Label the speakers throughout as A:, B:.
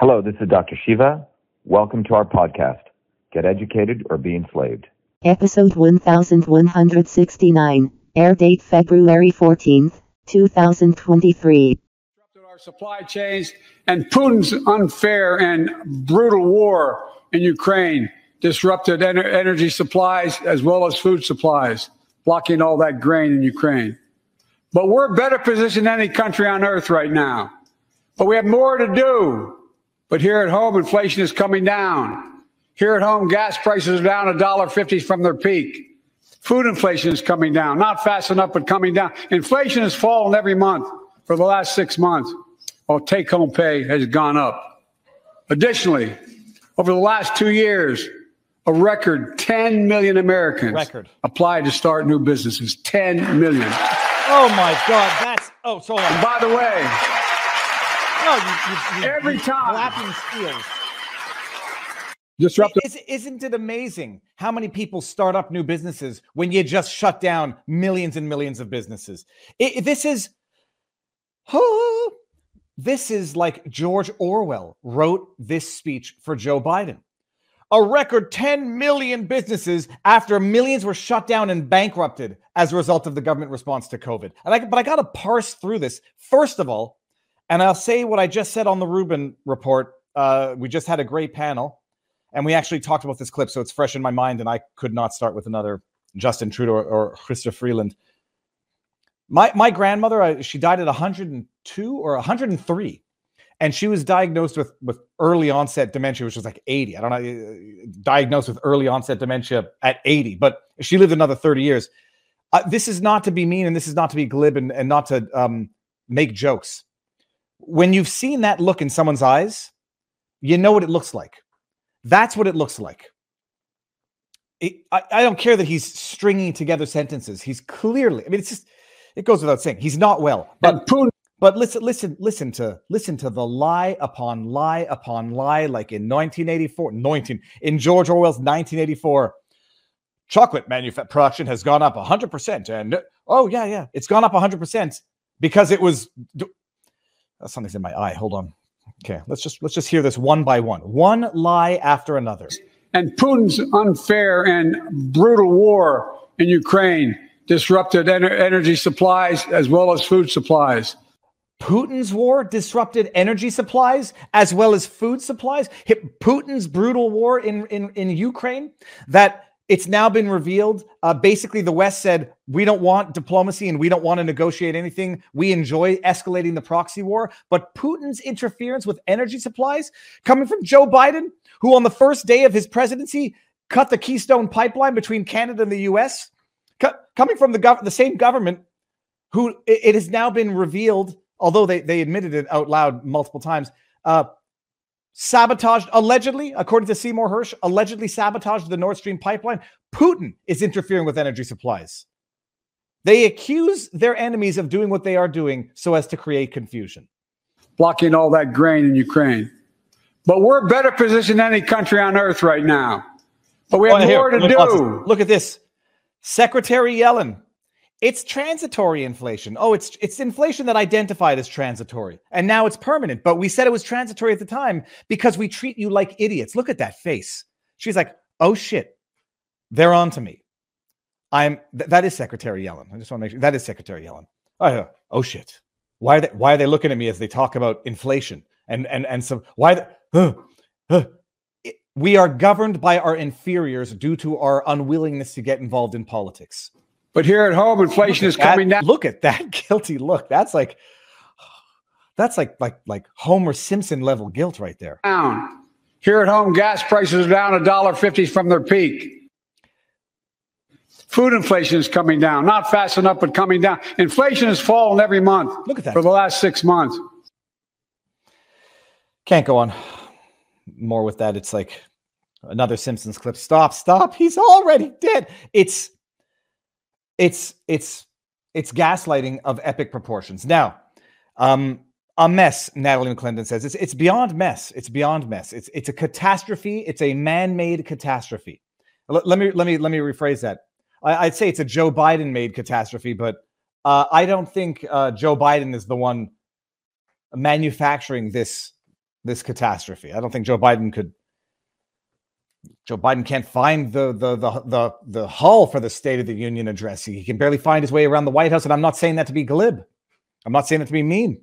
A: Hello, this is Dr. Shiva. Welcome to our podcast, Get Educated or Be Enslaved.
B: Episode 1169. Air date February 14th, 2023.
C: disrupted our supply chains and Putin's unfair and brutal war in Ukraine disrupted ener- energy supplies as well as food supplies, blocking all that grain in Ukraine. But we're better positioned than any country on earth right now. But we have more to do. But here at home, inflation is coming down. Here at home, gas prices are down $1.50 from their peak. Food inflation is coming down, not fast enough, but coming down. Inflation has fallen every month for the last six months, while take home pay has gone up. Additionally, over the last two years, a record 10 million Americans
D: Record.
C: applied to start new businesses. 10 million.
D: Oh my God, that's oh so long.
C: By the way,
D: No, you, you, you,
C: Every
D: you
C: time.
D: clapping steals.
C: disrupted.
D: Is, isn't it amazing how many people start up new businesses when you just shut down millions and millions of businesses? It- this is, this is like George Orwell wrote this speech for Joe Biden. A record 10 million businesses after millions were shut down and bankrupted as a result of the government response to COVID. And I, but I got to parse through this. First of all, and I'll say what I just said on the Rubin report. Uh, we just had a great panel, and we actually talked about this clip, so it's fresh in my mind, and I could not start with another Justin Trudeau or, or Chrystia Freeland. My my grandmother, uh, she died at 102 or 103, and she was diagnosed with with early onset dementia, which was like 80. I don't know, uh, diagnosed with early onset dementia at 80, but she lived another 30 years. Uh, this is not to be mean, and this is not to be glib, and, and not to um, make jokes when you've seen that look in someone's eyes, you know what it looks like. That's what it looks like. It- I, I don't care that he's stringing together sentences. He's clearly, I mean, it's just, it goes without saying, he's not well. But
C: Putin
D: but listen, listen, listen to listen to the lie upon lie upon lie, like in 1984, 19 in George Orwell's 1984. Chocolate manufa- production has gone up 100%. And oh, yeah, yeah, it's gone up 100% because it was. Something's in my eye. Hold on. Okay, let's just let's just hear this one by one. One lie after another.
C: and Putin's unfair and brutal war in Ukraine disrupted ener- energy supplies as well as food supplies.
D: Putin's war disrupted energy supplies as well as food supplies. Hit Putin's brutal war in, in, in Ukraine that it's now been revealed. Uh, basically, the West said, we don't want diplomacy and we don't want to negotiate anything. We enjoy escalating the proxy war. But Putin's interference with energy supplies coming from Joe Biden, who on the first day of his presidency cut the Keystone pipeline between Canada and the US, co- coming from the, gov- the same government who it, it has now been revealed, although they, they admitted it out loud multiple times, uh, sabotaged, allegedly, according to Seymour Hersh, allegedly sabotaged the Nord Stream pipeline. Putin is interfering with energy supplies. They accuse their enemies of doing what they are doing so as to create confusion.
C: blocking all that grain in Ukraine. But we're better positioned than any country on earth right now. But we have
D: Oh, here,
C: more to
D: look,
C: do.
D: Look at this. Secretary Yellen. It's transitory inflation. Oh, it's it's inflation that identified as transitory. And now it's permanent. But we said it was transitory at the time because we treat you like idiots. Look at that face. She's like, "Oh shit. They're on to me." I'm th- that is Secretary Yellen. I just want to make sure that is Secretary Yellen. Oh, oh shit. Why are they why are they looking at me as they talk about inflation? And and and so why the. It- we are governed by our inferiors due to our unwillingness to get involved in politics.
C: But here at home, inflation is
D: That-
C: coming down.
D: Look at that guilty look. That's like that's like like like Homer Simpson level guilt right there. Down.
C: Here at home, gas prices are down a dollar fifty from their peak. Food inflation is coming down, not fast enough, but coming down. Inflation has fallen every month
D: Look at that.
C: for the last six months.
D: Can't go on more with that. It's like another Simpsons clip. Stop, stop. He's already dead. It's it's it's it's gaslighting of epic proportions. Now, um, a mess, Natalie McClendon says. It's it's beyond mess. It's beyond mess. It's it's a catastrophe. It's a man-made catastrophe. Let, let me let me let me rephrase that. I, I'd say it's a Joe Biden-made catastrophe, but uh, I don't think uh, Joe Biden is the one manufacturing this this catastrophe. I don't think Joe Biden could. Joe Biden can't find the the the the the hull for the State of the Union address. He can barely find his way around the White House, and I'm not saying that to be glib. I'm not saying that to be mean.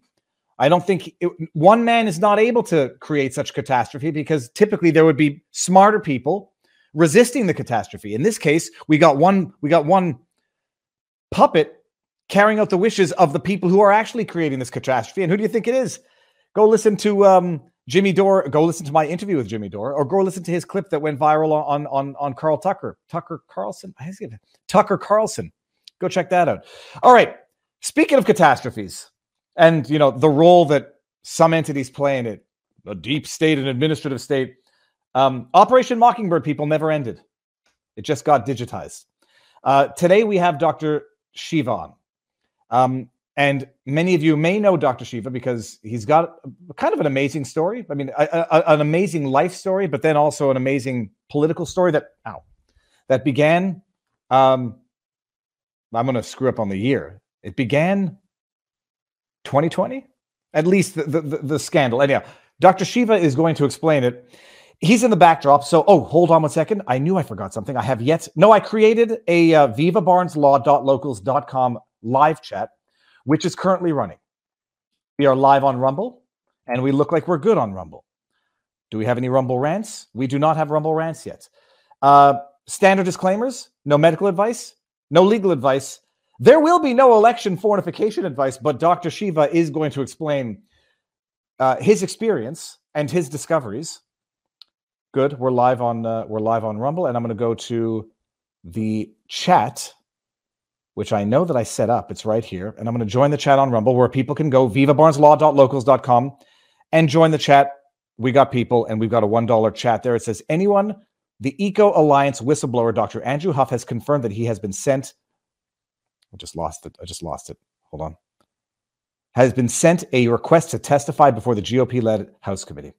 D: I don't think it, one man is not able to create such catastrophe because typically there would be smarter people resisting the catastrophe. In this case, we got one we got one puppet carrying out the wishes of the people who are actually creating this catastrophe. And who do you think it is? Go listen to um, Jimmy Dore. Go listen to my interview with Jimmy Dore, or go listen to his clip that went viral on on on Carl Tucker, Tucker Carlson. Tucker Carlson. Go check that out. All right. Speaking of catastrophes, and you know the role that some entities play in it, a deep state and administrative state. Um, Operation Mockingbird people never ended. It just got digitized. Uh, today we have Dr. Shivan. Um, and many of you may know Dr. Shiva because he's got kind of an amazing story. I mean, a, a, an amazing life story, but then also an amazing political story that, ow, that began. Um, I'm going to screw up on the year. It began 2020, at least the, the, the scandal. Anyhow, Dr. Shiva is going to explain it. He's in the backdrop. So, oh, hold on one second. I knew I forgot something. I have yet. No, I created a uh, vivabarneslaw.locals.com live chat, which is currently running. We are live on Rumble, and we look like we're good on Rumble. Do we have any Rumble rants? We do not have Rumble rants yet. Uh, standard disclaimers no medical advice, no legal advice. There will be no election fortification advice, but Dr. Shiva is going to explain uh, his experience and his discoveries. Good. We're live on uh, we're live on Rumble, and I'm going to go to the chat which I know that I set up. It's right here. And I'm going to join the chat on Rumble where people can go vivabarneslaw.locals.com and join the chat. We got people and we've got a $1 chat there. It says, anyone, the Eco Alliance whistleblower, Dr. Andrew Huff, has confirmed that he has been sent. I just lost it. I just lost it. Hold on. Has been sent a request to testify before the GOP led House Committee.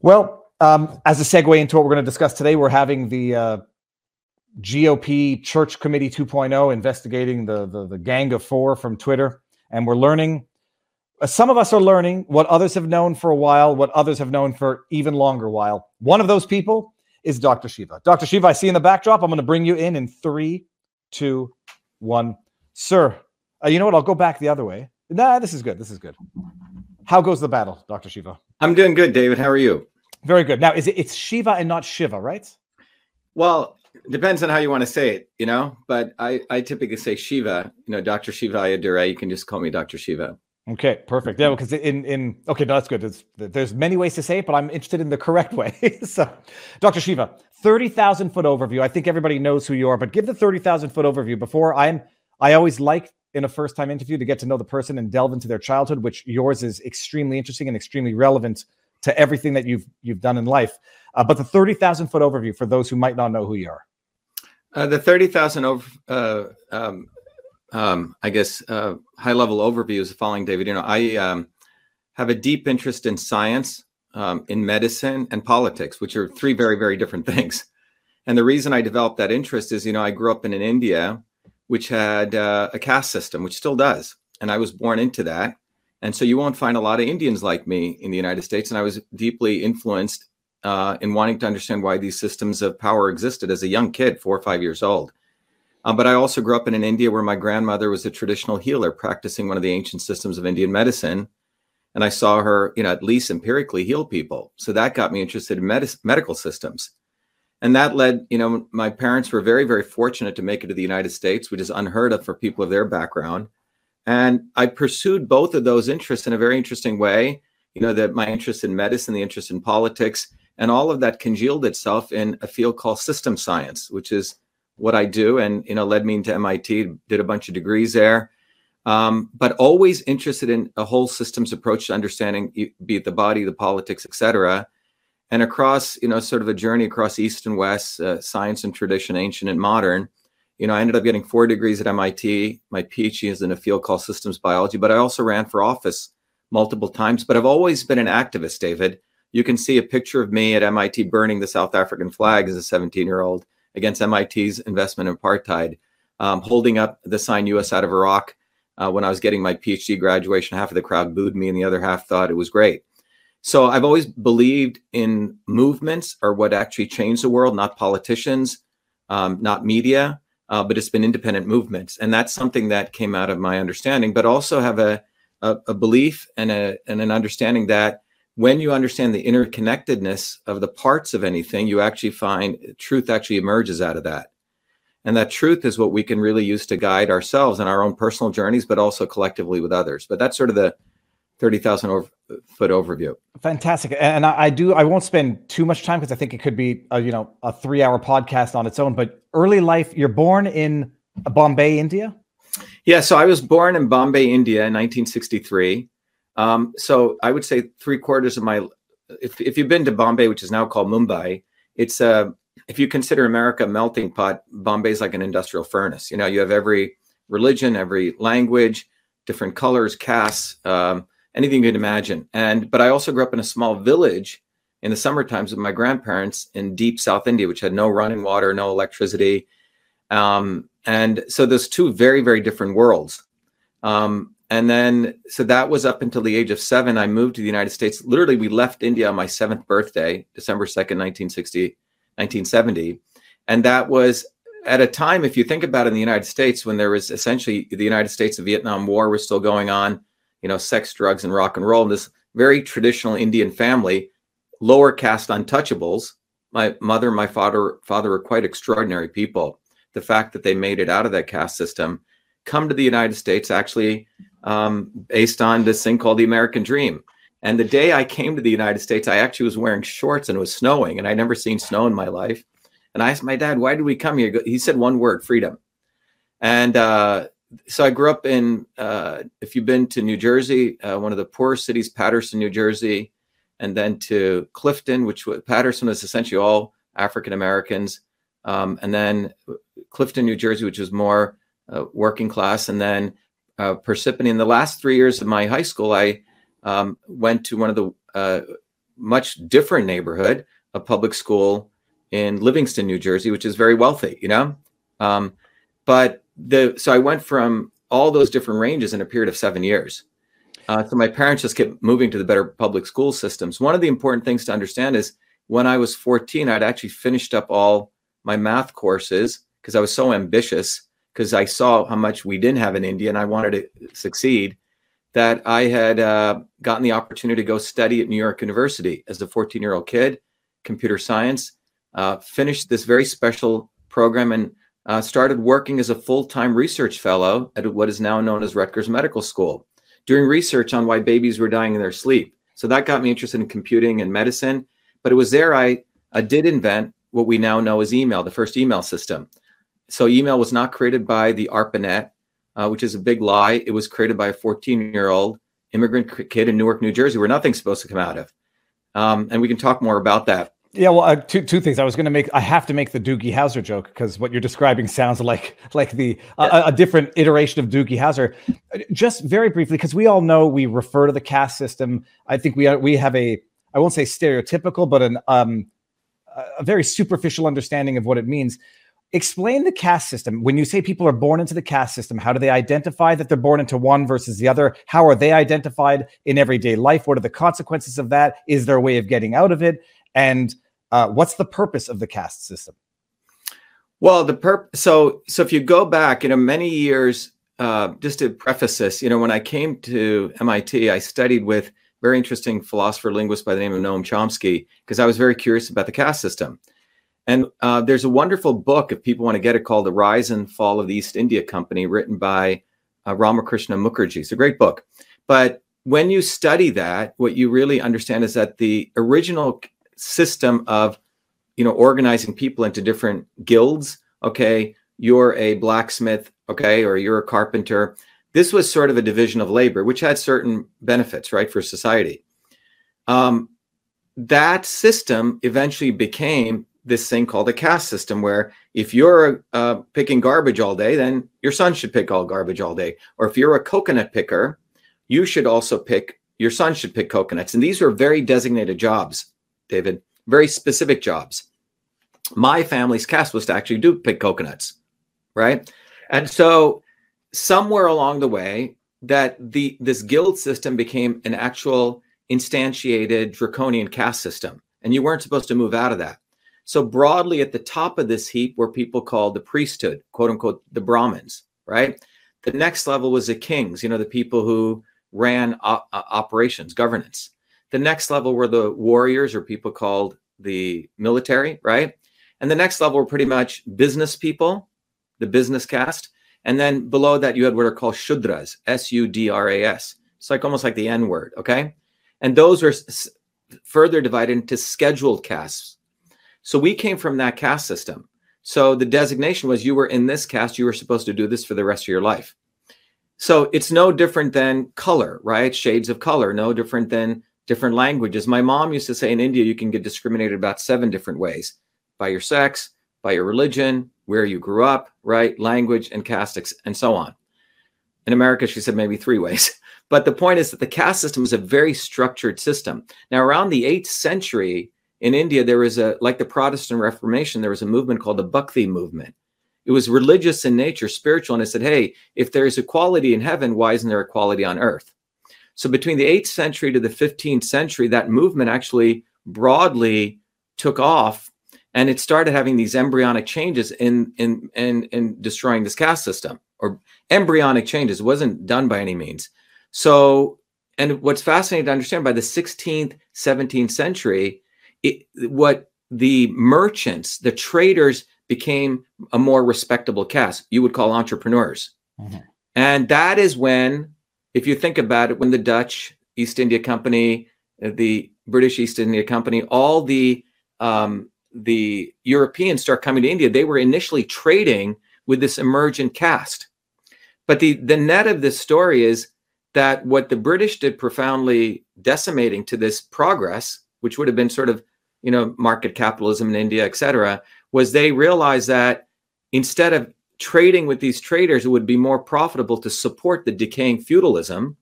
D: Well, um, as a segue into what we're going to discuss today, we're having the uh, GOP Church Committee 2.0 investigating the, the, the Gang of Four from Twitter, and we're learning. Uh, some of us are learning what others have known for a while, what others have known for even longer while. One of those people is Dr. Shiva. Dr. Shiva, I see in the backdrop. I'm going to bring you in in three, two, one. Sir, uh, you know what? I'll go back the other way. Nah, this is good. This is good. How goes the battle, Dr. Shiva?
E: I'm doing good, David. How are you?
D: Very good. Now, is it it's Shiva and not Shiva, right?
E: Well, depends on how you want to say it, you know. But I, I typically say Shiva, you know, Dr. Shiva Ayyadurai. You can just call me Dr. Shiva.
D: Okay, perfect. Yeah, because in in okay, no, that's good. It's, there's many ways to say it, but I'm interested in the correct way. so, Dr. Shiva, thirty thousand foot overview. I think everybody knows who you are, but give the thirty thousand foot overview before I'm. I always like in a first time interview to get to know the person and delve into their childhood, which yours is extremely interesting and extremely relevant to everything that you've you've done in life. Uh, but the thirty thousand foot overview for those who might not know who you are.
E: Uh, the 30,000 over, uh, um, um, I guess, uh, high level overview overviews following David. You know, I um, have a deep interest in science, um, in medicine, and politics, which are three very, very different things. And the reason I developed that interest is, you know, I grew up in an India, which had uh, a caste system, which still does. And I was born into that. And so you won't find a lot of Indians like me in the United States. And I was deeply influenced uh, in wanting to understand why these systems of power existed as a young kid, four or five years old. Um, but I also grew up in an India where my grandmother was a traditional healer practicing one of the ancient systems of Indian medicine. And I saw her, you know, at least empirically heal people. So that got me interested in med- medical systems. And that led, you know, my parents were very, very fortunate to make it to the United States, which is unheard of for people of their background. And I pursued both of those interests in a very interesting way. You know, that my interest in medicine, the interest in politics, and all of that congealed itself in a field called system science, which is what I do, and you know led me into MIT, did a bunch of degrees there. Um, but always interested in a whole systems approach to understanding, be it the body, the politics, etc. And across, you know, sort of a journey across East and West, uh, science and tradition, ancient and modern. You know, I ended up getting four degrees at MIT. My PhD is in a field called systems biology, but I also ran for office multiple times. But I've always been an activist, David you can see a picture of me at MIT burning the South African flag as a 17 year old against MIT's investment in apartheid, um, holding up the sign US out of Iraq. Uh, when I was getting my PhD graduation, half of the crowd booed me and the other half thought it was great. So I've always believed in movements are what actually change the world, not politicians, um, not media, uh, but it's been independent movements, and that's something that came out of my understanding. But also have a a, a belief and a and an understanding that when you understand the interconnectedness of the parts of anything, you actually find truth actually emerges out of that. And that truth is what we can really use to guide ourselves in our own personal journeys, but also collectively with others. But that's sort of the 30,000 over, foot overview.
D: Fantastic. And I, I, do, I won't spend too much time because I think it could be, a, you know, a three hour podcast on its own, but early life, you're born in Bombay, India?
E: Yeah. So I was born in Bombay, India in 1963. Um, so I would say three quarters of my, if, if you've been to Bombay, which is now called Mumbai, it's a, uh, if you consider America a melting pot, Bombay is like an industrial furnace. You know, you have every religion, every language, different colors, castes, um, anything you can imagine. And but I also grew up in a small village in the summer times with my grandparents in deep South India, which had no running water, no electricity. Um, and so there's two very, very different worlds. Um, and then so that was up until the age of seven i moved to the united states. Literally we left india on my seventh birthday december 2nd 1960 1970 and that was at a time if you think about it in the united states when there was essentially the united states the vietnam war was still going on you know sex drugs and rock and roll and this very traditional indian family lower caste untouchables my mother and my father father were quite extraordinary people. The fact that they made it out of that caste system come to the united states actually um, based on this thing called the American Dream. And the day I came to the United States, I actually was wearing shorts and it was snowing, and I'd never seen snow in my life. And I asked my dad, "Why did we come here?" He said one word: freedom. And uh, so I grew up in. Uh, if you've been to New Jersey, uh, one of the poorest cities, Paterson, New Jersey, and then to Clifton, which was, Paterson was essentially all African Americans, um, and then Clifton, New Jersey, which was more uh, working class, and then uh, Parsippany. In the last three years of my high school, I um, went to one of the uh, much different neighborhood, a public school in Livingston, New Jersey, which is very wealthy, you know. Um, but the so I went from all those different ranges in a period of seven years. Uh, so my parents just kept moving to the better public school systems. One of the important things to understand is when I was 14, I'd actually finished up all my math courses because I was so ambitious because I saw how much we didn't have in India and I wanted to succeed, that I had uh, gotten the opportunity to go study at New York University as a 14 year old kid, computer science, uh, finished this very special program and uh, started working as a full time research fellow at what is now known as Rutgers Medical School, doing research on why babies were dying in their sleep. So that got me interested in computing and medicine. But it was there I, I did invent what we now know as email, the first email system so email was not created by the ARPANET, uh, which is a big lie. It was created by a 14 year old immigrant kid in Newark, New Jersey, where nothing's supposed to come out of. Um, and we can talk more about that.
D: Yeah, well, uh, two two things. I was going to make. I have to make the Doogie Howser joke because what you're describing sounds like like the uh, a different iteration of Doogie Howser. Just very briefly, because we all know we refer to the caste system. I think we are, we have a I won't say stereotypical, but an um a very superficial understanding of what it means. Explain the caste system. When you say people are born into the caste system, how do they identify that they're born into one versus the other? How are they identified in everyday life? What are the consequences of that? Is there a way of getting out of it? And uh, what's the purpose of the caste system?
E: Well, the perp. So, so if you go back, you know, many years. Uh, just to preface this, you know, when I came to MIT, I studied with very interesting philosopher linguist by the name of Noam Chomsky because I was very curious about the caste system. And uh, there's a wonderful book, if people want to get it, called The Rise and Fall of the East India Company, written by uh, Ramakrishna Mukherjee. It's a great book. But when you study that, what you really understand is that the original system of, you know, organizing people into different guilds, okay, you're a blacksmith, okay, or you're a carpenter. This was sort of a division of labor, which had certain benefits, right, for society. Um, that system eventually became this thing called a caste system where if you're uh, picking garbage all day then your son should pick all garbage all day. Or if you're a coconut picker you should also pick your son should pick coconuts. And these are very designated jobs david very specific jobs. My family's caste was to actually do pick coconuts right? And so somewhere along the way that the this guild system became an actual instantiated draconian caste system, and you weren't supposed to move out of that. So broadly at the top of this heap were people called the priesthood, quote unquote, the Brahmins, right? The next level was the kings, you know, the people who ran operations, governance. The next level were the warriors or people called the military, right? And the next level were pretty much business people, the business caste. And then below that, you had what are called Shudras, S U D R A S. It's like almost like the N word, okay? And those were s- further divided into scheduled castes. So we came from that caste system. So the designation was you were in this caste, you were supposed to do this for the rest of your life. So it's no different than color, right? Shades of color, no different than different languages. My mom used to say in India, you can get discriminated about seven different ways by your sex, by your religion, where you grew up, right? Language and caste, and so on. In America, she said maybe three ways. But the point is that the caste system is a very structured system. Now, around the eighth century in India, there was a, like the Protestant Reformation, there was a movement called the Bhakti movement. It was religious in nature, spiritual, and it said, hey, if there is equality in heaven, why isn't there equality on earth? So between the 8th century to the 15th century, that movement actually broadly took off and it started having these embryonic changes in in in, in destroying this caste system or embryonic changes it wasn't done by any means so and what's fascinating to understand by the 16th 17th century it, what the merchants the traders became a more respectable caste you would call entrepreneurs mm-hmm. and that is when if you think about it when the dutch east india company the british east india company all the um, the Europeans start coming to India, they were initially trading with this emergent caste. But the, the net of this story is that what the British did profoundly decimating to this progress, which would have been sort of, you know, market capitalism in India, et cetera, was they realized that instead of trading with these traders, it would be more profitable to support the decaying feudalism.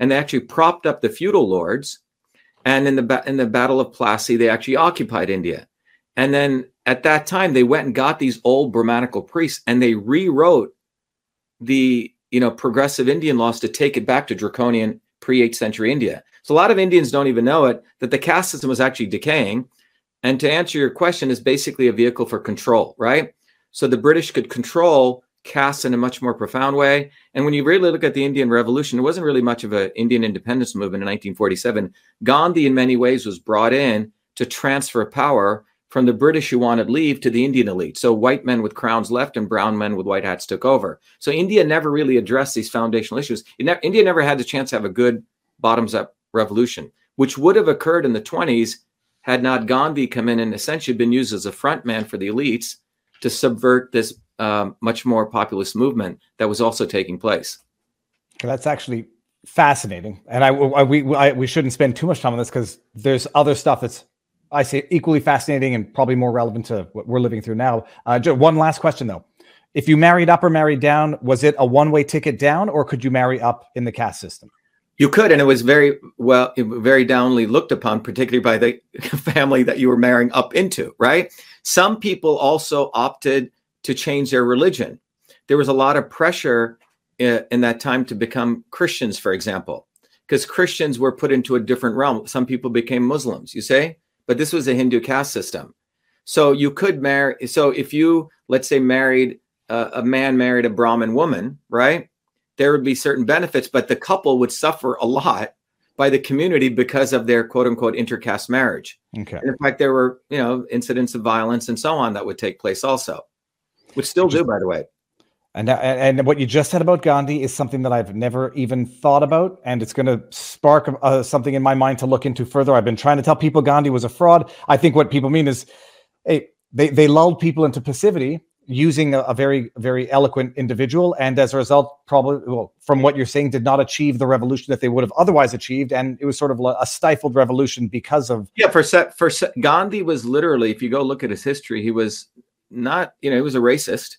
E: And they actually propped up the feudal lords. And in the, in the Battle of Plassey, they actually occupied India. And then at that time, they went and got these old Brahmanical priests and they rewrote the you know progressive Indian laws to take it back to draconian pre 8th century India. So a lot of Indians don't even know it that the caste system was actually decaying. And to answer your question, is basically a vehicle for control, right? So the British could control castes in a much more profound way. And when you really look at the Indian Revolution, it wasn't really much of an Indian independence movement in 1947. Gandhi, in many ways, was brought in to transfer power from the British who wanted leave to the Indian elite. So white men with crowns left and brown men with white hats took over. So India never really addressed these foundational issues. Ne- India never had the chance to have a good bottoms up revolution, which would have occurred in the 20s had not Gandhi come in and essentially been used as a front man for the elites to subvert this um, much more populist movement that was also taking place.
D: That's actually fascinating, and I, I we I, we shouldn't spend too much time on this because there's other stuff that's I say equally fascinating and probably more relevant to what we're living through now. Uh, one last question though. If you married up or married down, was it a one way ticket down or could you marry up in the caste system?
E: You could, and it was very well, very downly looked upon, particularly by the family that you were marrying up into, right? Some people also opted to change their religion. There was a lot of pressure in, uh, in that time to become Christians, for example, because Christians were put into a different realm. Some people became Muslims, you say? but this was a Hindu caste system. So you could marry. So if you, let's say, married uh, a man married a Brahmin woman, right? There would be certain benefits, but the couple would suffer a lot by the community because of their quote unquote intercaste marriage.
D: Okay.
E: And in fact, there were, you know, incidents of violence and so on that would take place also, which still do, by the way.
D: And, and what you just said about Gandhi is something that I've never even thought about, and it's going to spark uh, something in my mind to look into further. I've been trying to tell people Gandhi was a fraud. I think what people mean is, hey, they they lulled people into passivity using a, a very very eloquent individual, and as a result, probably well, from what you're saying, did not achieve the revolution that they would have otherwise achieved, and it was sort of a stifled revolution because of
E: yeah. For set for Gandhi was literally, if you go look at his history, he was not you know he was a racist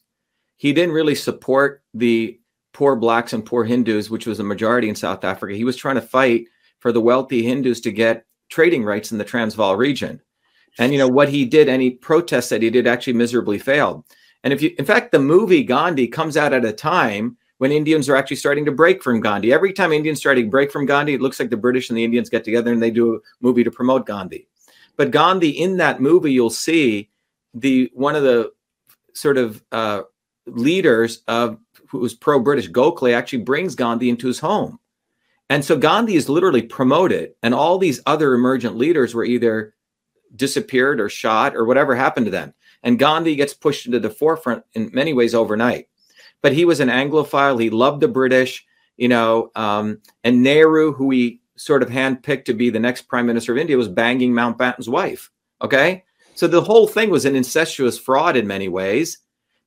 E: he didn't really support the poor blacks and poor Hindus, which was a majority in South Africa. He was trying to fight for the wealthy Hindus to get trading rights in the Transvaal region. And you know what he did, any protests that he did actually miserably failed. And if you, in fact, the movie Gandhi comes out at a time when Indians are actually starting to break from Gandhi. Every time Indians starting to break from Gandhi, it looks like the British and the Indians get together and they do a movie to promote Gandhi. But Gandhi, in that movie, you'll see the one of the sort of uh, leaders of who was pro-British, Gokhale, actually brings Gandhi into his home. And so Gandhi is literally promoted, and all these other emergent leaders were either disappeared or shot or whatever happened to them. And Gandhi gets pushed into the forefront in many ways overnight. But he was an Anglophile. He loved the British, you know. Um, and Nehru, who he sort of handpicked to be the next prime minister of India, was banging Mountbatten's wife. Okay. So the whole thing was an incestuous fraud in many ways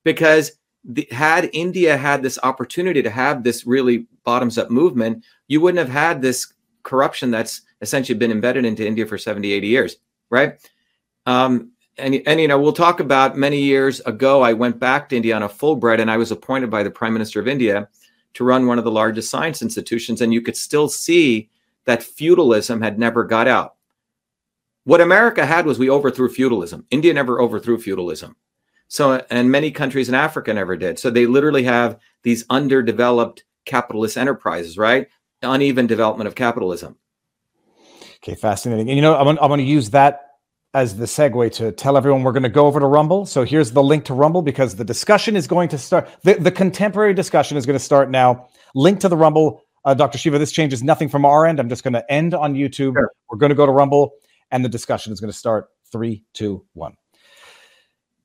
E: because the, had India had this opportunity to have this really bottoms up movement, you wouldn't have had this corruption that's essentially been embedded into India for 70, 80 years, right? Um, and, and, you know, we'll talk about many years ago, I went back to India on a Fulbright and I was appointed by the Prime Minister of India to run one of the largest science institutions. And you could still see that feudalism had never got out. What America had was we overthrew feudalism. India never overthrew feudalism. So, and many countries in Africa never did. So they literally have these underdeveloped capitalist enterprises, right? Uneven development of capitalism.
D: Okay, fascinating. And you know, I'm I'm going to use that as the segue to tell everyone we're going to go over to Rumble. So here's the link to Rumble because the discussion is going to start. The, the contemporary discussion is going to start now. Link to the Rumble. Uh, Dr. Shiva, this changes nothing from our end. I'm just going to end on YouTube. Sure. We're going to go to Rumble and the discussion is going to start. Three, two, one.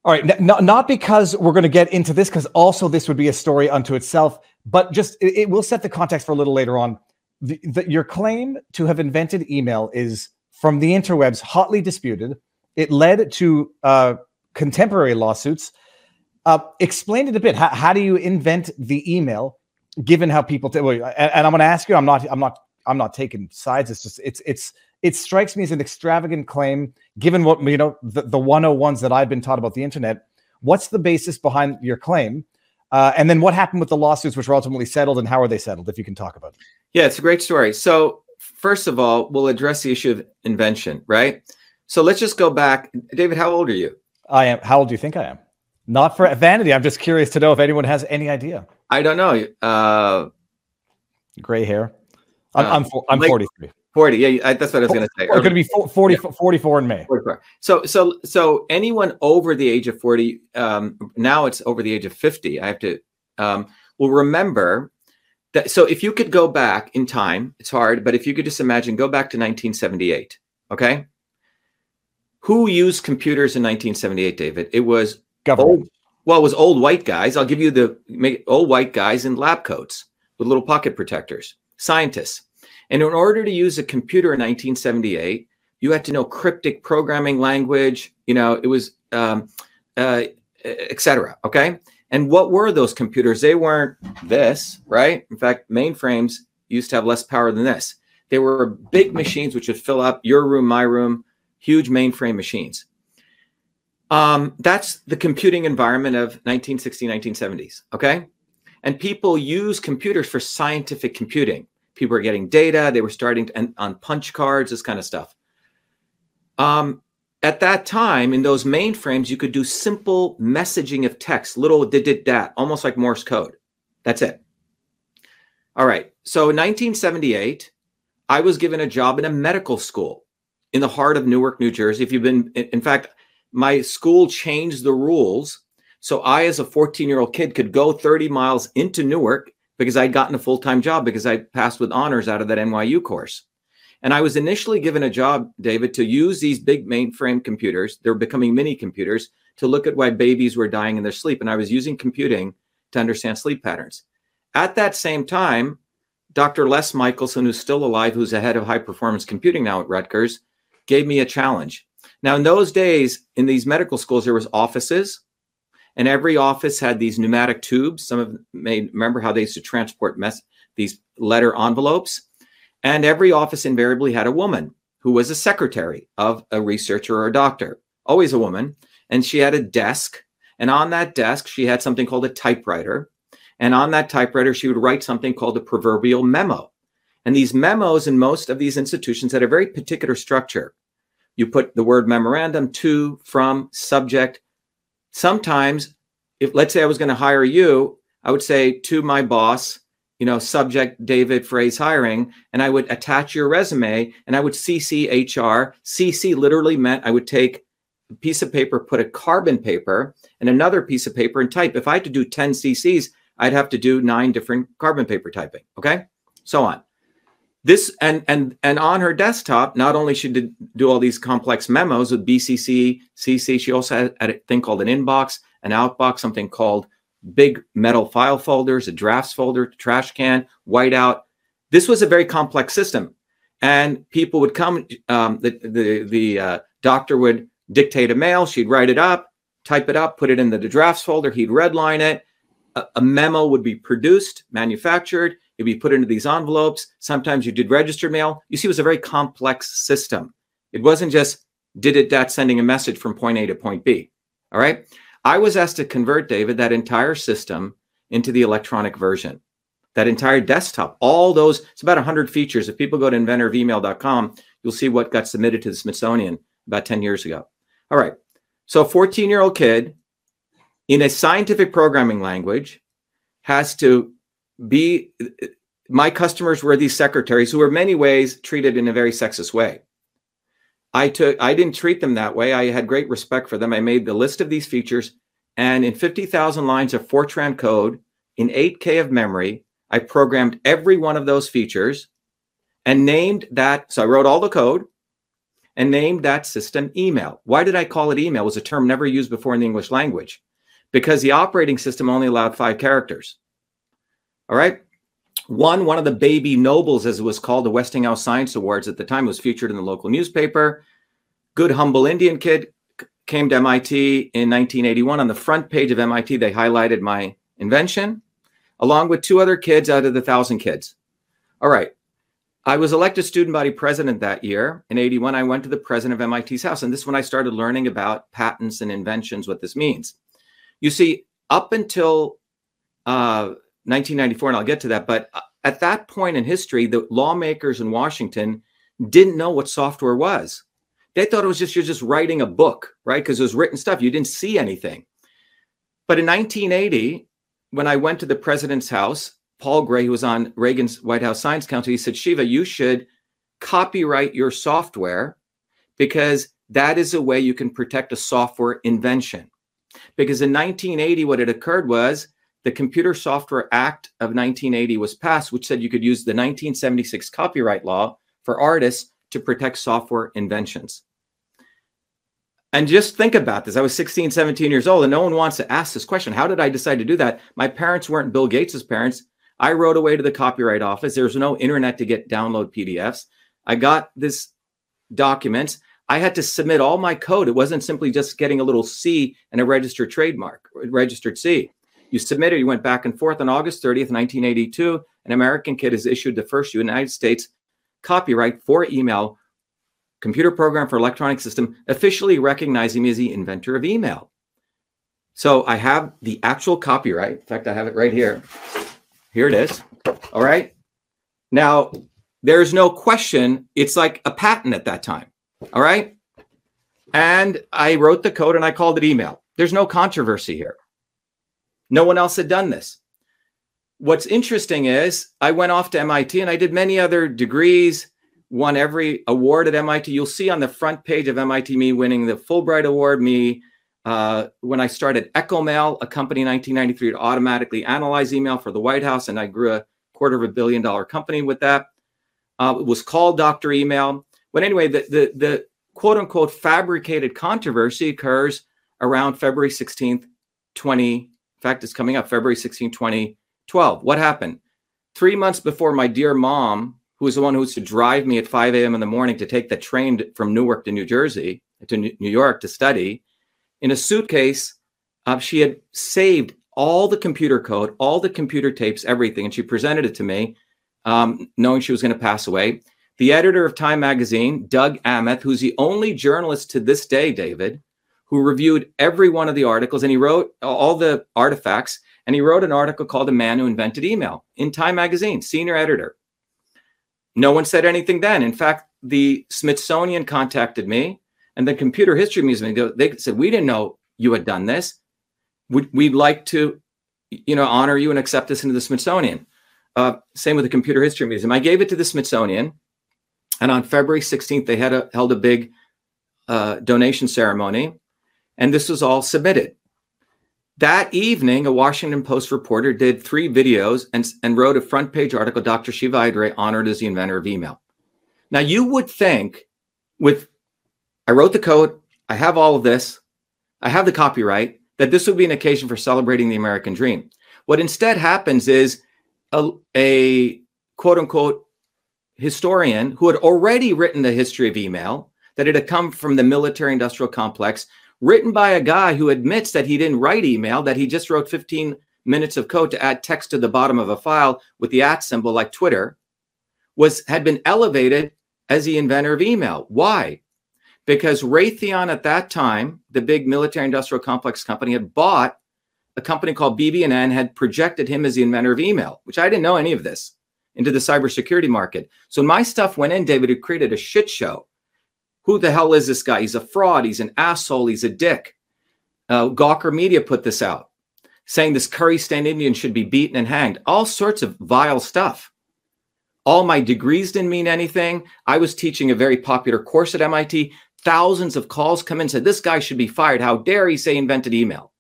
D: All right, n- not because we're going to get into this, because also this would be a story unto itself, but just it, it will set the context for a little later on. The, the, your claim to have invented email is from the interwebs, hotly disputed. It led to uh, contemporary lawsuits. Uh, explain it a bit. How, how, do you invent the email, given how people? T- and, and I'm going to ask you. I'm not. I'm not. I'm not taking sides. It's just. It's. It's it strikes me as an extravagant claim, given what you know the, the 101s that I've been taught about the internet. What's the basis behind your claim? Uh, and then what happened with the lawsuits, which were ultimately settled, and how are they settled? If you can talk about it.
E: Yeah, it's a great story. So first of all, we'll address the issue of invention, right? So let's just go back. David, how old are you?
D: I am. How old do you think I am? Not for vanity. I'm just curious to know if anyone has any idea.
E: I don't know. Uh,
D: Gray hair. I'm, uh, I'm, I'm like, 43.
E: 40 yeah I, that's what i was going to say
D: It's going to be 40 yeah. 44 in may 44.
E: so so so anyone over the age of 40 um, now it's over the age of 50 i have to um, will remember that so if you could go back in time it's hard but if you could just imagine go back to 1978 okay who used computers in 1978 david it was
D: government
E: old, well it was old white guys i'll give you the old white guys in lab coats with little pocket protectors scientists and in order to use a computer in 1978, you had to know cryptic programming language. You know, it was um, uh, etc. Okay. And what were those computers? They weren't this, right? In fact, mainframes used to have less power than this. They were big machines which would fill up your room, my room, huge mainframe machines. Um, that's the computing environment of 1960, 1970s. Okay. And people use computers for scientific computing people were getting data they were starting to and on punch cards this kind of stuff um, at that time in those mainframes you could do simple messaging of text little did did that almost like morse code. That's it. All right. So in 1978 i was given a job in a medical school in the heart of newark new jersey. If you've been in fact my school changed the rules so i as a 14 year old kid could go 30 miles into newark because I'd gotten a full time job because I passed with honors out of that NYU course. And I was initially given a job, David, to use these big mainframe computers. They're becoming mini computers to look at why babies were dying in their sleep. And I was using computing to understand sleep patterns. At that same time, Dr. Les Michelson, who's still alive, who's the head of high performance computing now at Rutgers, gave me a challenge. Now, in those days, in these medical schools, there was offices, and every office had these pneumatic tubes. Some of may remember how they used to transport mess these letter envelopes. And every office invariably had a woman who was a secretary of a researcher or a doctor, always a woman. And she had a desk. And on that desk, she had something called a typewriter. And on that typewriter, she would write something called a proverbial memo. And these memos in most of these institutions had a very particular structure. You put the word memorandum to, from, subject, sometimes if let's say I was going to hire you, I would say to my boss, you know, subject David phrase hiring, and I would attach your resume and I would CC HR. CC literally meant I would take a piece of paper, put a carbon paper and another piece of paper and type. If I had to do 10 CCs, I'd have to do nine different carbon paper typing. Okay. So on. This and and and on her desktop, not only she did do all these complex memos with BCC, CC, she also had, had a thing called an inbox, an outbox, something called big metal file folders, a drafts folder, trash can, whiteout. This was a very complex system, and people would come. Um, the the the uh, doctor would dictate a mail. She'd write it up, type it up, put it in the drafts folder. He'd redline it. A, a memo would be produced, manufactured. It'd be put into these envelopes. Sometimes you did registered mail. You see, it was a very complex system. It wasn't just did it that sending a message from point A to point B. All right. I was asked to convert, David, that entire system into the electronic version. That entire desktop, all those, it's about 100 features. If people go to inventorofemail.com, you'll see what got submitted to the Smithsonian about 10 years ago. All right. So, a 14 year old kid in a scientific programming language has to be my customers were these secretaries who were many ways treated in a very sexist way. I took I didn't treat them that way. I had great respect for them. I made the list of these features and in 50,000 lines of Fortran code in 8K of memory, I programmed every one of those features and named that so I wrote all the code and named that system email. Why did I call it email? It was a term never used before in the English language because the operating system only allowed 5 characters. All right. One, one of the baby Nobels, as it was called, the Westinghouse Science Awards at the time, was featured in the local newspaper. Good, humble Indian kid came to MIT in 1981. On the front page of MIT, they highlighted my invention, along with two other kids out of the thousand kids. All right. I was elected student body president that year. In 81, I went to the president of MIT's house. And this is when I started learning about patents and inventions, what this means. You see, up until uh, 1994, and I'll get to that. But uh, at that point in history, the lawmakers in Washington didn't know what software was. They thought it was just you're just writing a book, right? Because it was written stuff. You didn't see anything. But in 1980, when I went to the president's house, Paul Gray, who was on Reagan's White House Science Council, he said, Shiva, you should copyright your software because that is a way you can protect a software invention. Because in 1980, what had occurred was the Computer Software Act of 1980 was passed, which said you could use the 1976 copyright law for artists to protect software inventions. And just think about this. I was 16, 17 years old, and no one wants to ask this question. How did I decide to do that? My parents weren't Bill Gates's parents. I wrote away to the copyright office. There was no internet to get download PDFs. I got this document. I had to submit all my code. It wasn't simply just getting a little C and a registered trademark, registered C. You submitted, you went back and forth on August 30th, 1982. An American kid has issued the first United States copyright for email computer program for electronic system, officially recognizing me as the inventor of email. So I have the actual copyright. In fact, I have it right here. Here it is. All right. Now, there's no question. It's like a patent at that time. All right. And I wrote the code and I called it email. There's no controversy here. No one else had done this. What's interesting is I went off to MIT and I did many other degrees, won every award at MIT. You'll see on the front page of MIT me winning the Fulbright Award, me uh, when I started EchoMail, a company in 1993 to automatically analyze email for the White House, and I grew a quarter of a billion dollar company with that. Uh, it was called Dr. Email. But anyway, the, the, the quote unquote fabricated controversy occurs around February 16th, 20 fact, it's coming up February 16, 2012. What happened? Three months before my dear mom, who was the one who used to drive me at 5 a.m. in the morning to take the train from Newark to New Jersey, to New York to study, in a suitcase, uh, she had saved all the computer code, all the computer tapes, everything, and she presented it to me, um, knowing she was going to pass away. The editor of Time magazine, Doug Aamoth, who's the only journalist to this day, David, who reviewed every one of the articles and he wrote all the artifacts and he wrote an article called "A Man Who Invented Email" in Time Magazine, senior editor. No one said anything then. In fact, the Smithsonian contacted me and the Computer History Museum. They said, "We didn't know you had done this. We'd, we'd like to, you know, honor you and accept this into the Smithsonian. Uh, same with the Computer History Museum. I gave it to the Smithsonian, and on February 16th, they had a, held a big uh, donation ceremony, and this was all submitted. That evening, a Washington Post reporter did three videos and, and wrote a front page article, Dr. Shiva Ayyadurai honored as the inventor of email. Now, you would think with, I wrote the code, I have all of this, I have the copyright, that this would be an occasion for celebrating the American dream. What instead happens is a, a quote unquote historian who had already written the history of email, that it had come from the military industrial complex, written by a guy who admits that he didn't write email, that he just wrote 15 minutes of code to add text to the bottom of a file with the at symbol like Twitter, was had been elevated as the inventor of email. Why? Because Raytheon at that time, the big military industrial complex company, had bought a company called BB&N, had projected him as the inventor of email, which I didn't know any of this, into the cybersecurity market. So my stuff went in, David, it created a shit show. Who the hell is this guy? He's a fraud. He's an asshole. He's a dick. Uh, Gawker Media put this out, saying this curry stand Indian should be beaten and hanged. All sorts of vile stuff. All my degrees didn't mean anything. I was teaching a very popular course at MIT. Thousands of calls come in said this guy should be fired. How dare he say invented email?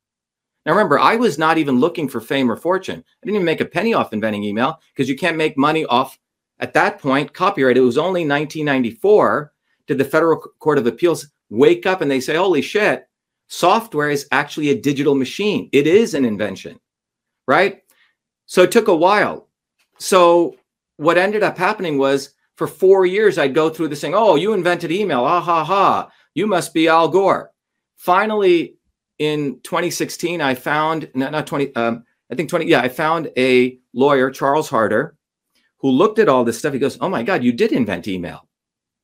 E: Now remember, I was not even looking for fame or fortune. I didn't even make a penny off inventing email because you can't make money off at that point copyright. It was only 1994 did the Federal Court of Appeals wake up and they say, holy shit, software is actually a digital machine. It is an invention, right? So it took a while. So what ended up happening was for four years, I'd go through this thing, oh, you invented email. Ah, ha, ha. You must be Al Gore. Finally, in 2016, I found, not, not 20, um, I think 20, yeah, I found a lawyer, Charles Harder, who looked at all this stuff. He goes, oh my God, you did invent email.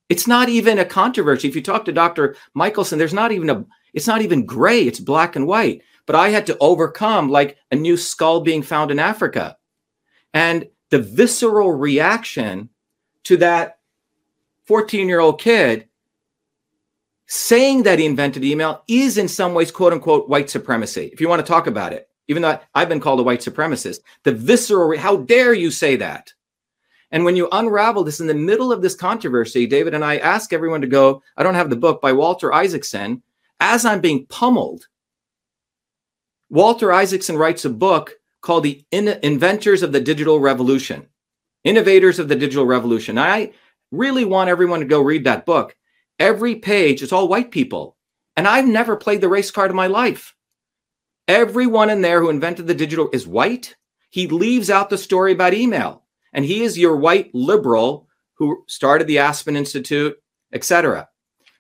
E: It's not even a controversy. If you talk to Dr. Michelson, there's not even a, it's not even gray, it's black and white. But I had to overcome like a new skull being found in Africa. And the visceral reaction to that 14 year old kid saying that he invented email is in some ways, quote unquote, white supremacy, if you want to talk about it, even though I've been called a white supremacist. The visceral, how dare you say that? And when you unravel this in the middle of this controversy, David and I ask everyone to go. I don't have the book by Walter Isaacson. As I'm being pummeled, Walter Isaacson writes a book called The In- Inventors of the Digital Revolution, Innovators of the Digital Revolution. I really want everyone to go read that book. Every page is all white people. And I've never played the race card in my life. Everyone in there who invented the digital is white. He leaves out the story about email and he is your white liberal who started the Aspen Institute, etc.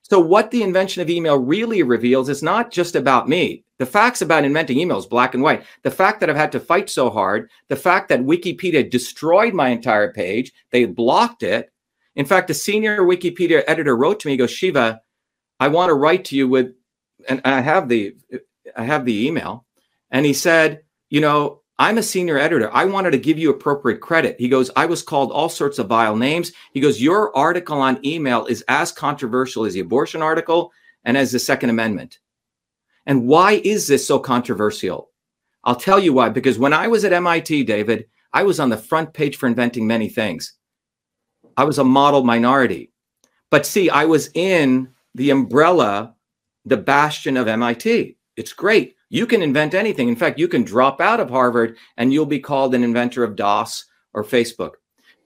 E: So what the invention of email really reveals is not just about me. The facts about inventing email is black and white. The fact that I've had to fight so hard, the fact that Wikipedia destroyed my entire page, they blocked it. In fact, a senior Wikipedia editor wrote to me, he goes, Shiva, I want to write to you with, and I have the, I have the email. And he said, you know, I'm a senior editor. I wanted to give you appropriate credit. He goes, I was called all sorts of vile names. He goes, Your article on email is as controversial as the abortion article and as the Second Amendment. And why is this so controversial? I'll tell you why. Because when I was at MIT, David, I was on the front page for inventing many things. I was a model minority. But see, I was in the umbrella, the bastion of MIT. It's great. You can invent anything. In fact, you can drop out of Harvard and you'll be called an inventor of DOS or Facebook.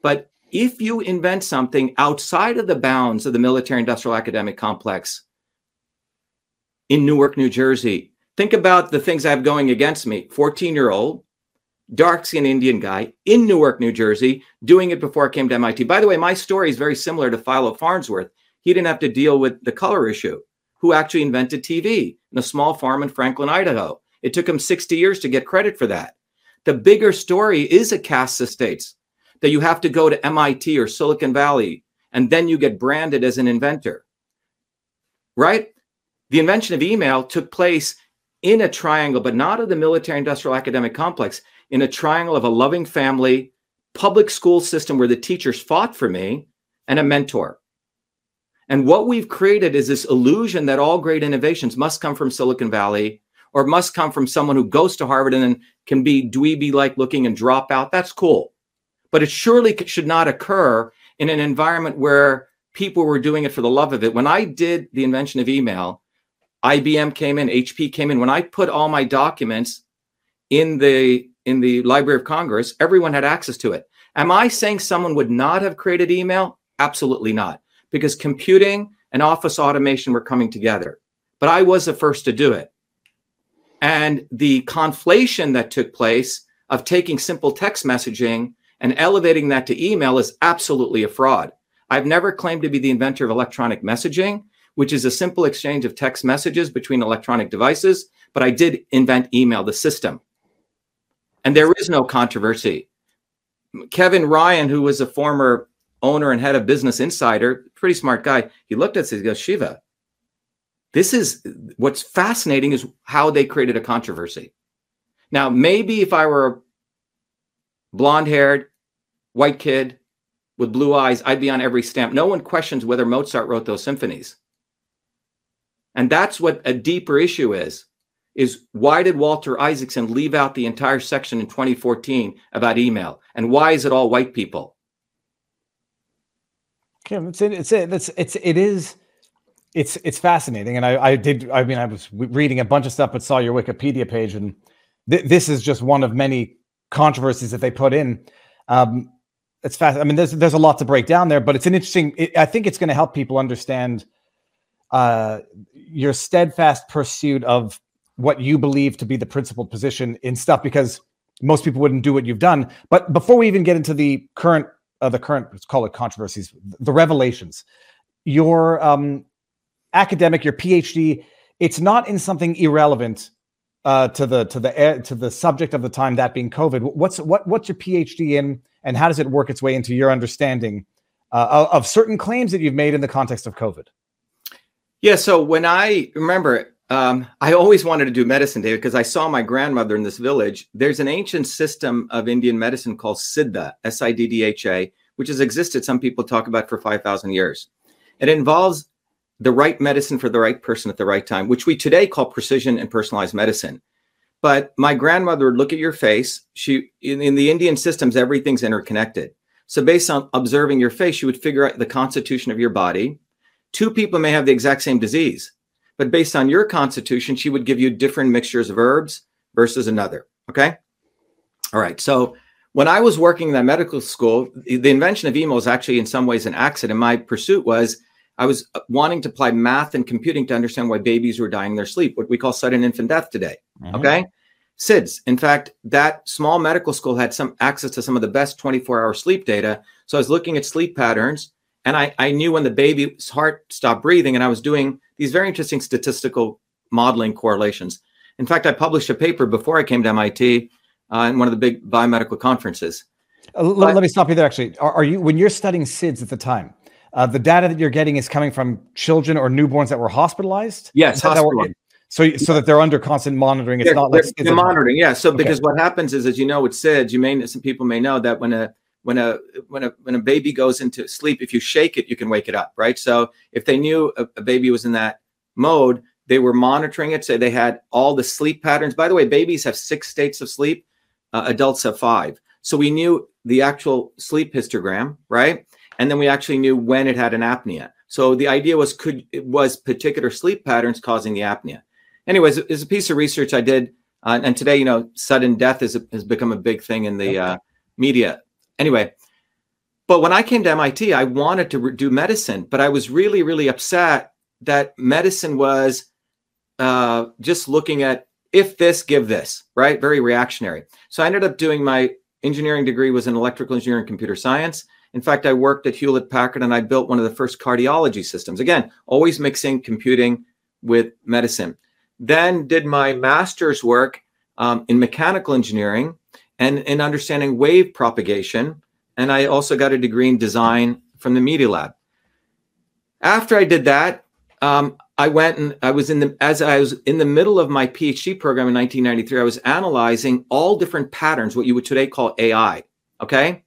E: But if you invent something outside of the bounds of the military industrial academic complex in Newark, New Jersey, think about the things I have going against me 14 year old, dark skinned Indian guy in Newark, New Jersey, doing it before I came to MIT. By the way, my story is very similar to Philo Farnsworth. He didn't have to deal with the color issue who actually invented TV in a small farm in Franklin, Idaho. It took him 60 years to get credit for that. The bigger story is a caste estates that you have to go to MIT or Silicon Valley and then you get branded as an inventor. Right? The invention of email took place in a triangle, but not of the military industrial academic complex, in a triangle of a loving family, public school system where the teachers fought for me, and a mentor. And what we've created is this illusion that all great innovations must come from Silicon Valley or must come from someone who goes to Harvard and then can be dweeby like looking and drop out. That's cool. But it surely should not occur in an environment where people were doing it for the love of it. When I did the invention of email, IBM came in, HP came in. When I put all my documents in the in the Library of Congress, everyone had access to it. Am I saying someone would not have created email? Absolutely not, because computing and office automation were coming together. But I was the first to do it. And the conflation that took place of taking simple text messaging and elevating that to email is absolutely a fraud. I've never claimed to be the inventor of electronic messaging, which is a simple exchange of text messages between electronic devices, but I did invent email, the system. And there is no controversy. Kevin Ryan, who was a former owner and head of Business Insider, pretty smart guy, he looked at us, he goes, Shiva, this is what's fascinating is how they created a controversy. Now, maybe if I were a blonde haired white kid with blue eyes, I'd be on every stamp. No one questions whether Mozart wrote those symphonies. And that's what a deeper issue is is why did Walter Isaacson leave out the entire section in 2014 about email? And why is it all white people?
D: Kim, it's it's it's it's it is it's it's fascinating, and I I did I mean I was reading a bunch of stuff, but saw your Wikipedia page, and th- this is just one of many controversies that they put in. Um, it's fast. I mean, there's there's a lot to break down there, but it's an interesting. It, I think it's going to help people understand uh, your steadfast pursuit of what you believe to be the principled position in stuff because most people wouldn't do what you've done. But before we even get into the current, uh, the current, let's call it controversies, the revelations, your um, academic, your PhD, it's not in something irrelevant uh, to the to the to the subject of the time, that being COVID. What's what what's your PhD in, and how does it work its way into your understanding uh, of certain claims that you've made in the context of COVID?
E: Yeah. So when I remember um, I always wanted to do medicine, David, because I saw my grandmother in this village. There's an ancient system of Indian medicine called Siddha, S I D D H A, which has existed, some people talk about for 5,000 years. It involves the right medicine for the right person at the right time, which we today call precision and personalized medicine. But my grandmother would look at your face. She in, in the Indian systems, everything's interconnected. So based on observing your face, she would figure out the constitution of your body. Two people may have the exact same disease but based on your constitution, she would give you different mixtures of herbs versus another. Okay. All right. So when I was working in that medical school, the invention of email was actually in some ways an accident. My pursuit was I was uh, wanting to apply math and computing to understand why babies were dying in their sleep, what we call sudden infant death today. Mm-hmm. Okay. SIDS. In fact, that small medical school had some access to some of the best 24 hour sleep data. So I was looking at sleep patterns and I, I knew when the baby's heart stopped breathing and I was doing these very interesting statistical modeling correlations. In fact, I published a paper before I came to MIT uh, in one of the big biomedical conferences.
D: Uh, let, but, let, me stop you there. Actually, are, are, you when you're studying SIDS at the time? Uh, the data that you're getting is coming from children or newborns that were hospitalized.
E: Yes, hospitalized.
D: So, so that they're under constant monitoring. It's
E: they're,
D: not like
E: they're, they're monitoring. Yeah. So, okay. because what happens is, as you know, with SIDS, you may some people may know that when a when a when a when a baby goes into sleep, if you shake it, you can wake it up, right? So if they knew a, a baby was in that mode, they were monitoring it. So they had all the sleep patterns. By the way, babies have six states of sleep. Uh, adults have five. So we knew the actual sleep histogram, right? And then we actually knew when it had an apnea. So the idea was could it was particular sleep patterns causing the apnea. Anyways, it's a piece of research I did, uh, and today, you know, sudden death is, has become a big thing in the uh, media Anyway, but when I came to MIT, I wanted to do medicine, but I was really, really upset that medicine was uh, just looking at if this, give this, right? Very reactionary. So I ended up doing my engineering degree was in electrical engineering computer science. In fact, I worked at Hewlett Packard and I built one of the first cardiology systems. Again, always mixing computing with medicine. Then did my master's work um, in mechanical engineering and in understanding wave propagation. And I also got a degree in design from the Media Lab. After I did that, um, I went and I was in the as I was in the middle of my PhD program in 1993. I was analyzing all different patterns, what you would today call AI. Okay,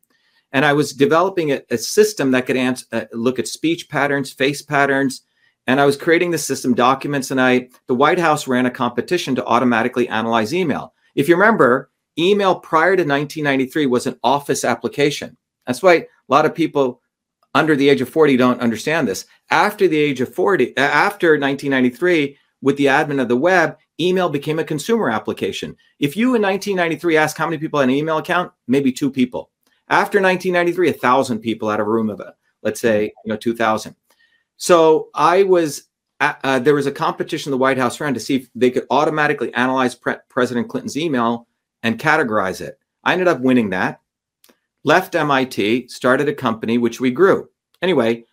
E: and I was developing a, a system that could answer, uh, look at speech patterns, face patterns, and I was creating the system documents, and I the White House ran a competition to automatically analyze email. If you remember, email prior to 1993 was an office application. That's why a lot of people under the age of 40 don't understand this. After the age of 40, after 1993, with the advent of the web, email became a consumer application. If you in 1993 asked how many people had an email account, maybe two people. After 1993, a thousand people had a room of a, Let's say you know 2,000. So I was uh, there was a competition the White House ran to see if they could automatically analyze Pre- President Clinton's email and categorize it. I ended up winning that. Left MIT, started a company which we grew. Anyway,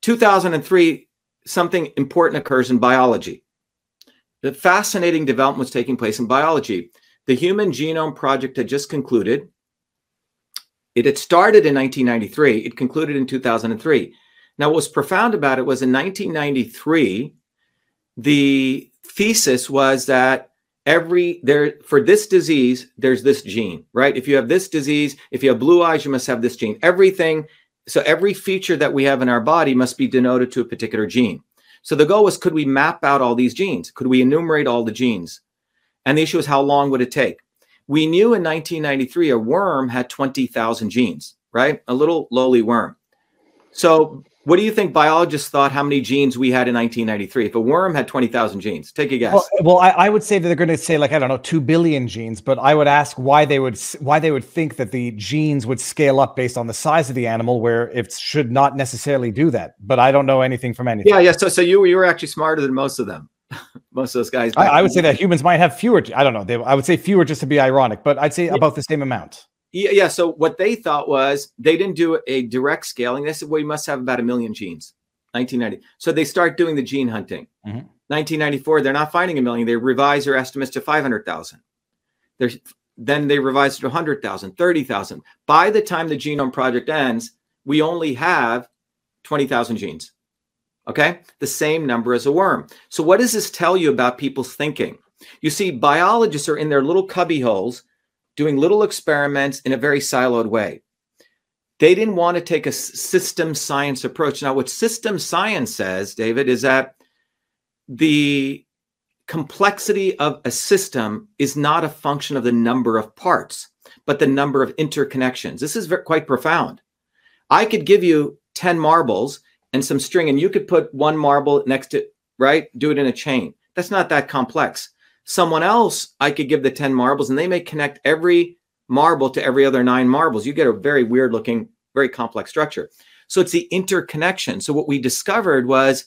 E: 2003, something important occurs in biology. The fascinating development was taking place in biology. The Human Genome Project had just concluded. It had started in 1993, it concluded in 2003. Now, what was profound about it was in 1993, the thesis was that every there for this disease, there's this gene, right? If you have this disease, if you have blue eyes, you must have this gene. Everything, so every feature that we have in our body must be denoted to a particular gene. So the goal was could we map out all these genes? Could we enumerate all the genes? And the issue was how long would it take? We knew in 1993 a worm had 20,000 genes, right? A little lowly worm. So what do you think biologists thought how many genes we had in 1993? If a worm had 20,000 genes, take a guess.
D: Well, well I, I, would say that they're going to say like I don't know, 2 billion genes, but I would ask why they would why they would think that the genes would scale up based on the size of the animal where it should not necessarily do that. But I don't know anything from anything.
E: Yeah, yeah, so so you you were actually smarter than most of them. most of those guys.
D: I, I, would say that humans might have fewer I don't know. They, I would say fewer just to be ironic, but I'd say yeah. about the same amount.
E: Yeah, yeah. So what they thought was they didn't do a direct scaling. They said, well, you must have about a million genes. 1990. So they start doing the gene hunting. Mm-hmm. 1994, they're not finding a million. They revise their estimates to 500,000. Then they revise to 100,000, 30,000. By the time the genome project ends, we only have 20,000 genes. Okay? The same number as a worm. So what does this tell you about people's thinking? You see, biologists are in their little cubby holes doing little experiments in a very siloed way. They didn't want to take a system science approach. Now, what system science says, David, is that the complexity of a system is not a function of the number of parts, but the number of interconnections. This is very, quite profound. I could give you 10 marbles and some string, and you could put one marble next to, right? Do it in a chain. That's not that complex. Someone else, I could give the 10 marbles and they may connect every marble to every other nine marbles. You get a very weird looking, very complex structure. So it's the interconnection. So what we discovered was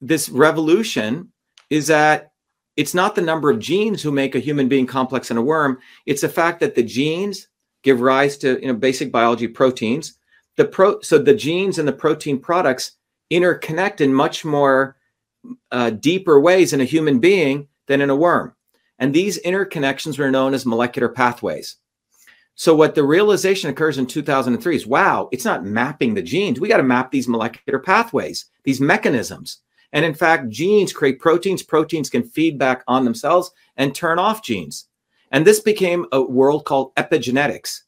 E: this revolution is that it's not the number of genes who make a human being complex and a worm. It's the fact that the genes give rise to you know basic biology proteins. The pro so the genes and the protein products interconnect in much more uh, deeper ways in a human being than in a worm. And these interconnections were known as molecular pathways. So, what the realization occurs in 2003 is wow, it's not mapping the genes. We got to map these molecular pathways, these mechanisms. And in fact, genes create proteins. Proteins can feed back on themselves and turn off genes. And this became a world called epigenetics,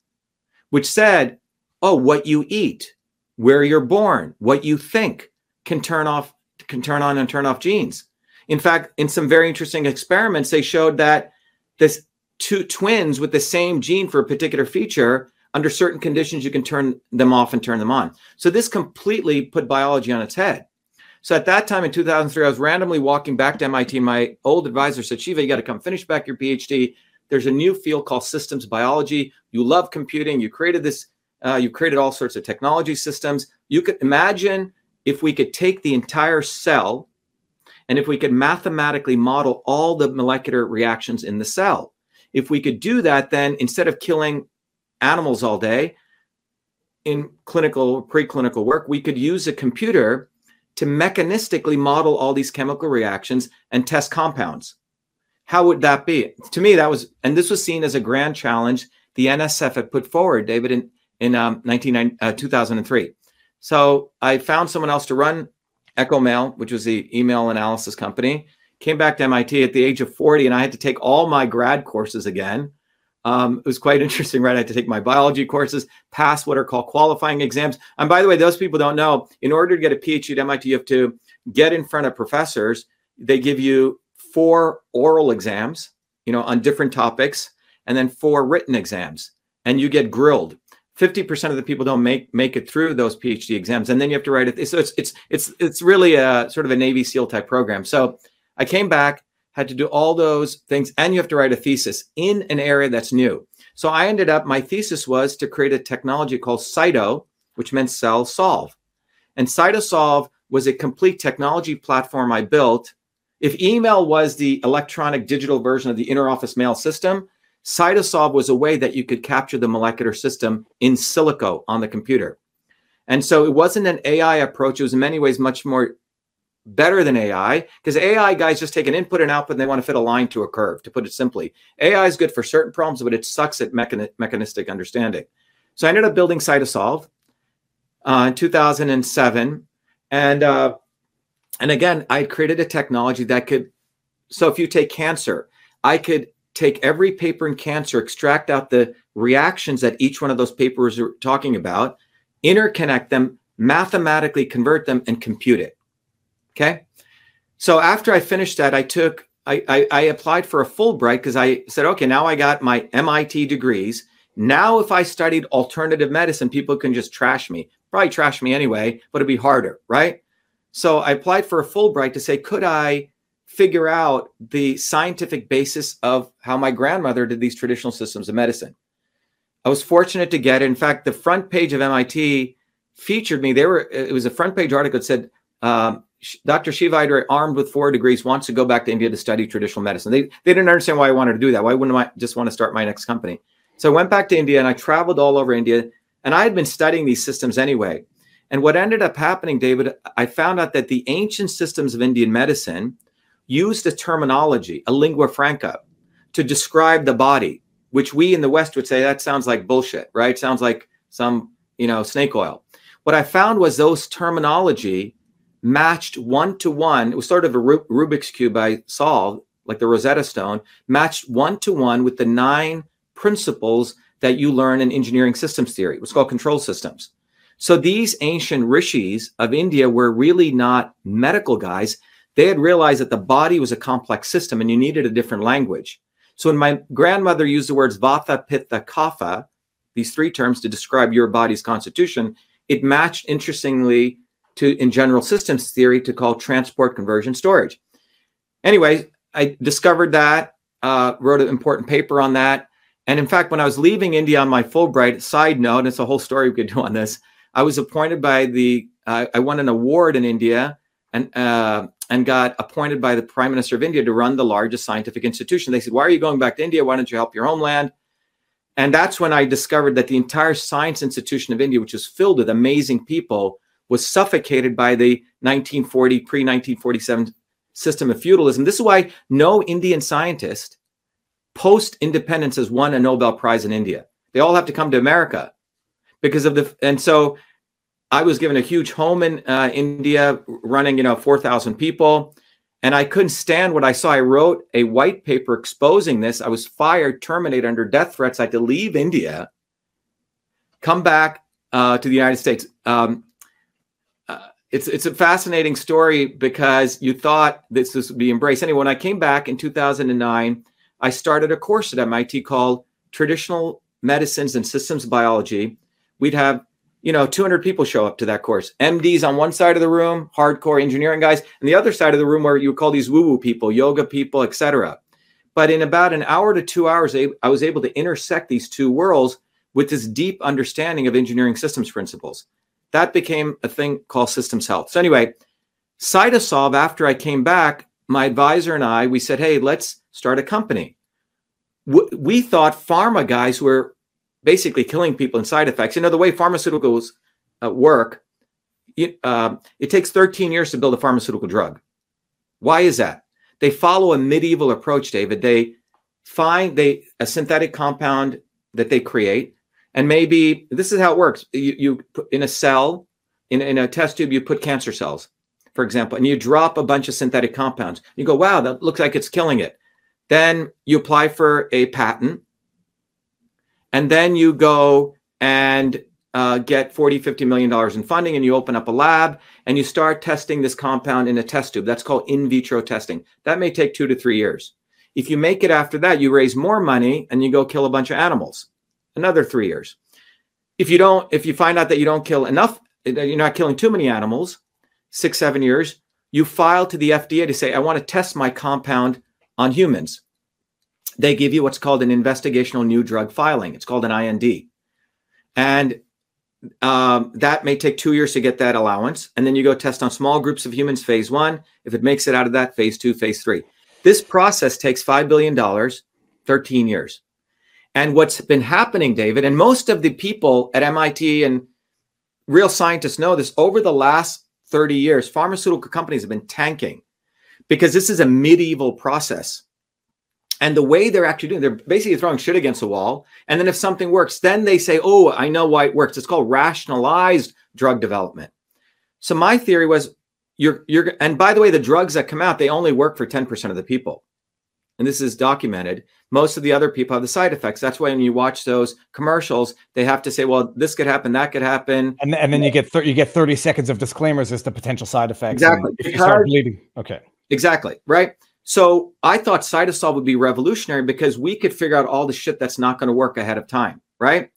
E: which said, oh, what you eat, where you're born, what you think can turn off, can turn on and turn off genes. In fact, in some very interesting experiments, they showed that this two twins with the same gene for a particular feature, under certain conditions, you can turn them off and turn them on. So this completely put biology on its head. So at that time in 2003, I was randomly walking back to MIT. My old advisor said, Shiva, you got to come finish back your PhD. There's a new field called systems biology. You love computing. You created this, uh, you created all sorts of technology systems. You could imagine if we could take the entire cell and if we could mathematically model all the molecular reactions in the cell, if we could do that, then instead of killing animals all day in clinical, preclinical work, we could use a computer to mechanistically model all these chemical reactions and test compounds. How would that be? To me, that was, and this was seen as a grand challenge the NSF had put forward, David, in, in um, 19, uh, 2003. So I found someone else to run Echomail, which was the email analysis company. Came back to MIT at the age of 40, and I had to take all my grad courses again. Um, it was quite interesting, right? I had to take my biology courses, pass what are called qualifying exams. And by the way, those people don't know, in order to get a PhD at MIT, you have to get in front of professors, they give you four oral exams, you know, on different topics, and then four written exams, and you get grilled. 50% of the people don't make make it through those PhD exams, and then you have to write it. So it's it's it's it's really a sort of a Navy SEAL type program. So I came back, had to do all those things, and you have to write a thesis in an area that's new. So I ended up, my thesis was to create a technology called Cyto, which meant cell solve. And CytoSolve was a complete technology platform I built. If email was the electronic digital version of the interoffice mail system, CytoSolve was a way that you could capture the molecular system in silico on the computer. And so it wasn't an AI approach. It was in many ways much more better than AI because AI guys just take an input and output and they want to fit a line to a curve, to put it simply. AI is good for certain problems, but it sucks at mechan- mechanistic understanding. So I ended up building CytoSolve uh, in 2007. And, uh, and again, I created a technology that could, so if you take cancer, I could take every paper in cancer, extract out the reactions that each one of those papers are talking about, interconnect them, mathematically convert them, and compute it. Okay. So after I finished that, I took, I, I, I applied for a Fulbright because I said, okay, now I got my MIT degrees. Now, if I studied alternative medicine, people can just trash me. Probably trash me anyway, but it'd be harder, right? So I applied for a Fulbright to say, could I figure out the scientific basis of how my grandmother did these traditional systems of medicine? I was fortunate to get it. In fact, the front page of MIT featured me. There were it was a front page article that said um, Dr. Shiva armed with four degrees, wants to go back to India to study traditional medicine. They, they didn't understand why I wanted to do that. Why wouldn't I just want to start my next company? So I went back to India and I traveled all over India and I had been studying these systems anyway. And what ended up happening, David, I found out that the ancient systems of Indian medicine used a terminology, a lingua franca, to describe the body, which we in the West would say that sounds like bullshit, right? Sounds like some, you know, snake oil. What I found was those terminology matched one to one. It was sort of a Rubik's cube I solved, like the Rosetta Stone, matched one to one with the nine principles that you learn in engineering systems theory. Was called control systems. So these ancient rishis of India were really not medical guys. They had realized that the body was a complex system and you needed a different language. So when my grandmother used the words vata, pitta, kapha, these three terms to describe your body's constitution, it matched interestingly to in general systems theory to call transport conversion storage. Anyway, I discovered that, uh, wrote an important paper on that. And in fact, when I was leaving India on my Fulbright, side note, it's a whole story we could do on this. I was appointed by the, uh, I won an award in India and uh, and got appointed by the Prime Minister of India to run the largest scientific institution. They said, "Why are you going back to India? Why don't you help your homeland?" And that's when I discovered that the entire science institution of India, which was filled with amazing people, was suffocated by the 1940 pre 1947 system of feudalism. This is why no Indian scientist post independence has won a Nobel Prize in India. They all have to come to America because of the and so I was given a huge home in uh, India, running you know four thousand people, and I couldn't stand what I saw. I wrote a white paper exposing this. I was fired, terminated under death threats. I had to leave India, come back uh, to the United States. Um, it's it's a fascinating story because you thought this would be embraced. Anyway, when I came back in 2009, I started a course at MIT called Traditional Medicines and Systems Biology. We'd have you know 200 people show up to that course. MDs on one side of the room, hardcore engineering guys, and the other side of the room where you would call these woo-woo people, yoga people, etc. But in about an hour to two hours, I was able to intersect these two worlds with this deep understanding of engineering systems principles that became a thing called systems health. So anyway, Cytosolve, after I came back, my advisor and I, we said, hey, let's start a company. We thought pharma guys were basically killing people in side effects. You know, the way pharmaceuticals uh, work, it, uh, it takes 13 years to build a pharmaceutical drug. Why is that? They follow a medieval approach, David. They find they a synthetic compound that they create and maybe this is how it works. You, you put in a cell, in, in a test tube, you put cancer cells, for example, and you drop a bunch of synthetic compounds. You go, wow, that looks like it's killing it. Then you apply for a patent. And then you go and uh, get 40, 50 million dollars in funding and you open up a lab and you start testing this compound in a test tube. That's called in vitro testing. That may take two to three years. If you make it after that, you raise more money and you go kill a bunch of animals. Another three years. If you don't, if you find out that you don't kill enough, you're not killing too many animals, six, seven years, you file to the FDA to say, I want to test my compound on humans. They give you what's called an investigational new drug filing. It's called an IND. And um, that may take two years to get that allowance. And then you go test on small groups of humans, phase one. If it makes it out of that, phase two, phase three. This process takes $5 billion, 13 years. And what's been happening, David, and most of the people at MIT and real scientists know this over the last 30 years, pharmaceutical companies have been tanking because this is a medieval process. And the way they're actually doing, they're basically throwing shit against the wall. And then if something works, then they say, oh, I know why it works. It's called rationalized drug development. So my theory was you're you're and by the way, the drugs that come out, they only work for 10% of the people. And this is documented. Most of the other people have the side effects. That's why when you watch those commercials, they have to say, "Well, this could happen, that could happen,"
D: and, and then you get thir- you get thirty seconds of disclaimers as to potential side effects.
E: Exactly.
D: If you start bleeding, okay.
E: Exactly. Right. So I thought CytoSolve would be revolutionary because we could figure out all the shit that's not going to work ahead of time. Right.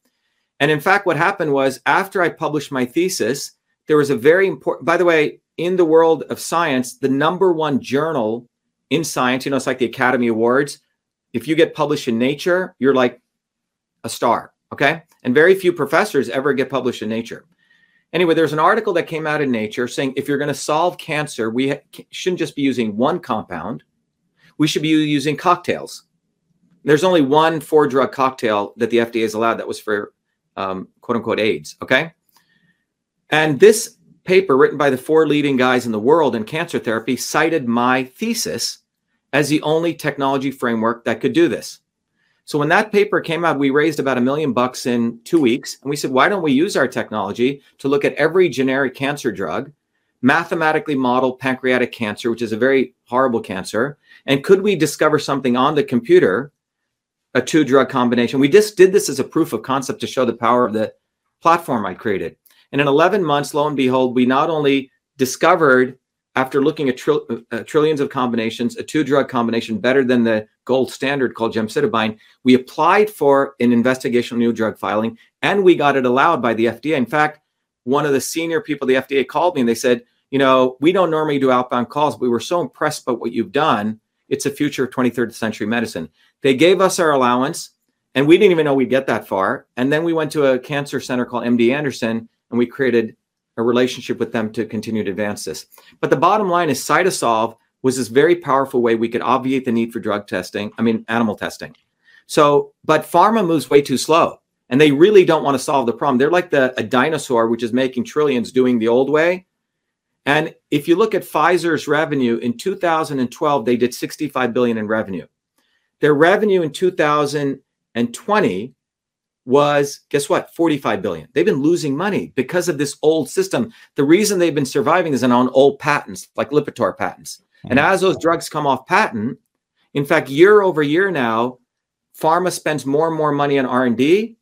E: And in fact, what happened was after I published my thesis, there was a very important. By the way, in the world of science, the number one journal in science, you know, it's like the Academy Awards. If you get published in Nature, you're like a star. Okay. And very few professors ever get published in Nature. Anyway, there's an article that came out in Nature saying if you're going to solve cancer, we ha- shouldn't just be using one compound, we should be using cocktails. There's only one four drug cocktail that the FDA has allowed that was for um, quote unquote AIDS. Okay. And this paper written by the four leading guys in the world in cancer therapy cited my thesis as the only technology framework that could do this. So when that paper came out, we raised about a million bucks in two weeks. And we said, why don't we use our technology to look at every generic cancer drug, mathematically model pancreatic cancer, which is a very horrible cancer? And could we discover something on the computer, a two drug combination? We just did this as a proof of concept to show the power of the platform I created. And in 11 months, lo and behold, we not only discovered, after looking at trill- uh, trillions of combinations, a two drug combination better than the gold standard called gemcitabine, we applied for an investigational new drug filing and we got it allowed by the FDA. In fact, one of the senior people the FDA called me and they said, you know, we don't normally do outbound calls, but we were so impressed by what you've done. It's a future of 23rd century medicine. They gave us our allowance and we didn't even know we'd get that far. And then we went to a cancer center called MD Anderson and we created a relationship with them to continue to advance this. But the bottom line is CytoSolve was this very powerful way we could obviate the need for drug testing, I mean, animal testing. So, but pharma moves way too slow and they really don't want to solve the problem. They're like the, a dinosaur, which is making trillions doing the old way. And if you look at Pfizer's revenue in 2012, they did 65 billion in revenue. Their revenue in 2020 was guess what? 45 billion. They've been losing money because of this old system. The reason they've been surviving is on old patents like lipitor patents. Mm-hmm. and as those drugs come off patent in fact year over year now pharma spends more and more money on r&d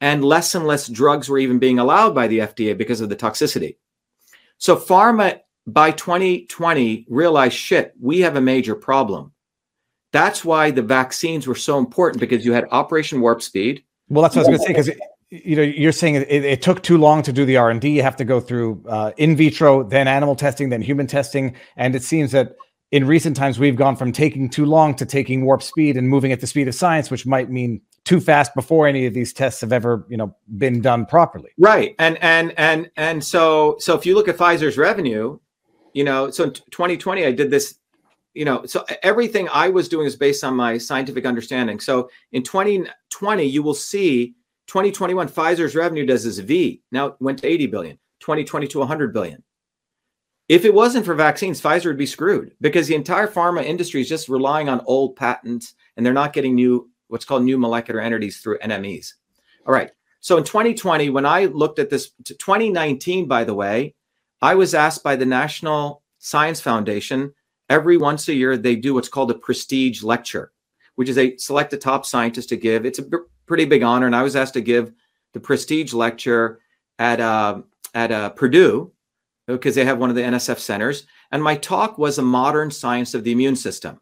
E: and less and less drugs were even being allowed by the fda because of the toxicity so pharma by 2020 realized shit we have a major problem. That's why the vaccines were so important because you had operation warp speed.
D: Well, that's what I was going to say because you know you're saying it, it, took too long to do the R and D. You have to go through uh, in vitro, then animal testing, then human testing, and it seems that in recent times we've gone from taking too long to taking warp speed and moving at the speed of science, which might mean too fast before any of these tests have ever you know been done properly.
E: Right, and and and and so so if you look at Pfizer's revenue, you know, so in 2020 I did this you know, so everything I was doing is based on my scientific understanding. So in 2020, you will see 2021 Pfizer's revenue does this V. Now it went to 80 billion, 2020 to 100 billion. If it wasn't for vaccines, Pfizer would be screwed because the entire pharma industry is just relying on old patents and they're not getting new what's called new molecular entities through NMEs. All right. So in 2020, when I looked at this, 2019, by the way, I was asked by the National Science Foundation every once a year they do what's called a prestige lecture which is they select a top scientist to give it's a b- pretty big honor and i was asked to give the prestige lecture at uh, at uh, Purdue because they have one of the NSF centers, and my talk was a modern science of the immune system.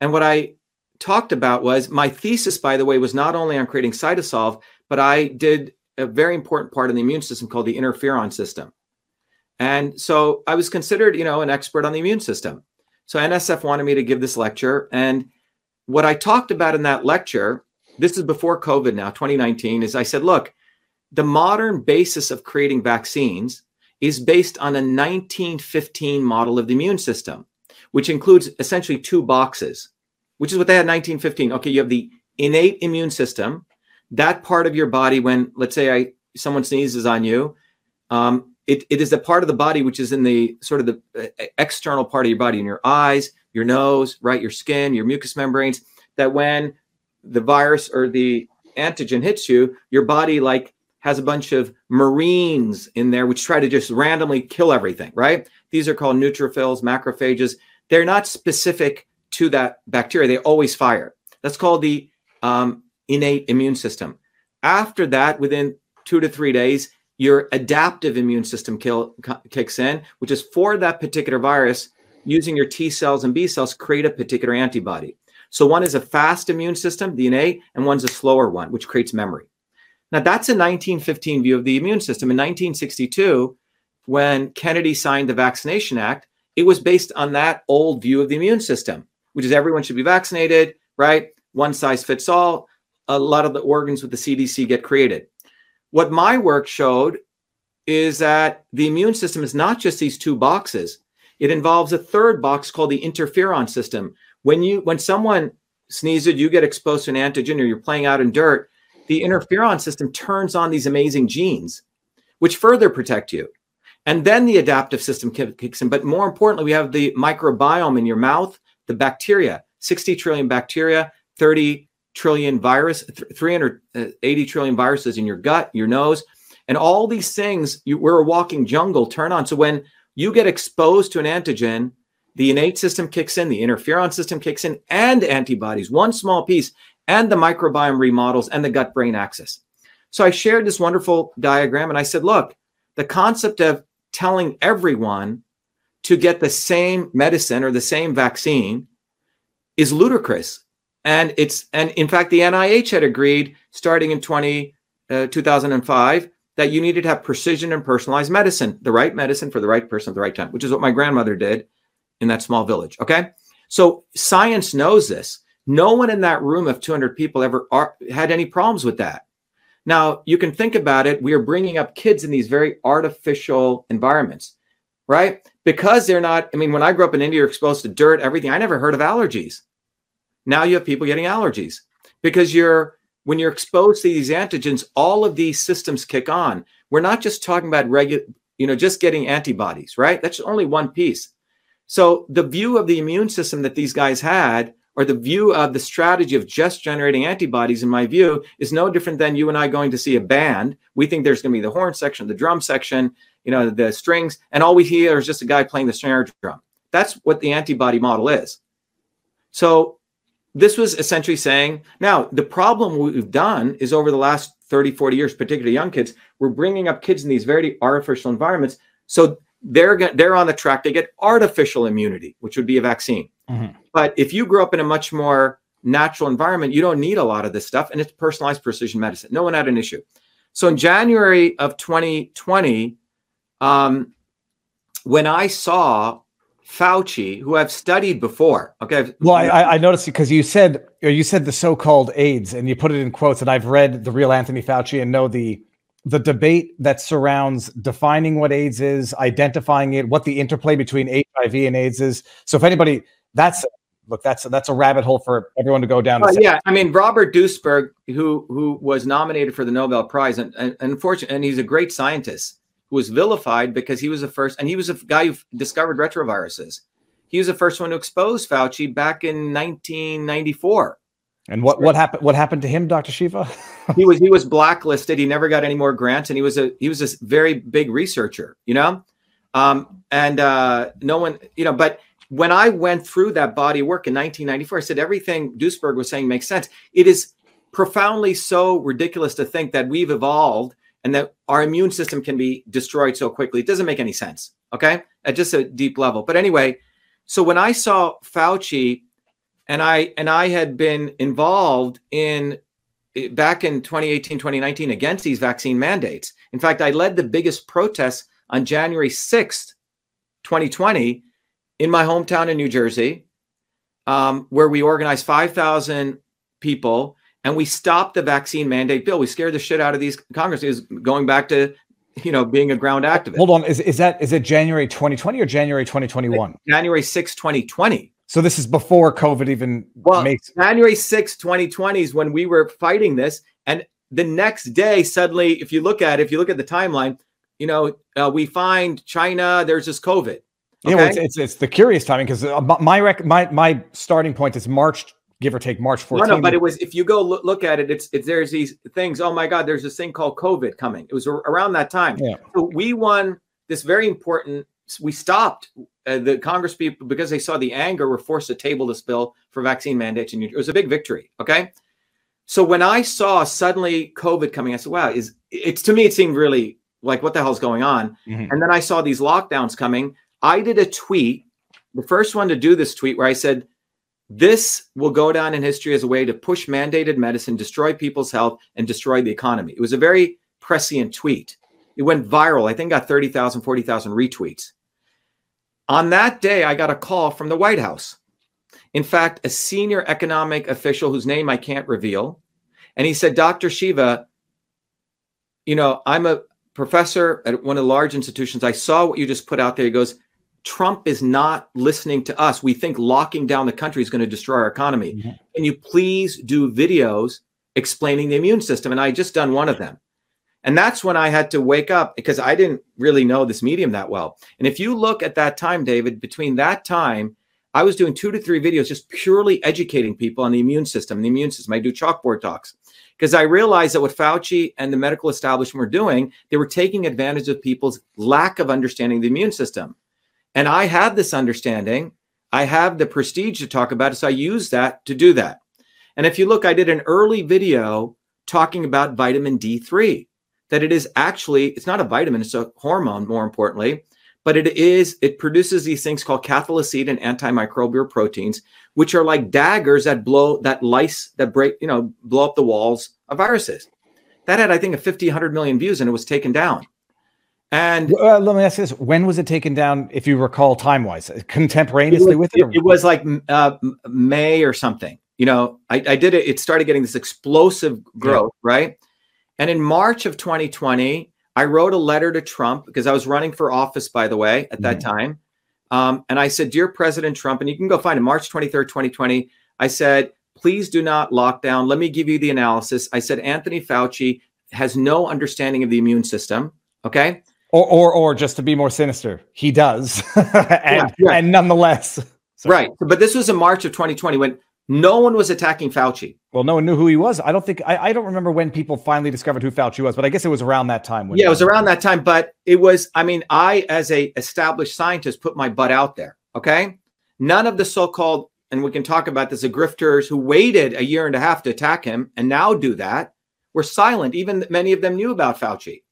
E: And what I talked about was my thesis, by the way, was not only on creating cytosolve, but I did a very important part of the immune system called the interferon system. And so I was considered, you know, an expert on the immune system. So NSF wanted me to give this lecture. And what I talked about in that lecture, this is before COVID now, 2019, is I said, look, the modern basis of creating vaccines is based on a 1915 model of the immune system, which includes essentially two boxes, which is what they had in 1915. Okay, you have the innate immune system, that part of your body when, let's say, I someone sneezes on you, um, it, it is the part of the body which is in the sort of the uh, external part of your body, in your eyes, your nose, right, your skin, your mucous membranes, that when the virus or the antigen hits you, your body like has a bunch of marines in there which try to just randomly kill everything, right? These are called neutrophils, macrophages. They're not specific to that bacteria, they always fire. That's called the um, innate immune system. After that, within two to three days, your adaptive immune system kill, kicks in, which is for that particular virus, using your T cells and B cells, create a particular antibody. So one is a fast immune system, the innate, and one's a slower one, which creates memory. Now, that's a 1915 view of the immune system. In 1962, when Kennedy signed the Vaccination Act, it was based on that old view of the immune system, which is everyone should be vaccinated, right? One size fits all. A lot of the organs with the CDC get created. What my work showed is that the immune system is not just these two boxes. It involves a third box called the interferon system. When you when someone sneezes, you get exposed to an antigen or you're playing out in dirt, the interferon system turns on these amazing genes, which further protect you. And then the adaptive system kicks in. But more importantly, we have the microbiome in your mouth, the bacteria, 60 trillion bacteria, 30 trillion virus, 380 uh, trillion viruses in your gut, your nose. And all these things, you, we're a walking jungle, turn on. So when you get exposed to an antigen, the innate system kicks in, the interferon system kicks in, and antibodies, one small piece and the microbiome remodels and the gut brain axis. So I shared this wonderful diagram and I said, look, the concept of telling everyone to get the same medicine or the same vaccine is ludicrous. And it's and in fact the NIH had agreed starting in 20 uh, 2005 that you needed to have precision and personalized medicine, the right medicine for the right person at the right time, which is what my grandmother did in that small village, okay? So science knows this. No one in that room of 200 people ever are, had any problems with that. Now, you can think about it. We are bringing up kids in these very artificial environments, right? Because they're not, I mean, when I grew up in India, you're exposed to dirt, everything. I never heard of allergies. Now you have people getting allergies because you're, when you're exposed to these antigens, all of these systems kick on. We're not just talking about regular, you know, just getting antibodies, right? That's only one piece. So the view of the immune system that these guys had or the view of the strategy of just generating antibodies, in my view, is no different than you and I going to see a band. We think there's going to be the horn section, the drum section, you know, the strings, and all we hear is just a guy playing the snare drum. That's what the antibody model is. So this was essentially saying, now the problem we've done is over the last 30, 40 years, particularly young kids, we're bringing up kids in these very artificial environments. So they're they're on the track to get artificial immunity, which would be a vaccine. Mm-hmm. But if you grow up in a much more natural environment, you don't need a lot of this stuff, and it's personalized precision medicine. No one had an issue. So in January of 2020, um, when I saw Fauci, who I've studied before, okay.
D: Well, I, I noticed because you said you said the so-called AIDS, and you put it in quotes, and I've read the real Anthony Fauci and know the the debate that surrounds defining what AIDS is, identifying it, what the interplay between HIV and AIDS is. So if anybody that's look that's that's a rabbit hole for everyone to go down.
E: Uh, yeah, I mean Robert Duesberg, who who was nominated for the Nobel Prize, and, and unfortunately, and he's a great scientist who was vilified because he was the first, and he was a guy who discovered retroviruses. He was the first one to expose Fauci back in 1994.
D: And what what happened? What happened to him, Doctor Shiva?
E: he was he was blacklisted. He never got any more grants, and he was a he was a very big researcher. You know, um, and uh, no one, you know, but when I went through that body of work in 1994, I said everything Duesberg was saying makes sense. It is profoundly so ridiculous to think that we've evolved and that our immune system can be destroyed so quickly. It doesn't make any sense. Okay. At just a deep level. But anyway, so when I saw Fauci and I and I had been involved in eh, back in 2018, 2019 against these vaccine mandates. In fact, I led the biggest protests on January 6th, 2020, in my hometown in New Jersey, um, where we organized 5,000 people and we stopped the vaccine mandate bill. We scared the shit out of these Congress. going back to you know being a ground activist.
D: Hold on, is, is that is it January 2020 or January 2021?
E: January 6, 2020.
D: So this is before COVID even
E: well,
D: makes
E: January 6, 2020 is when we were fighting this. And the next day, suddenly, if you look at it, if you look at the timeline, you know, uh, we find China, there's this COVID. Okay?
D: Yeah, well, it's, it's, it's the curious timing because uh, my rec- my my starting point is March give or take March 14th.
E: No, no, but it was if you go look, look at it, it's it's there's these things. Oh my God, there's this thing called COVID coming. It was around that time.
D: Yeah.
E: So we won this very important. We stopped uh, the Congress people because they saw the anger. Were forced to table this bill for vaccine mandates, and it was a big victory. Okay. So when I saw suddenly COVID coming, I said, "Wow, is it's to me it seemed really like what the hell's going on?" Mm-hmm. And then I saw these lockdowns coming. I did a tweet, the first one to do this tweet, where I said this will go down in history as a way to push mandated medicine, destroy people's health, and destroy the economy. It was a very prescient tweet. It went viral. I think got 30,000, 40,000 retweets. On that day, I got a call from the White House. In fact, a senior economic official whose name I can't reveal. And he said, Dr. Shiva, you know, I'm a professor at one of the large institutions. I saw what you just put out there. He goes, Trump is not listening to us. We think locking down the country is going to destroy our economy. Mm-hmm. Can you please do videos explaining the immune system? And I just done one of them. And that's when I had to wake up because I didn't really know this medium that well. And if you look at that time, David, between that time, I was doing two to three videos just purely educating people on the immune system, the immune system. I do chalkboard talks because I realized that what Fauci and the medical establishment were doing, they were taking advantage of people's lack of understanding the immune system. And I have this understanding. I have the prestige to talk about it. So I use that to do that. And if you look, I did an early video talking about vitamin D3, that it is actually, it's not a vitamin, it's a hormone, more importantly, but it is, it produces these things called cathelicidin and antimicrobial proteins, which are like daggers that blow, that lice, that break, you know, blow up the walls of viruses. That had, I think, a 50, 100 million views and it was taken down. And
D: uh, let me ask this: When was it taken down? If you recall, time wise, contemporaneously
E: it
D: was,
E: with it, it, was like uh, May or something. You know, I, I, did it. It started getting this explosive growth, yeah. right? And in March of 2020, I wrote a letter to Trump because I was running for office, by the way, at that mm-hmm. time. Um, and I said, "Dear President Trump," and you can go find it, March 23rd, 2020. I said, "Please do not lock down. Let me give you the analysis." I said, "Anthony Fauci has no understanding of the immune system." Okay.
D: Or, or, or just to be more sinister, he does, and yeah, yeah. and nonetheless,
E: right. But this was in March of 2020 when no one was attacking Fauci.
D: Well, no one knew who he was. I don't think I, I don't remember when people finally discovered who Fauci was, but I guess it was around that time.
E: yeah, it was around that time. But it was. I mean, I as a established scientist put my butt out there. Okay, none of the so-called and we can talk about this the grifters who waited a year and a half to attack him and now do that were silent. Even many of them knew about Fauci.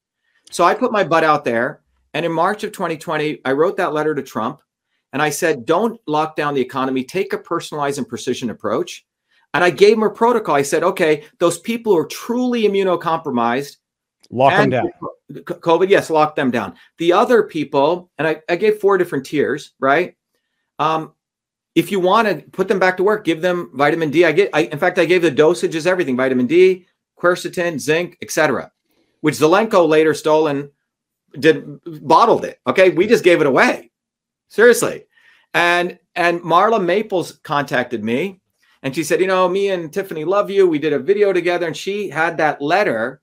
E: So I put my butt out there. And in March of 2020, I wrote that letter to Trump and I said, don't lock down the economy, take a personalized and precision approach. And I gave him a protocol. I said, okay, those people who are truly immunocompromised,
D: lock them down.
E: COVID, yes, lock them down. The other people, and I, I gave four different tiers, right? Um, if you want to put them back to work, give them vitamin D. I get, I, in fact, I gave the dosages, everything: vitamin D, quercetin, zinc, etc which Zelenko later stole and did bottled it. Okay, we just gave it away. Seriously. And and Marla Maples contacted me and she said, you know, me and Tiffany love you. We did a video together and she had that letter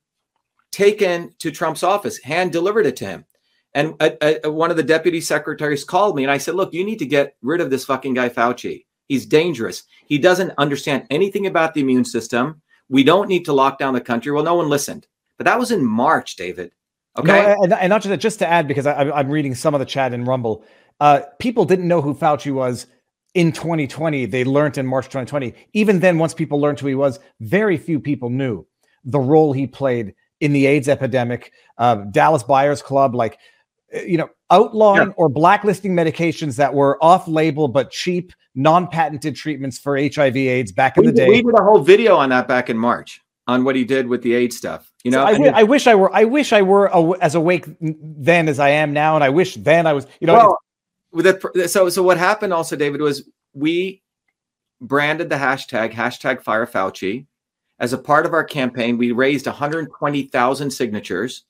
E: taken to Trump's office, hand delivered it to him. And a, a, one of the deputy secretaries called me and I said, look, you need to get rid of this fucking guy Fauci. He's dangerous. He doesn't understand anything about the immune system. We don't need to lock down the country. Well, no one listened. But that was in March, David. Okay.
D: No, and, and, not just just to add, because I, am reading some of the chat in Rumble. Uh, people didn't know who Fauci was in 2020. They learned in March 2020. Even then, once people learned who he was, very few people knew the role he played in the AIDS epidemic. Uh, Dallas Buyers Club, like uh, you know, outlawing
E: Yeah.
D: or blacklisting medications that were off-label but cheap, non-patented treatments for HIV/AIDS back in
E: We
D: the day.
E: we did a whole video on that back in March on what he did with the AIDS stuff. You know,
D: I,
E: and
D: wi-
E: it-
D: I wish I were. I wish I were aw- as awake then as I am now, and I wish then I was. You know,
E: well, the, so so what happened also, David, was we branded the hashtag hashtag Fire Fauci as a part of our campaign. We raised 120,000 signatures,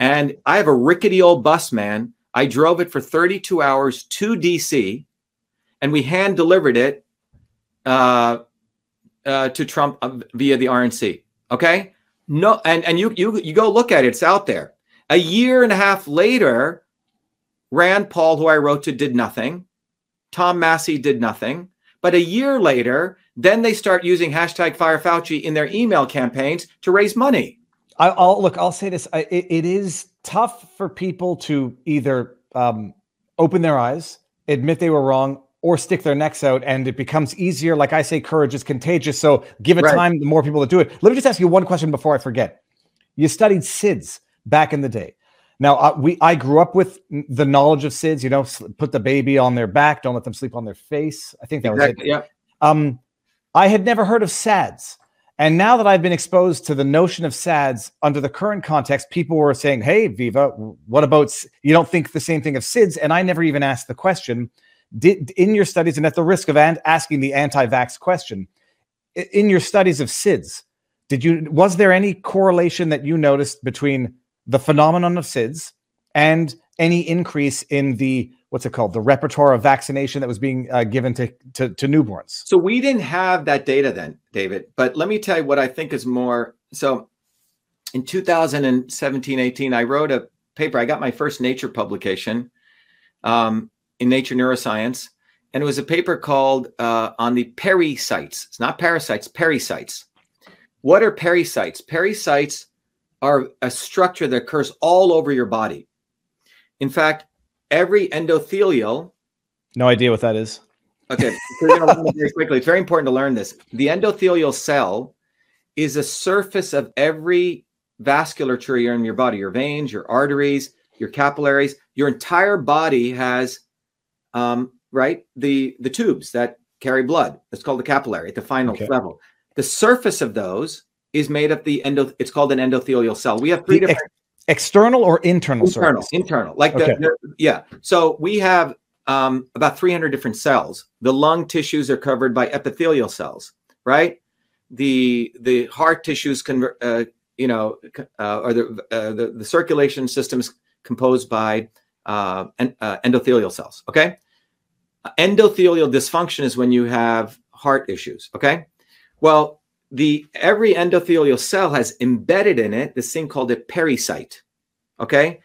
E: and I have a rickety old bus, man. I drove it for 32 hours to DC, and we hand delivered it uh, uh, to Trump uh, via the RNC. Okay, no, and and you you you go look at it; it's out there. A year and a half later, Rand Paul, who I wrote to, did nothing. Tom Massie did nothing. But a year later, then they start using hashtag Fire Fauci in their email campaigns to raise money.
D: I, I'll look. I'll say this: I, it, it is tough for people to either um, open their eyes, admit they were wrong, or stick their necks out, and it becomes easier. Like I say, courage is contagious. So give it
E: Right.
D: time. The more people that do it. Let me just ask you one question before I forget. You studied SIDS back in the day. Now uh, we, I grew up with the knowledge of SIDS. You know, put the baby on their back, don't let them sleep on their face. I think that was it.
E: Yeah.
D: Um, I had never heard of SADS. And now that I've been exposed to the notion of SADS under the current context, people were saying, Hey, Viva, what about you don't think the same thing of SIDS? And I never even asked the question. Did in your studies, and at the risk of asking the anti-vax question, in your studies of SIDS, did you was there any correlation that you noticed between the phenomenon of SIDS and any increase in the what's it called the repertoire of vaccination that was being uh, given to, to to newborns?
E: So we didn't have that data then, David. But let me tell you what I think is more. So in 2017, 18, I wrote a paper. I got my first Nature publication um, in Nature Neuroscience. And it was a paper called uh, on the pericytes. It's not parasites, pericytes. What are pericytes? Pericytes are a structure that occurs all over your body. In fact, every endothelial
D: No idea what that is.
E: Okay, we're going to learn very quickly. It's very important to learn this. The endothelial cell is a surface of every vasculature you're in your body, your veins, your arteries, your capillaries. Your entire body has, um, right, the the tubes that carry blood. That's called the capillary at the final
D: Okay.
E: level. The surface of those is made of the endo. It's called an endothelial cell. We have three
D: The
E: different
D: External or internal
E: internal
D: surface?
E: internal like
D: Okay.
E: the, the yeah so we have um, about 300 different cells the lung tissues are covered by epithelial cells right the the heart tissues can uh, you know uh, or the, uh, the the circulation system is composed by uh, en- uh, endothelial cells okay endothelial dysfunction is when you have heart issues okay? Well the every endothelial cell has embedded in it this thing called a pericyte okay?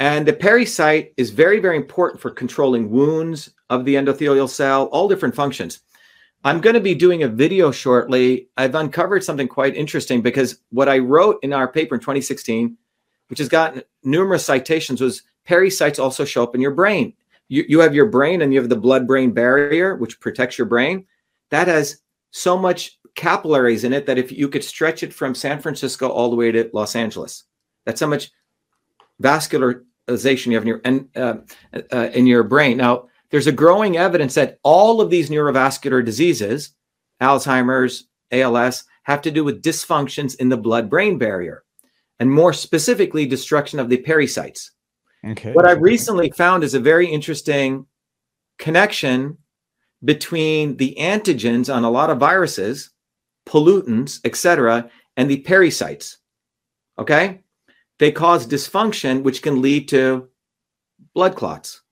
E: And the pericyte is very very important for controlling wounds of the endothelial cell all different functions. I'm going to be doing a video shortly. I've uncovered something quite interesting because what i wrote in our paper in 2016 which has gotten numerous citations was pericytes also show up in your brain you, you have your brain and you have the blood brain barrier which protects your brain that has so much capillaries in it that if you could stretch it from san francisco all the way to los angeles that's how much vascularization you have in your and uh, uh, in your brain. Now, there's a growing evidence that all of these neurovascular diseases, Alzheimer's, ALS, have to do with dysfunctions in the blood-brain barrier, and more specifically, destruction of the pericytes.
D: Okay.
E: What I've recently found is a very interesting connection between the antigens on a lot of viruses, pollutants, etc., and the pericytes. Okay? They cause dysfunction, which can lead to blood clots,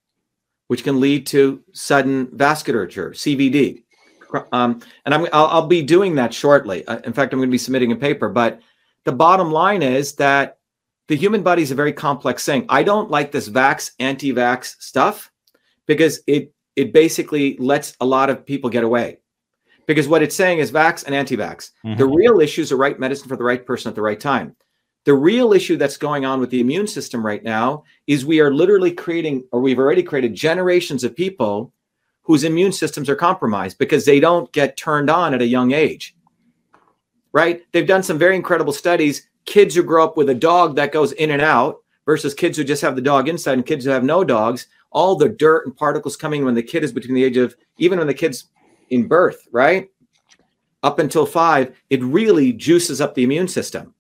E: which can lead to sudden vasculature, CVD. Um, and I'm, I'll, I'll be doing that shortly. Uh, in fact, I'm going to be submitting a paper. But the bottom line is that the human body is a very complex thing. I don't like this vax, anti-vax stuff because it it basically lets a lot of people get away. Because what it's saying is vax and anti-vax.
D: Mhm.
E: The real issue is the right medicine for the right person at the right time. The real issue that's going on with the immune system right now is we are literally creating, or we've already created generations of people whose immune systems are compromised because they don't get turned on at a young age. Right? They've done some very incredible studies kids who grow up with a dog that goes in and out versus kids who just have the dog inside and kids who have no dogs, all the dirt and particles coming when the kid is between the age of even when the kid's in birth, right? Up until five, it really juices up the immune system.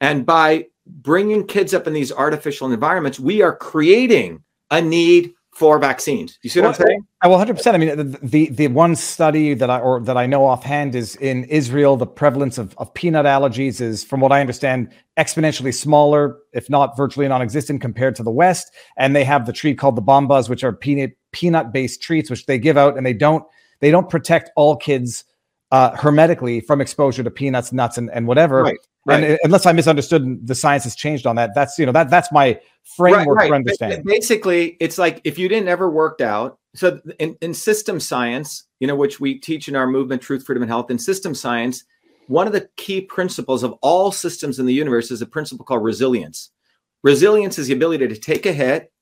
E: And by bringing kids up in these artificial environments, we are creating a need for vaccines. You see what
D: Well,
E: I'm saying?
D: I will 100%. I mean, the, the one study that I or that I know offhand is in Israel. The prevalence of, of peanut allergies is, from what I understand, exponentially smaller, if not virtually non-existent, compared to the West. And they have the treat called the Bambas, which are peanut peanut based treats, which they give out, and they don't they don't protect all kids uh, hermetically from exposure to peanuts, nuts, and, and whatever.
E: Right, right.
D: uh, unless I misunderstood, the science has changed on that. That's you know that that's my framework for
E: But-
D: understanding.
E: Basically, it's like if you didn't ever worked out. So in, in system science, you know, which we teach in our movement, Truth, Freedom, and Health, in system science, one of the key principles of all systems in the universe is a principle called resilience. Resilience is the ability to take a hit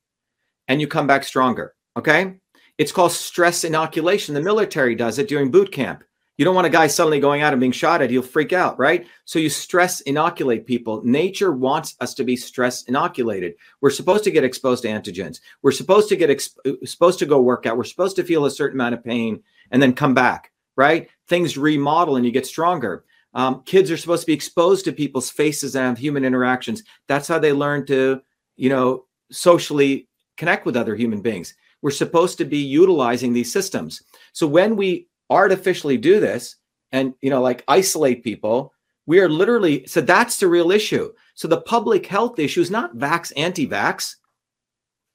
E: and you come back stronger. Okay. It's called stress inoculation. The military does it during boot camp. You don't want a guy suddenly going out and being shot at, he'll freak out, right? So you stress inoculate people. Nature wants us to be stress inoculated. We're supposed to get exposed to antigens. We're supposed to get exp- supposed to go work out. We're supposed to feel a certain amount of pain and then come back, right? Things remodel and you get stronger. Um, kids are supposed to be exposed to people's faces and have human interactions. That's how they learn to, you know, socially connect with other human beings. We're supposed to be utilizing these systems. So when we artificially do this and, you know, like isolate people, we are literally, so that's the real issue. So the public health issue is not vax, anti vax.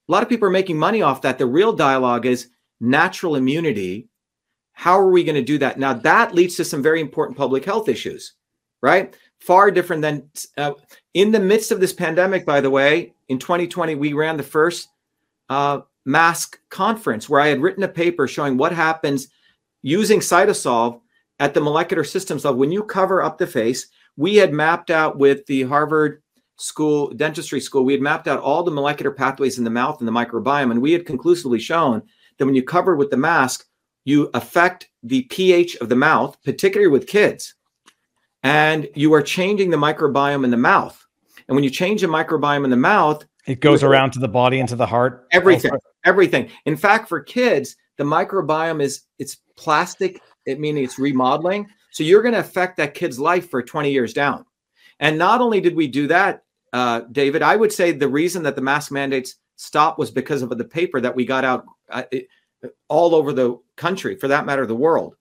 E: A lot of people are making money off that. The real dialogue is natural immunity. How are we going to do that? Now, that leads to some very important public health issues, right? Far different than uh, in the midst of this pandemic, by the way, in 2020, we ran the first uh, mask conference where I had written a paper showing what happens using CytoSolve at the molecular systems level. When you cover up the face, we had mapped out with the Harvard School, dentistry school, we had mapped out all the molecular pathways in the mouth and the microbiome. And we had conclusively shown that when you cover with the mask, you affect the pH of the mouth, particularly with kids. And you are changing the microbiome in the mouth. And when you change the microbiome in the mouth,
D: It goes around to the body and to the heart.
E: everything everything in fact for kids the microbiome is it's plastic it meaning it's remodeling. So you're going to affect that kid's life for 20 years down. And not only did we do that uh, david i would say the reason that the mask mandates stopped was because of the paper that we got out uh, it, all over the country for that matter the world.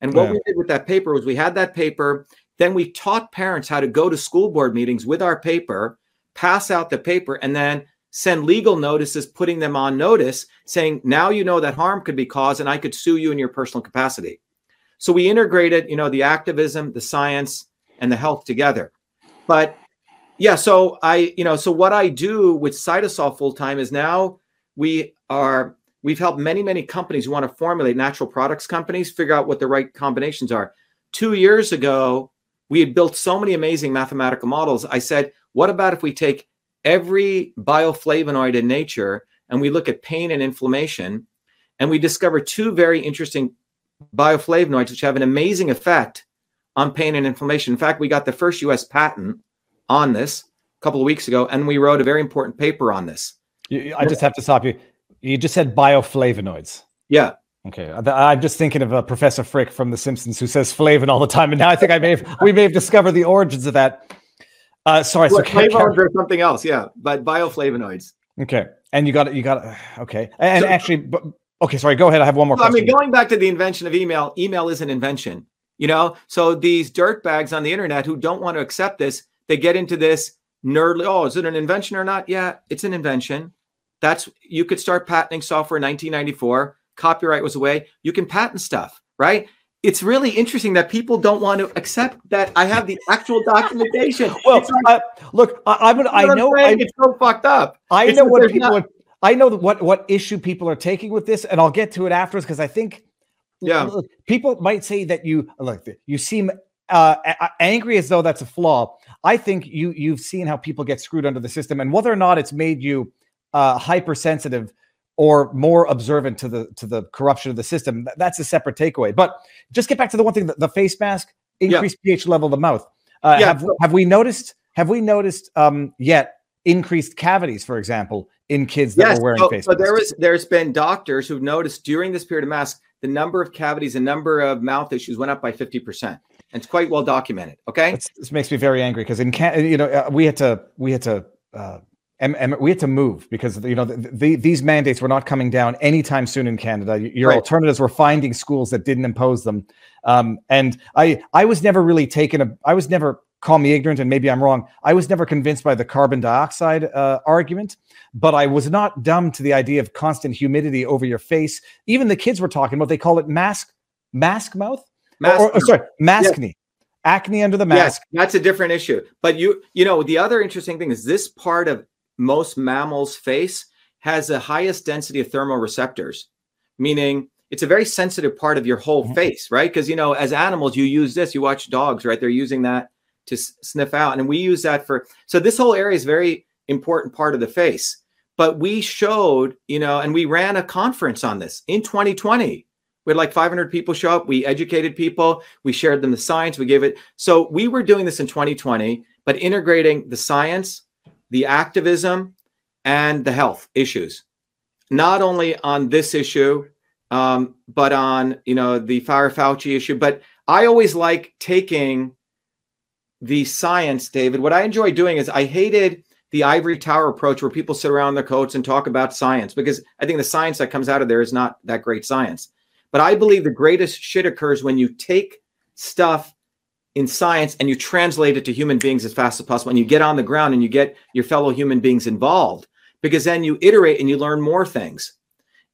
E: And what
D: Yeah.
E: we did with that paper was we had that paper then we taught parents how to go to school board meetings with our paper pass out the paper and then send legal notices putting them on notice saying now you know that harm could be caused and i could sue you in your personal capacity. So we integrated you know the activism the science and the health together. But yeah so i you know so what i do with CytoSolve full time is now we are we've helped many many companies who want to formulate natural products companies figure out what the right combinations are. Two years ago we had built so many amazing mathematical models. I said what about if we take every bioflavonoid in nature and we look at pain and inflammation and we discover two very interesting bioflavonoids which have an amazing effect on pain and inflammation in fact we got the first us patent on this a couple of weeks ago and we wrote a very important paper on this
D: You- I just have to stop you. You just said bioflavonoids.
E: yeah
D: Okay, I- I'm just thinking of uh, Professor Frink from The Simpsons who says flavin all the time, and now I think I may have we may have discovered the origins of that. Uh, sorry, so
E: Well,
D: ca-
E: flavonoids or something else yeah but bioflavonoids
D: okay, and you got it. You got it. Okay, and
E: So-
D: actually, but, okay, sorry. Go ahead. I have one more
E: Well, I
D: question.
E: mean, going back to the invention of email, email is an invention, you know? So these dirtbags on the internet who don't want to accept this, they get into this nerdly, oh, is it an invention or not? Yeah, it's an invention. That's, you could start patenting software in 1994. Copyright was away. You can patent stuff, right? It's really interesting that people don't want to accept that I have the actual documentation.
D: well,
E: like,
D: uh, look, I, I'm gonna.
E: you
D: I
E: what I'm
D: know. I,
E: it's so fucked up.
D: I
E: It's
D: know what people
E: not-
D: I know what what issue people are taking with this, and I'll get to it afterwards because I think.
E: Yeah.
D: look, people might say that you look. You seem uh, angry as though that's a flaw. I think you you've seen how people get screwed under the system, and whether or not it's made you uh, hypersensitive or more observant to the to the corruption of the system. That's a separate takeaway. But just get back to the one thing: the, the face mask,
E: Yeah.
D: increased pH level of the mouth. Uh,
E: Yeah,
D: have have we noticed? have we noticed um, yet increased cavities, for example, in kids that
E: yes,
D: were wearing
E: so,
D: face
E: so
D: masks?
E: there was there's been doctors who've noticed during this period of mask the number of cavities the number of mouth issues went up by 50%. And it's quite well documented. Okay.
D: That's- this makes me very angry because in Can- you know uh, we had to we had to uh, em- em- we had to move because you know the, the, these mandates were not coming down anytime soon in Canada. Your
E: Right.
D: alternatives were finding schools that didn't impose them, um, and I I was never really taken a I was never call me ignorant and maybe I'm wrong. I was never convinced by the carbon dioxide uh, argument, but I was not dumb to the idea of constant humidity over your face. Even the kids were talking about they call it mask mask mouth
E: Mask
D: or, or,
E: mouth.
D: sorry maskne acne under the mask.
E: Yes, that's a different issue. But you, you know, the other interesting thing is this part of most mammals' face has the highest density of thermoreceptors, meaning it's a very sensitive part of your whole
D: Mhm.
E: face, right? Because you know, as animals, you use this. You watch dogs, right? They're using that to s- sniff out, and we use that for. So this whole area is very important part of the face. But we showed, you know, and we ran a conference on this in 2020. We had like 500 people show up. We educated people. We shared them the science. We gave it. So we were doing this in 2020, but integrating the science, the activism, and the health issues, not only on this issue, um, but on you know the Fire Fauci issue. But I always like taking the science, David. What I enjoy doing is I hated the ivory tower approach where people sit around their coats and talk about science because I think the science that comes out of there is not that great science. But I believe the greatest shit occurs when you take stuff in science and you translate it to human beings as fast as possible and you get on the ground and you get your fellow human beings involved because then you iterate and you learn more things.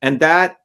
E: And that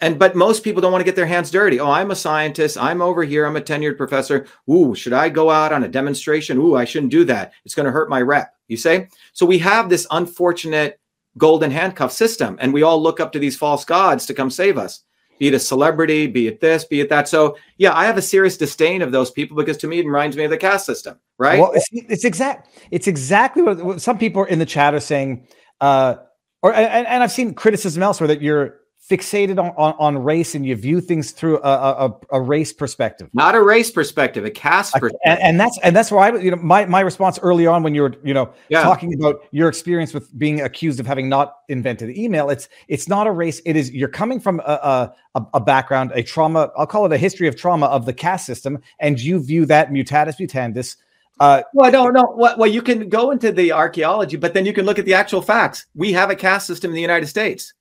E: and but most people don't want to get their hands dirty. Oh, I'm a scientist. I'm over here. I'm a tenured professor. Ooh, should I go out on a demonstration? Ooh, I shouldn't do that. It's going to hurt my rep. You say? So we have this unfortunate golden handcuff system and we all look up to these false gods to come save us be it a celebrity, be it this, be it that. So yeah, I have a serious disdain of those people because to me it reminds me of the caste system, right?
D: Well, it's, it's exact. It's exactly what, what some people in the chat are saying. Uh, or and, and I've seen criticism elsewhere that you're fixated on, on, on race and you view things through a, a, a- a race perspective.
E: Not a race perspective, a caste perspective.
D: and, and that's and that's where I you know my my response early on when you were you know
E: Yeah.
D: talking about your experience with being accused of having not invented email it's it's not a race it is you're coming from a a, a background a trauma I'll call it a history of trauma of the caste system and you view that mutatis mutandis uh
E: Well, no, no. Well, well, you can go into the archaeology, but then you can look at the actual facts. We have a caste system in the United States.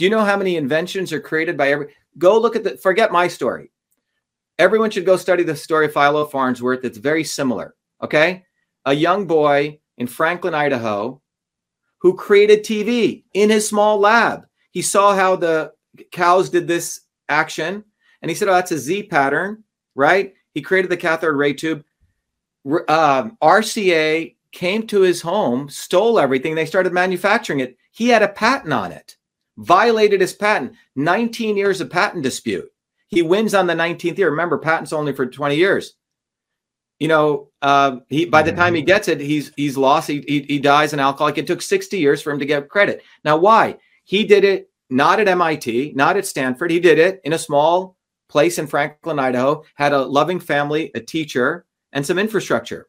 E: Do you know how many inventions are created by every? Go look at the. Forget my story. Everyone should go study the story of Philo Farnsworth. It's very similar. Okay, a young boy in Franklin, Idaho, who created TV in his small lab. He saw how the cows did this action, and he said, "Oh, that's a Z pattern, right?" He created the cathode ray tube um, RCA came to his home, stole everything. They started manufacturing it. He had a patent on it, violated his patent. 19 years of patent dispute. He wins on the 19th year. Remember, patents only for 20 years. You know, uh, he by the time he gets it, he's he's lost. He, he he dies an alcoholic. It took 60 years for him to get credit. Now, why? He did it not at MIT, not at Stanford. He did it in a small place in Franklin, Idaho. Had a loving family, a teacher, and some infrastructure.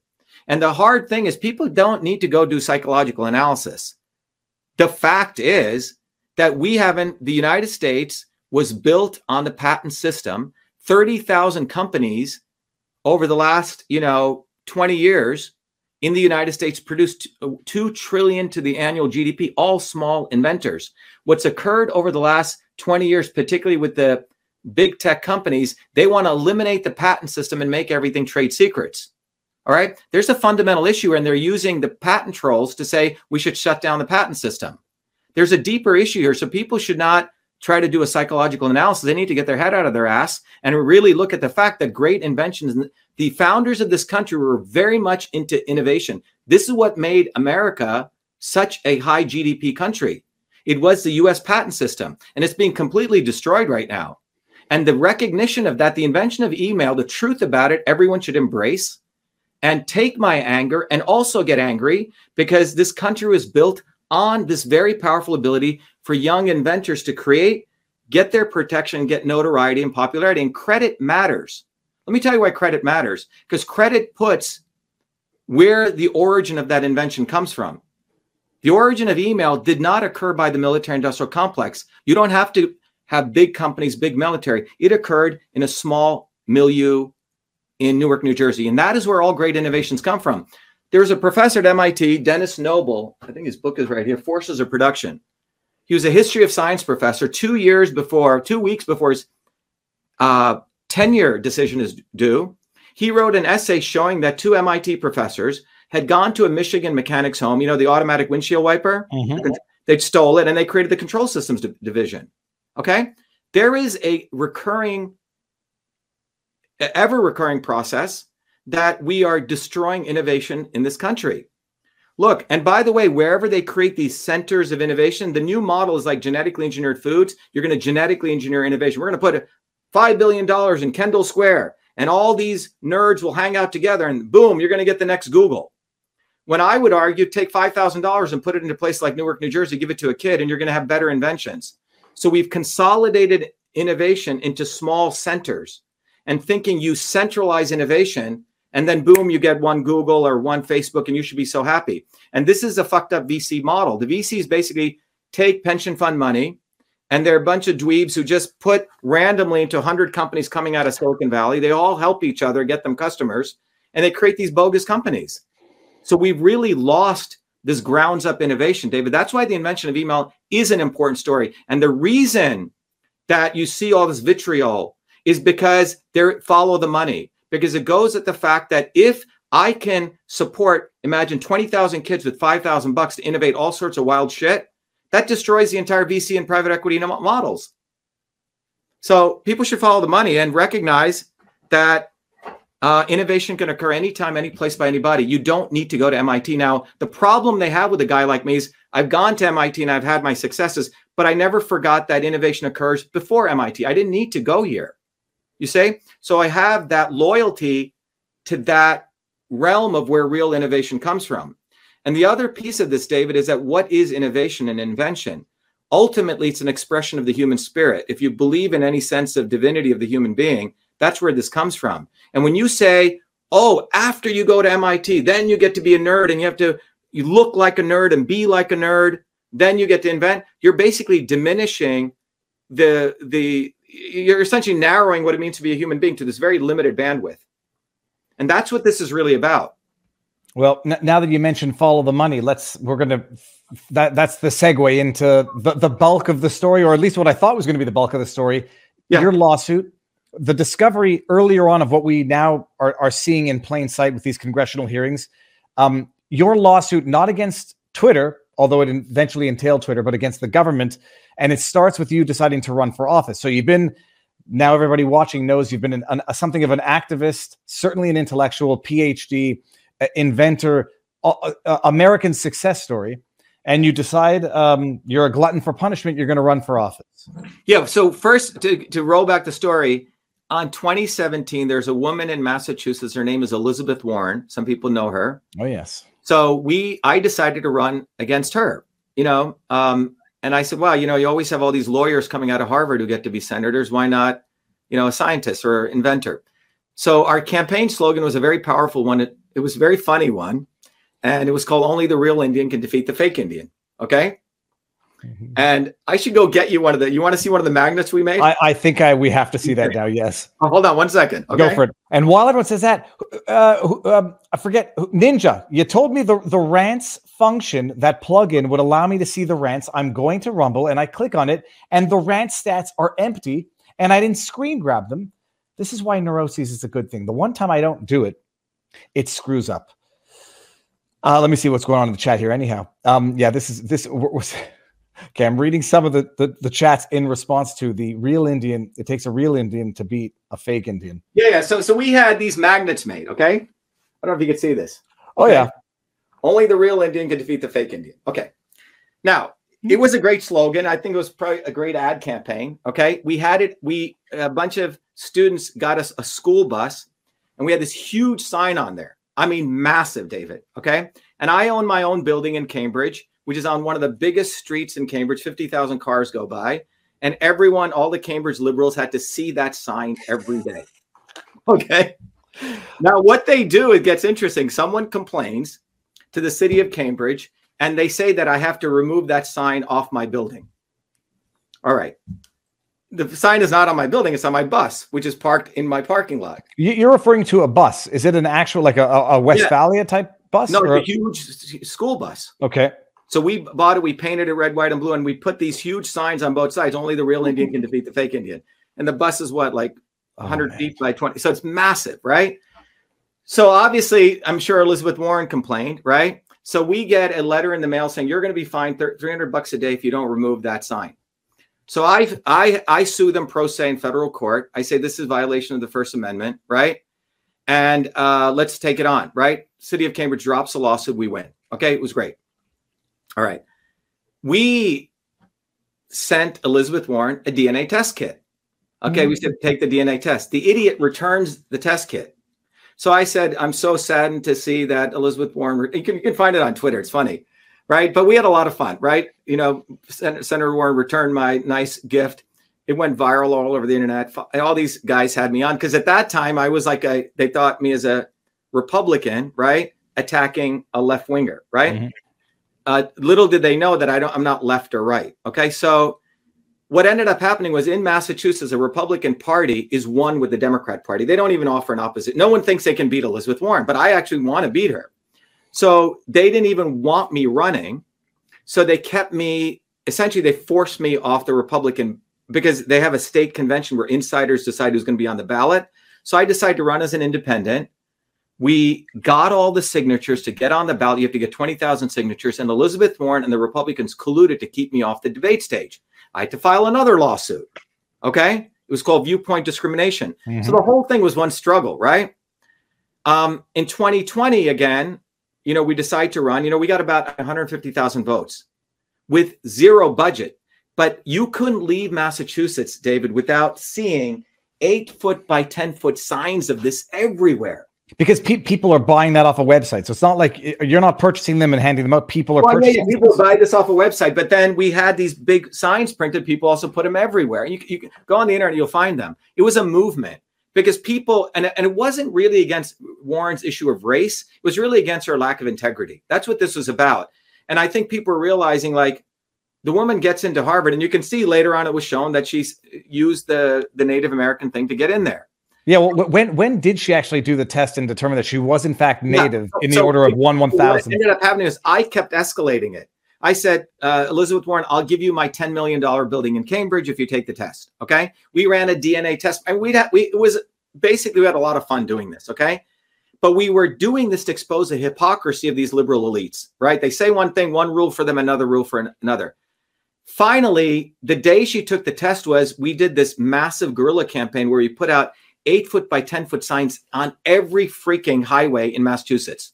E: And the hard thing is, people don't need to go do psychological analysis. The fact is that we haven't, the United States was built on the patent system. 30,000 companies over the last, you know, 20 years in the United States produced uh, 2 trillion to the annual GDP, all small inventors. What's occurred over the last 20 years, particularly with the big tech companies, they want to eliminate the patent system and make everything trade secrets. All right. There's a fundamental issue, and they're using the patent trolls to say we should shut down the patent system. There's a deeper issue here. So people should not try to do a psychological analysis. They need to get their head out of their ass and really look at the fact that great inventions, the founders of this country were very much into innovation. This is what made America such a high GDP country. It was the US patent system, and it's being completely destroyed right now. And the recognition of that, the invention of email, the truth about it, everyone should embrace and take my anger and also get angry because this country was built on this very powerful ability for young inventors to create, get their protection, get notoriety and popularity. And credit matters. Let me tell you why credit matters because credit puts where the origin of that invention comes from. The origin of email did not occur by the military industrial complex. You don't have to have big companies, big military. It occurred in a small milieu in Newark, New Jersey. And that is where all great innovations come from. There's a professor at MIT, Dennis Noble. I think his book is right here Forces of Production. He was a history of science professor two years before, two weeks before his uh, tenure decision is due. He wrote an essay showing that two MIT professors had gone to a Michigan mechanics home, you know, the automatic windshield wiper. Mm-hmm. They stole it and they created the control systems division. Okay. There is a recurring, ever recurring process that we are destroying innovation in this country. Look, and by the way, wherever they create these centers of innovation, the new model is like genetically engineered foods. You're going to genetically engineer innovation. We're going to put $5 billion in Kendall Square, and all these nerds will hang out together, and boom, you're going to get the next Google. When I would argue, take $5,000 and put it in a place like Newark, New Jersey, give it to a kid, and you're going to have better inventions. So we've consolidated innovation into small centers and thinking you centralize innovation and then boom, you get one Google or one Facebook and you should be so happy. And this is a fucked up VC model. The VCs basically take pension fund money and they're a bunch of dweebs who just put randomly into 100 companies coming out of Silicon Valley. They all help each other get them customers and they create these bogus companies. So we've really lost this grounds up innovation, David. That's why the invention of email is an important story. And the reason that you see all this vitriol is because they follow the money, because it goes at the fact that if I can support, imagine 20,000 kids with 5,000 bucks to innovate all sorts of wild shit, that destroys the entire VC and private equity models. So people should follow the money and recognize that uh, innovation can occur anytime, any place by anybody. You don't need to go to MIT. Now, the problem they have with a guy like me is I've gone to MIT and I've had my successes, but I never forgot that innovation occurs before MIT. I didn't need to go here. You say? So I have that loyalty to that realm of where real innovation comes from. And the other piece of this, David, is that what is innovation and invention? Ultimately, it's an expression of the human spirit. If you believe in any sense of divinity of the human being, that's where this comes from. And when you say, oh, after you go to MIT, then you get to be a nerd and you have to you look like a nerd and be like a nerd, then you get to invent, you're basically diminishing the the you're essentially narrowing what it means to be a human being to this very limited bandwidth. And that's what this is really about.
D: Well, n- now that you mentioned follow the money, let's we're going to that that's the segue into the, the bulk of the story, or at least what I thought was going to be the bulk of the story. Yeah. Your lawsuit the discovery earlier on of what we now are, are seeing in plain sight with these congressional hearings, um, your lawsuit not against Twitter, although it eventually entailed Twitter, but against the government, and it starts with you deciding to run for office. So you've been now everybody watching knows you've been an, an, something of an activist, certainly an intellectual, PhD, uh, inventor, uh, uh, American success story and you decide um, you're a glutton for punishment, you're going to run for office.
E: Yeah. So first, to, to roll back the story, on 2017, there's a woman in Massachusetts. Her name is Elizabeth Warren. Some people know her.
D: Oh yes.
E: So we, I decided to run against her. You know, um, and I said, well, you know, you always have all these lawyers coming out of Harvard who get to be senators. Why not, you know, a scientist or inventor? So our campaign slogan was a very powerful one. It, it was a very funny one, and it was called "Only the Real Indian Can Defeat the Fake Indian." Okay. Mm-hmm. And I should go get you one of the. You want to see one of the magnets we made?
D: I, I think I we have to see that now. Yes.
E: Oh, hold on one second.
D: Okay? Go for it. And while everyone says that, uh, um, I forget Ninja. You told me the the rants function that plugin would allow me to see the rants. I'm going to Rumble and I click on it, and the rant stats are empty, and I didn't screen grab them. This is why neuroses is a good thing. The one time I don't do it, it screws up. Uh, let me see what's going on in the chat here. Anyhow, um, yeah, this is this was. Okay, I'm reading some of the, the, the chats in response to the real Indian. It takes a real Indian to beat a fake Indian.
E: Yeah, yeah. So so we had these magnets made. Okay, I don't know if you can see this.
D: Oh yeah.
E: Only the real Indian can defeat the fake Indian. Okay. Now it was a great slogan. I think it was probably a great ad campaign. Okay, we had it. We a bunch of students got us a school bus, and we had this huge sign on there. I mean, massive, David. Okay, and I own my own building in Cambridge which is on one of the biggest streets in Cambridge. 50,000 cars go by. And everyone, all the Cambridge liberals had to see that sign every day. Okay. now, what they do, it gets interesting. Someone complains to the city of Cambridge, and they say that I have to remove that sign off my building. All right. The sign is not on my building; it's on my bus, which is parked in my parking lot.
D: You- You're referring to a bus. Is it an actual like a, a Westfalia type bus?
E: No,
D: or-
E: it's a huge school bus.
D: okay.
E: So we bought it, we painted it red, white, and blue, and we put these huge signs on both sides. Only the real Indian can defeat the fake Indian. And the bus is what, like
D: Oh,
E: 100
D: man.
E: feet by 20. So it's massive, right? So obviously, I'm sure Elizabeth Warren complained, right? So we get a letter in the mail saying you're going to be fined 300 bucks a day if you don't remove that sign. So I I I sue them pro se in federal court. I say this is violation of the First Amendment, right? And uh, let's take it on, right? City of Cambridge drops a lawsuit, we win. Okay, it was great. All right. We sent Elizabeth Warren a DNA test kit. Okay, we said take the DNA test. The idiot returns the test kit. So I said, I'm so saddened to see that Elizabeth Warren. You can, you can find it on Twitter. It's funny, right? But we had a lot of fun, right? You know, Sen- Senator Warren returned my nice gift. It went viral all over the internet. All these guys had me on because at that time I was like a. They thought me as a Republican, right, attacking a left winger, right?
D: Mhm.
E: Uh, little did they know that I don't. I'm not left or right. Okay, so what ended up happening was in Massachusetts, a Republican Party is one with the Democrat Party. They don't even offer an opposite. No one thinks they can beat Elizabeth Warren, but I actually want to beat her. So they didn't even want me running. So they kept me, essentially, they forced me off the Republican because they have a state convention where insiders decide who's going to be on the ballot. So I decided to run as an independent. We got all the signatures to get on the ballot. You have to get 20,000 signatures. And Elizabeth Warren and the Republicans colluded to keep me off the debate stage. I had to file another lawsuit. Okay. It was called viewpoint discrimination.
D: Mhm.
E: So the whole thing was one struggle, right? Um, in 2020, again, you know, we decide to run, you know, we got about 150,000 votes with zero budget. But you couldn't leave Massachusetts, David, without seeing eight foot by 10 foot signs of this everywhere.
D: Because pe- people are buying that off a website, so it's not like you're not purchasing them and handing them out. People are
E: Well,
D: purchasing.
E: yeah, people buy this off a website, but then we had these big signs printed. People also put them everywhere. You, you can go on the internet, you'll find them. It was a movement because people, and, and it wasn't really against Warren's issue of race. It was really against her lack of integrity. That's what this was about. And I think people are realizing like the woman gets into Harvard, and you can see later on it was shown that she's uh, used the the Native American thing to get in there.
D: Yeah, well, when when did she actually do the test and determine that she was in fact native in the
E: so
D: order of one one
E: What
D: thousand?
E: ended up happening is I kept escalating it. I said, uh, Elizabeth Warren, I'll give you my $10 million building in Cambridge if you take the test. Okay. We ran a DNA test and we'd have, we, it was basically, we had a lot of fun doing this. Okay. But we were doing this to expose the hypocrisy of these liberal elites, right? They say one thing, one rule for them, another rule for an- another. Finally, the day she took the test was we did this massive guerrilla campaign where we put out eight foot by 10 foot signs on every freaking highway in Massachusetts.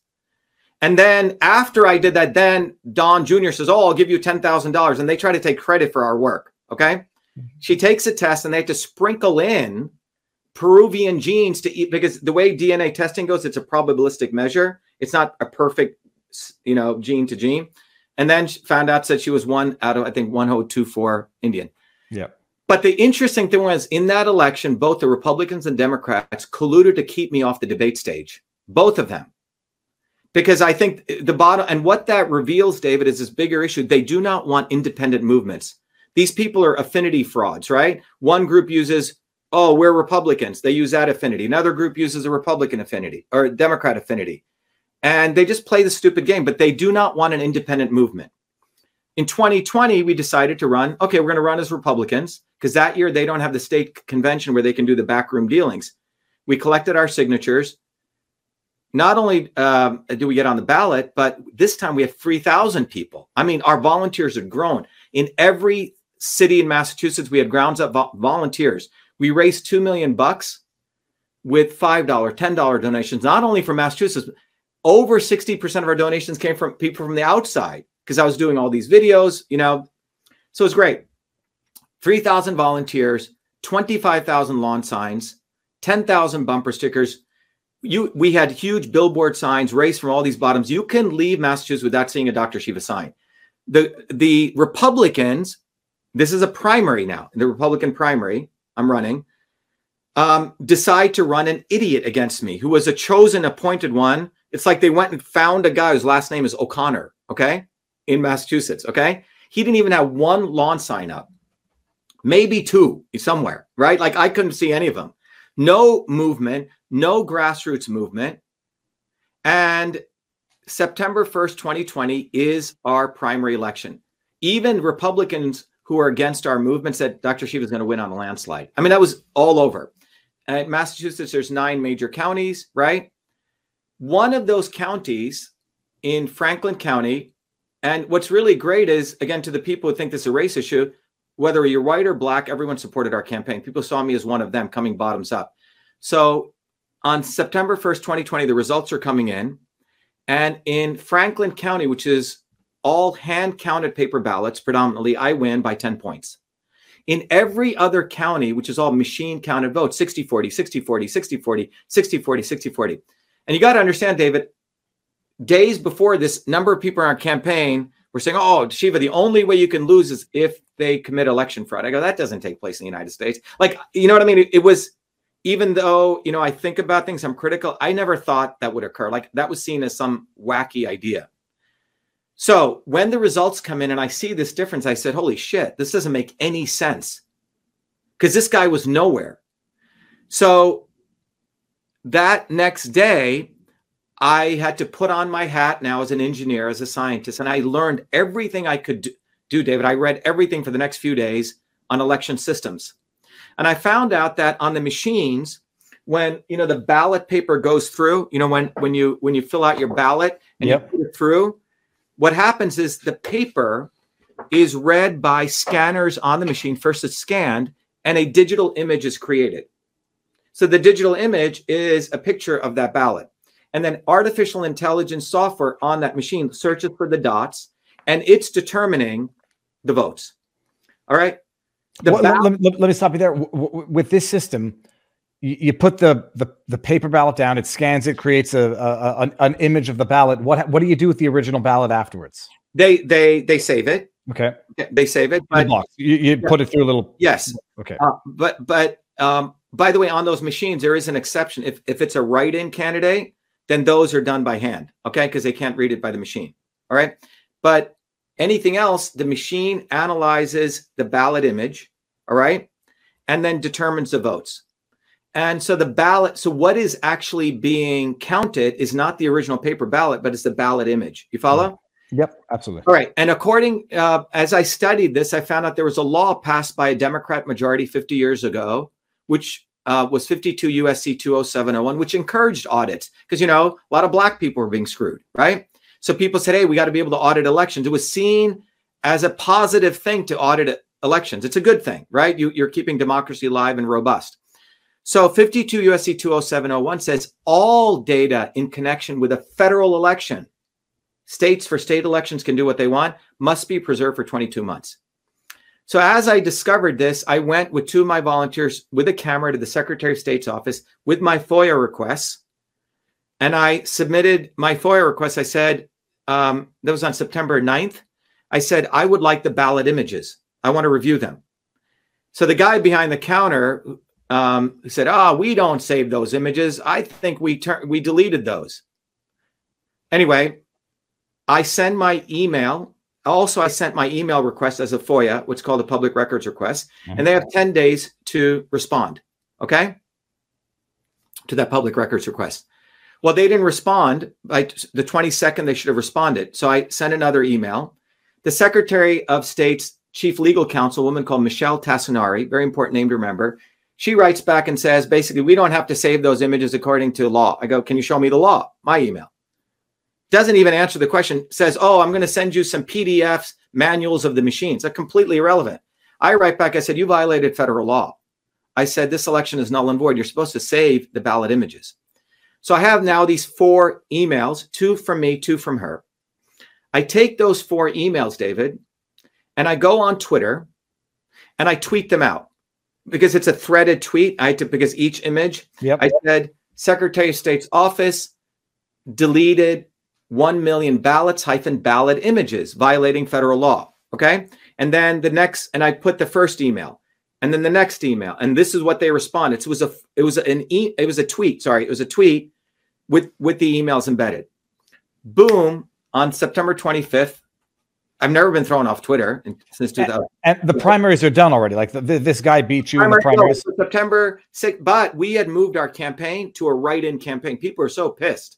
E: And then after I did that, then Don Jr. says, Oh, I'll give you $10,000. And they try to take credit for our work. Okay. Mm-hmm. She takes a test and they have to sprinkle in Peruvian genes to eat because the way DNA testing goes, it's a probabilistic measure. It's not a perfect, you know, gene to gene. And then she found out that she was one out of, I think, 1024 Indian.
D: Yeah.
E: But the interesting thing was in that election, both the Republicans and Democrats colluded to keep me off the debate stage, both of them. Because I think the bottom, and what that reveals, David, is this bigger issue. They do not want independent movements. These people are affinity frauds, right? One group uses, oh, we're Republicans. They use that affinity. Another group uses a Republican affinity or Democrat affinity. And they just play the stupid game, but they do not want an independent movement. In 2020, we decided to run. Okay, we're going to run as Republicans because that year they don't have the state convention where they can do the backroom dealings. We collected our signatures. Not only um, do we get on the ballot, but this time we have 3,000 people. I mean, our volunteers have grown. In every city in Massachusetts, we had grounds up vo- volunteers. We raised two million bucks with five dollar, ten dollar donations, not only from Massachusetts. Over 60% of our donations came from people from the outside because I was doing all these videos, you know. So it's great. 3,000 volunteers, 25,000 lawn signs, 10,000 bumper stickers. You, we had huge billboard signs raised from all these bottoms. You can leave Massachusetts without seeing a Dr. Shiva sign. The the Republicans, this is a primary now, the Republican primary I'm running. um, decide to run an idiot against me who was a chosen appointed one. It's like they went and found a guy whose last name is O'Connor, okay, in Massachusetts, okay? He didn't even have one lawn sign up, maybe two somewhere, right? Like I couldn't see any of them. No movement, no grassroots movement. And September 1st, 2020 is our primary election. Even Republicans who are against our movement said Dr. Shiva is going to win on a landslide. I mean, that was all over. And Massachusetts, there's nine major counties, right? One of those counties in Franklin County, and what's really great is, again, to the people who think this is a race issue, whether you're white or black, everyone supported our campaign. People saw me as one of them coming bottoms up. So on September 1st, 2020, the results are coming in. And in Franklin County, which is all hand counted paper ballots, predominantly, I win by 10 points. In every other county, which is all machine counted votes, 60 40, 60 40, 60 40, 60 40, 60 40. And you got to understand, David, days before this, number of people in our campaign were saying, oh, Shiva, the only way you can lose is if they commit election fraud. I go, that doesn't take place in the United States. Like, you know what I mean? It, it was, even though, you know, I think about things, I'm critical, I never thought that would occur. Like, that was seen as some wacky idea. So when the results come in and I see this difference, I said, holy shit, this doesn't make any sense. Because this guy was nowhere. So that next day, I had to put on my hat now as an engineer, as a scientist, and I learned everything I could do, David. I read everything for the next few days on election systems. And I found out that on the machines, when you know the ballot paper goes through, you know, when when you when you fill out your ballot and yep. you put it through, what happens is the paper is read by scanners on the machine. First, it's scanned, and a digital image is created. So the digital image is a picture of that ballot. And then artificial intelligence software on that machine searches for the dots and it's determining the votes. All right.
D: Well, let, let, let, me stop you there. W- w- with this system, you, you put the, the, the paper ballot down, it scans it, creates a, a, a, an image of the ballot. What what do you do with the original ballot afterwards?
E: They they they save it.
D: Okay.
E: They save it. But,
D: you, you yeah. put it through a little.
E: Yes.
D: Okay.
E: Uh, but but um, by the way, on those machines, there is an exception. If if it's a write-in candidate, then those are done by hand. Okay, because they can't read it by the machine. All right. But anything else, the machine analyzes the ballot image. All right, and then determines the votes. And so the ballot, so what is actually being counted is not the original paper ballot, but it's the ballot image. You follow?
D: Mm-hmm. Yep, absolutely.
E: All right. And according, uh, as I studied this, I found out there was a law passed by a Democrat majority 50 years ago, which uh, was 52 USC 20701, which encouraged audits because, you know, a lot of black people were being screwed, right? So people said, hey, we got to be able to audit elections. It was seen as a positive thing to audit elections. It's a good thing, right? You, you're keeping democracy alive and robust. So 52 USC 20701 says all data in connection with a federal election, states for state elections can do what they want, must be preserved for 22 months. So as I discovered this, I went with two of my volunteers with a camera to the Secretary of State's office with my FOIA requests. And I submitted my FOIA request. I said, um, that was on September 9th. I said, I would like the ballot images. I want to review them. So the guy behind the counter um, said, "Ah, oh, we don't save those images. I think we we deleted those." Anyway, I send my email. Also, I sent my email request as a FOIA, what's called a public records request, mm-hmm. and they have ten days to respond. Okay, to that public records request. Well, they didn't respond by the 22nd. They should have responded. So I sent another email. The Secretary of State's chief legal counsel, a woman called Michelle Tassinari, very important name to remember, she writes back and says, basically, we don't have to save those images according to law. I go, can you show me the law? My email. Doesn't even answer the question, says, oh, I'm going to send you some PDFs, manuals of the machines. That's completely irrelevant. I write back, I said, you violated federal law. I said, this election is null and void. You're supposed to save the ballot images. So I have now these four emails, two from me, two from her. I take those four emails, David, and I go on Twitter and I tweet them out because it's a threaded tweet. I had to because each image.
D: Yep.
E: I said Secretary of State's office deleted one million ballots hyphen ballot images violating federal law. Okay, and then the next, and I put the first email. and then the next email, and this is what they responded. It was a it was an e, it was a tweet. Sorry, it was a tweet with with the emails embedded. Boom! On September 25th, I've never been thrown off Twitter since 2000.
D: And the primaries are done already. Like the, the, this guy beat you in the
E: Primary- no,
D: primaries.
E: September 6th, but we had moved our campaign to a write-in campaign. People are so pissed.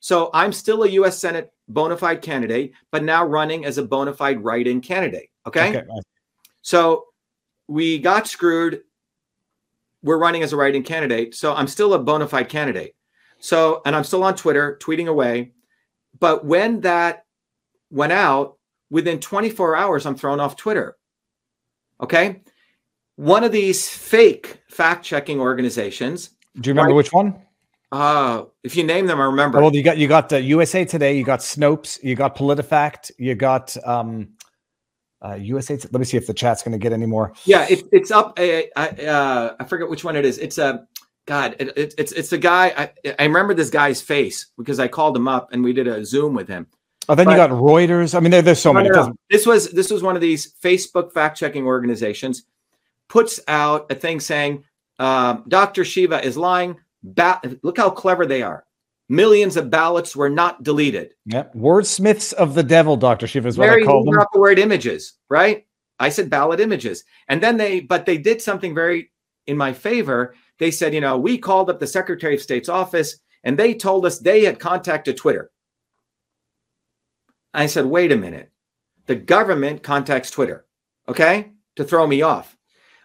E: So I'm still a U.S. Senate bona fide candidate, but now running as a bona fide write-in candidate. Okay.
D: Okay.
E: So we got screwed. We're running as a write-in candidate. So I'm still a bona fide candidate. So, and I'm still on Twitter tweeting away. But when that went out, within 24 hours, I'm thrown off Twitter. Okay. One of these fake fact-checking organizations.
D: Do you remember
E: Right.
D: which one?
E: Uh, if you name them, I remember.
D: Well, you got you got uh, USA Today, you got Snopes, you got PolitiFact, you got um, uh, USA. Let me see if the chat's going to get any more.
E: Yeah, it, it's up. I, I, uh, I forget which one it is. It's a God. It, it, it's it's a guy. I, I remember this guy's face because I called him up and we did a Zoom with him.
D: Oh, then you got Reuters. I mean, there, there's so many.
E: This was this was one of these Facebook fact checking organizations puts out a thing saying um, Dr. Shiva is lying. Ba- look how clever they are. Millions of ballots were not deleted.
D: Yep. wordsmiths of the devil, Doctor Shiva is what
E: Mary
D: I call them.
E: out the word images, right? I said ballot images. And then they, but they did something very in my favor. They said, you know, we called up the Secretary of State's office and they told us they had contacted Twitter. I said, wait a minute. The government contacts Twitter, okay, to throw me off.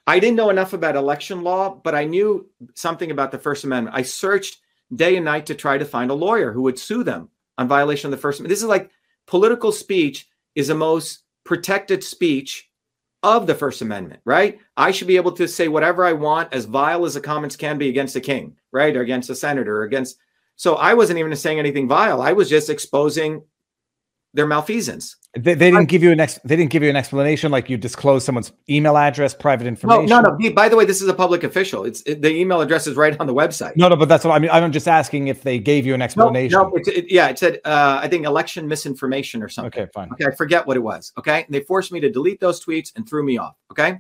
E: I didn't know enough about election law, but I knew something about the First Amendment. I searched day and night to try to find a lawyer who would sue them on violation of the First Amendment. This is like political speech is the most protected speech of the First Amendment, right? I should be able to say whatever I want, as vile as the comments can be against a king, right? Or against a senator, or against. So I wasn't even saying anything vile. I was just exposing their malfeasance.
D: They, they didn't give you an ex, they didn't give you an explanation like you disclose someone's email address, private information.
E: no, no. no. By the way, this is a public official. It's it, the email address is right on the website.
D: No, no, but that's what I mean. I'm just asking if they gave you an
E: no,
D: explanation.
E: no it's, it, yeah, it said uh, I think election misinformation or something.
D: Okay, fine.
E: Okay, I forget what it was. Okay. And they forced me to delete those tweets and threw me off. Okay.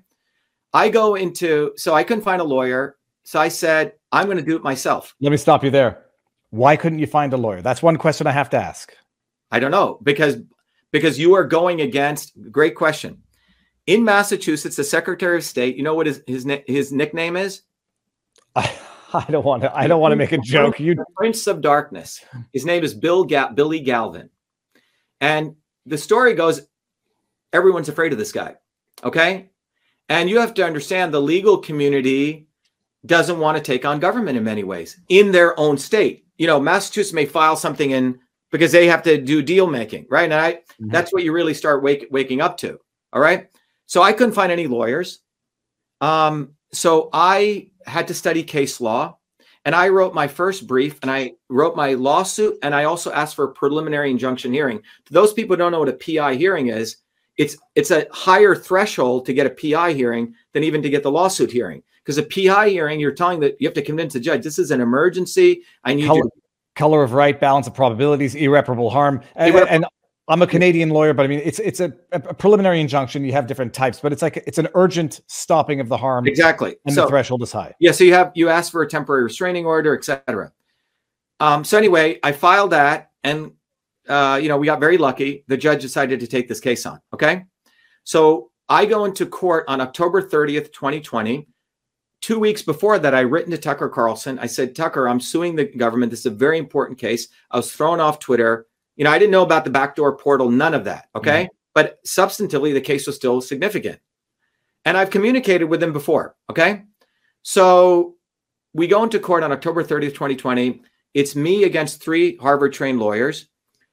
E: I go into, so I couldn't find a lawyer. So I said, I'm going to do it myself.
D: Let me stop you there. Why couldn't you find a lawyer? That's one question I have to ask.
E: I don't know because because you are going against great question. In Massachusetts, the Secretary of State, you know what his his, his nickname is?
D: I, I don't want to. I don't want to make a joke. You
E: Prince of Darkness. His name is Bill Ga- Billy Galvin. And the story goes everyone's afraid of this guy. Okay? And you have to understand the legal community doesn't want to take on government in many ways in their own state. You know, Massachusetts may file something in because they have to do deal making, right? And I
D: Mhm.
E: that's what you really start wake, waking up to. All right. So I couldn't find any lawyers. Um, so I had to study case law and I wrote my first brief and I wrote my lawsuit and I also asked for a preliminary injunction hearing. To those people who don't know what a PI hearing is, it's it's a higher threshold to get a PI hearing than even to get the lawsuit hearing. Because a PI hearing, you're telling that you have to convince the judge this is an emergency. I need
D: color,
E: you.
D: Color of right, balance of probabilities, irreparable harm. And, and I'm a Canadian lawyer, but I mean, it's it's a, a preliminary injunction. You have different types, but it's like it's an urgent stopping of the harm,
E: Exactly.
D: and
E: So
D: the threshold is high.
E: Yeah, so you have you ask for a temporary restraining order, etc. Um, so anyway, I filed that, and uh, you know we got very lucky. The judge decided to take this case on. Okay, so I go into court on October thirtieth, twenty twenty. Two weeks before that, I written to Tucker Carlson. I said, Tucker, I'm suing the government. This is a very important case. I was thrown off Twitter. You know, I didn't know about the backdoor portal, none of that. Okay, mm-hmm. but substantively, the case was still significant, and I've communicated with them before. Okay. So we go into court on October 30th, 2020. It's me against three Harvard trained lawyers,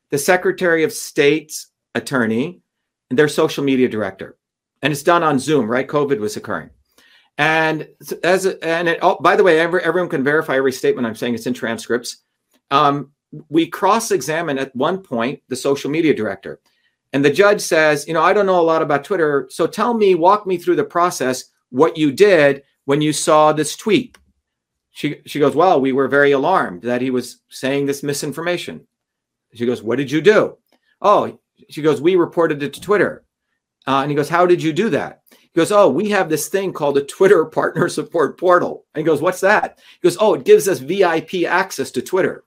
E: the Secretary of State's attorney, and their social media director. And it's done on Zoom, right? COVID was occurring. And as and it, oh, by the way, every, everyone can verify every statement I'm saying. It's in transcripts. Um, we cross-examine at one point the social media director, and the judge says, "You know, I don't know a lot about Twitter, so tell me, walk me through the process, what you did when you saw this tweet." She she goes, "Well, we were very alarmed that he was saying this misinformation." She goes, "What did you do?" Oh, she goes, "We reported it to Twitter." Uh, and he goes, "How did you do that?" He goes, Oh, we have this thing called a Twitter partner support portal. And he goes, What's that? He goes, Oh, it gives us VIP access to Twitter.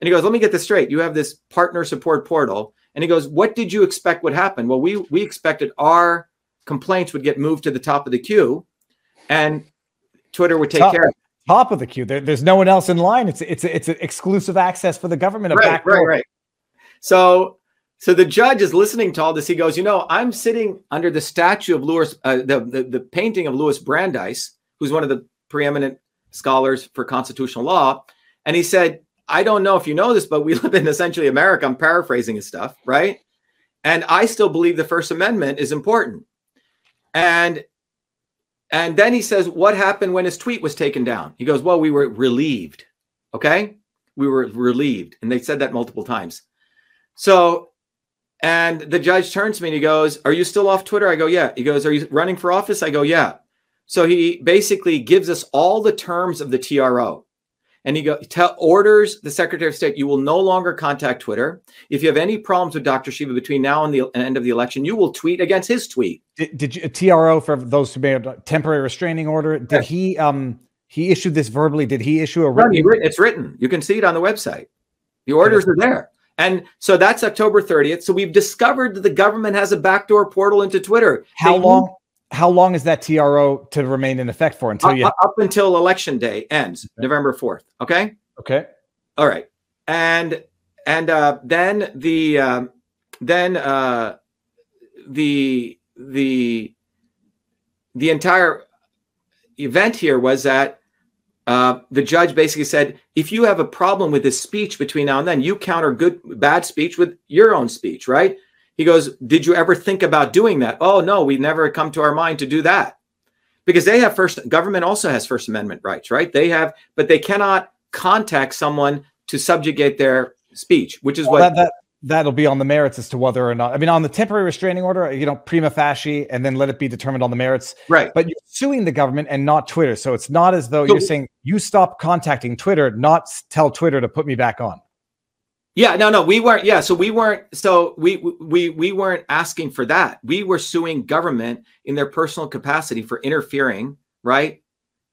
E: And he goes, Let me get this straight. You have this partner support portal. And he goes, What did you expect would happen? Well, we we expected our complaints would get moved to the top of the queue and Twitter would take
D: Top-
E: care of it.
D: Top of the queue. There, there's no one else in line. It's it's it's an exclusive access for the government.
E: Right,
D: back
E: right, right. So, so the judge is listening to all this. He goes, you know, I'm sitting under the statue of Louis, uh, the, the the painting of Louis Brandeis, who's one of the preeminent scholars for constitutional law, and he said, I don't know if you know this, but we live in essentially America. I'm paraphrasing his stuff, right? And I still believe the First Amendment is important. And and then he says, What happened when his tweet was taken down? He goes, Well, we were relieved. Okay. We were relieved. And they said that multiple times. So, and the judge turns to me and he goes, Are you still off Twitter? I go, Yeah. He goes, Are you running for office? I go, Yeah. So he basically gives us all the terms of the TRO. And he go, tell, orders the Secretary of State, you will no longer contact Twitter. If you have any problems with Dr. Shiva between now and the end of the election, you will tweet against his tweet.
D: Did, did you, a TRO for those who may have temporary restraining order? Did
E: Yeah.
D: he um he issued this verbally? Did he issue a written?
E: It's written. You can see it on the website. The orders are there. And so that's October 30th. So we've discovered that the government has a backdoor portal into Twitter.
D: How
E: They
D: long? How long is that TRO to remain in effect for? Until
E: up,
D: you
E: up until election day ends, November 4th. Okay.
D: okay?
E: All right. And and uh, then the um, then uh, the the the entire event here was that uh, the judge basically said, if you have a problem with this speech between now and then, you counter good bad speech with your own speech, right? He goes, did you ever think about doing that? Oh no, we never come to our mind to do that because they have first government also has First Amendment rights, right? They have, but they cannot contact someone to subjugate their speech, which is
D: Well,
E: what
D: that, that that'll be on the merits as to whether or not. I mean, on the temporary restraining order, you know, prima facie, and then let it be determined on the merits.
E: right.
D: But you're suing the government and not Twitter, so it's not as though
E: So-
D: you're saying you stop contacting Twitter, not tell Twitter to put me back on.
E: Yeah, no, no, we weren't. Yeah, so we weren't. So we we we weren't asking for that. We were suing government in their personal capacity for interfering, right?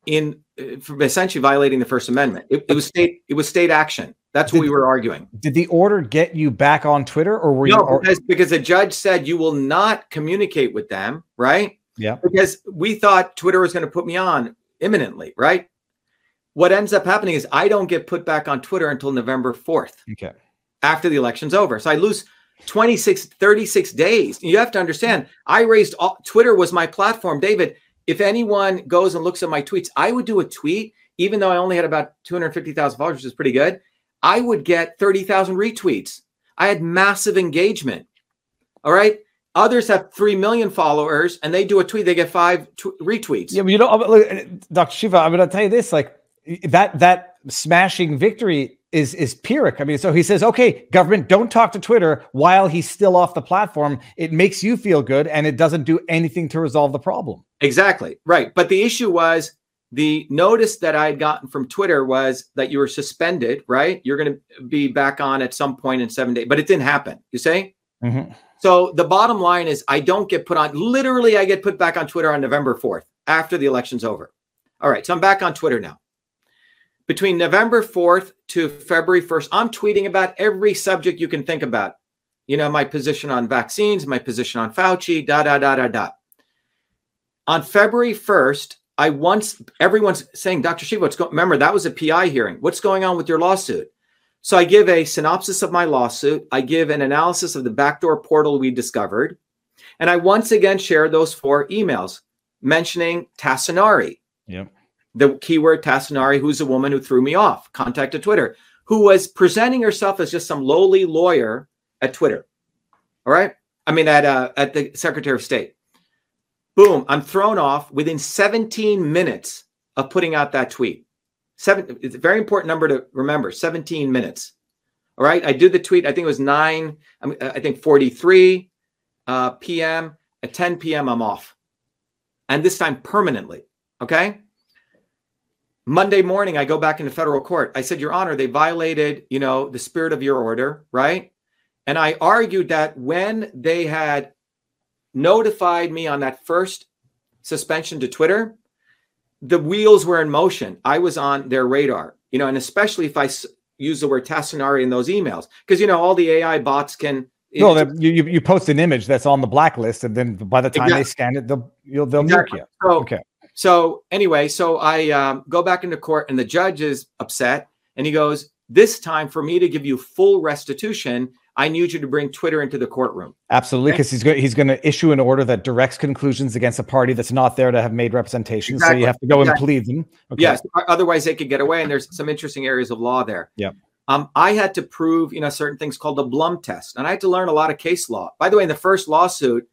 E: In uh, for essentially violating the First Amendment. It, it was state. It was state action. That's what we were arguing.
D: Did the order get you back on Twitter, or were you?
E: No, because because the judge said you will not communicate with them, right?
D: yeah.
E: because we thought Twitter was going to put me on imminently, right? What ends up happening is I don't get put back on Twitter until November 4th
D: Okay.
E: after the election's over. So I lose 26, 36 days. You have to understand, I raised all, Twitter was my platform. David, if anyone goes and looks at my tweets, I would do a tweet, even though I only had about 250,000 followers, which is pretty good. I would get 30,000 retweets. I had massive engagement. All right. Others have 3 million followers and they do a tweet, they get five tw- retweets.
D: Yeah, but you know, uh, look, uh, Dr. Shiva, I'm going to tell you this: like that that smashing victory is is Pyrrhic. I mean, so he says, okay, government, don't talk to Twitter while he's still off the platform. It makes you feel good, and it doesn't do anything to resolve the problem.
E: Exactly. Right. But the issue was the notice that I had gotten from Twitter was that you were suspended, right? You're going to be back on at some point in seven days, but it didn't happen. You say?
D: Mhm.
E: So the bottom line is I don't get put on, literally, I get put back on Twitter on November 4th after the election's over. All right. So I'm back on Twitter now. Between November 4th to February 1st, I'm tweeting about every subject you can think about. You know, my position on vaccines, my position on Fauci, da, da, da, da, da. On February 1st, I once, everyone's saying, Dr. Shiva, what's going, remember, that was a PI hearing. What's going on with your lawsuit? So I give a synopsis of my lawsuit. I give an analysis of the backdoor portal we discovered. And I once again share those four emails mentioning Tassinari,
D: Yep.
E: the keyword Tassinari, who's a woman who threw me off, contacted Twitter, who was presenting herself as just some lowly lawyer at Twitter. All right. I mean, at, uh, at the Secretary of State. Boom, I'm thrown off within 17 minutes of putting out that tweet. Seven, it's a very important number to remember 17 minutes. All right. I did the tweet, I think it was nine, I think 43 uh, p.m. At 10 p.m., I'm off. And this time permanently. Okay. Monday morning, I go back into federal court. I said, Your Honor, they violated, you know, the spirit of your order, right? And I argued that when they had notified me on that first suspension to Twitter, the wheels were in motion. I was on their radar, you know, and especially if I s- use the word Tassinari in those emails, because you know all the AI bots can.
D: No, you, you you post an image that's on the blacklist, and then by the time they scan it, they'll you'll they'll
E: Exactly.
D: nuke you.
E: So,
D: Okay.
E: So anyway, so I um, go back into court, and the judge is upset, and he goes, "This time, for me to give you full restitution, I need you to bring Twitter into the courtroom."
D: Absolutely, because he's going he's going to issue an order that directs conclusions against a party that's not there to have made representation. So you have to go and
E: Exactly.
D: plead them. Okay.
E: Yes, otherwise they could get away, and there's some interesting areas of law there.
D: Yeah.
E: Um, I had to prove, you know, certain things called the Blum test, and I had to learn a lot of case law. By the way, in the first lawsuit,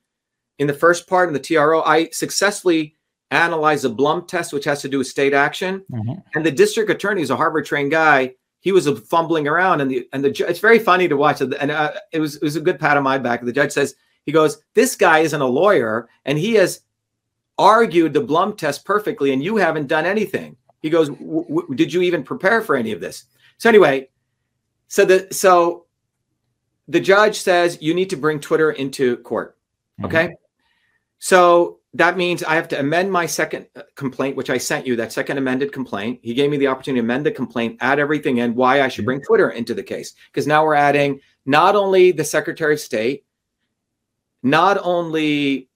E: in the first part in the TRO, I successfully analyzed the Blum test, which has to do with state action.
D: Mhm.
E: And the district attorney is a Harvard trained guy. He was fumbling around, and the and the it's very funny to watch. And uh, it was it was a good pat on my back. The judge says he goes, "This guy isn't a lawyer, and he has argued the Blum test perfectly, and you haven't done anything." He goes, "Did you even prepare for any of this?" So anyway, so the so the judge says you need to bring Twitter into court. Okay. So that means I have to amend my second uh, complaint, which I sent you, that second amended complaint. He gave me the opportunity to amend the complaint, add everything in, why I should bring Twitter into the case. Because now we're adding not only the Secretary of State, not only,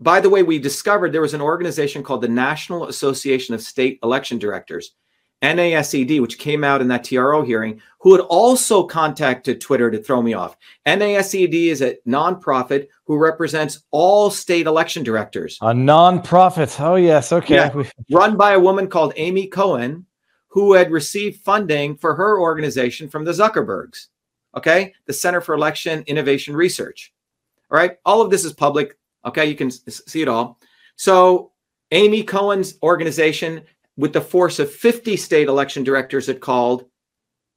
E: by the way, we discovered there was an organization called the National Association of State Election Directors, NASED, which came out in that TRO hearing, who had also contacted Twitter to throw me off. NASED is a nonprofit who represents all state election directors,
D: A non-profit. Oh yes. Okay.
E: Yeah. Run by a woman called Amy Cohen, who had received funding for her organization from the Zuckerbergs. Okay, the Center for Election Innovation Research. All right, all of this is public. Okay, you can see it all. So, Amy Cohen's organization, with the force of 50 state election directors, had called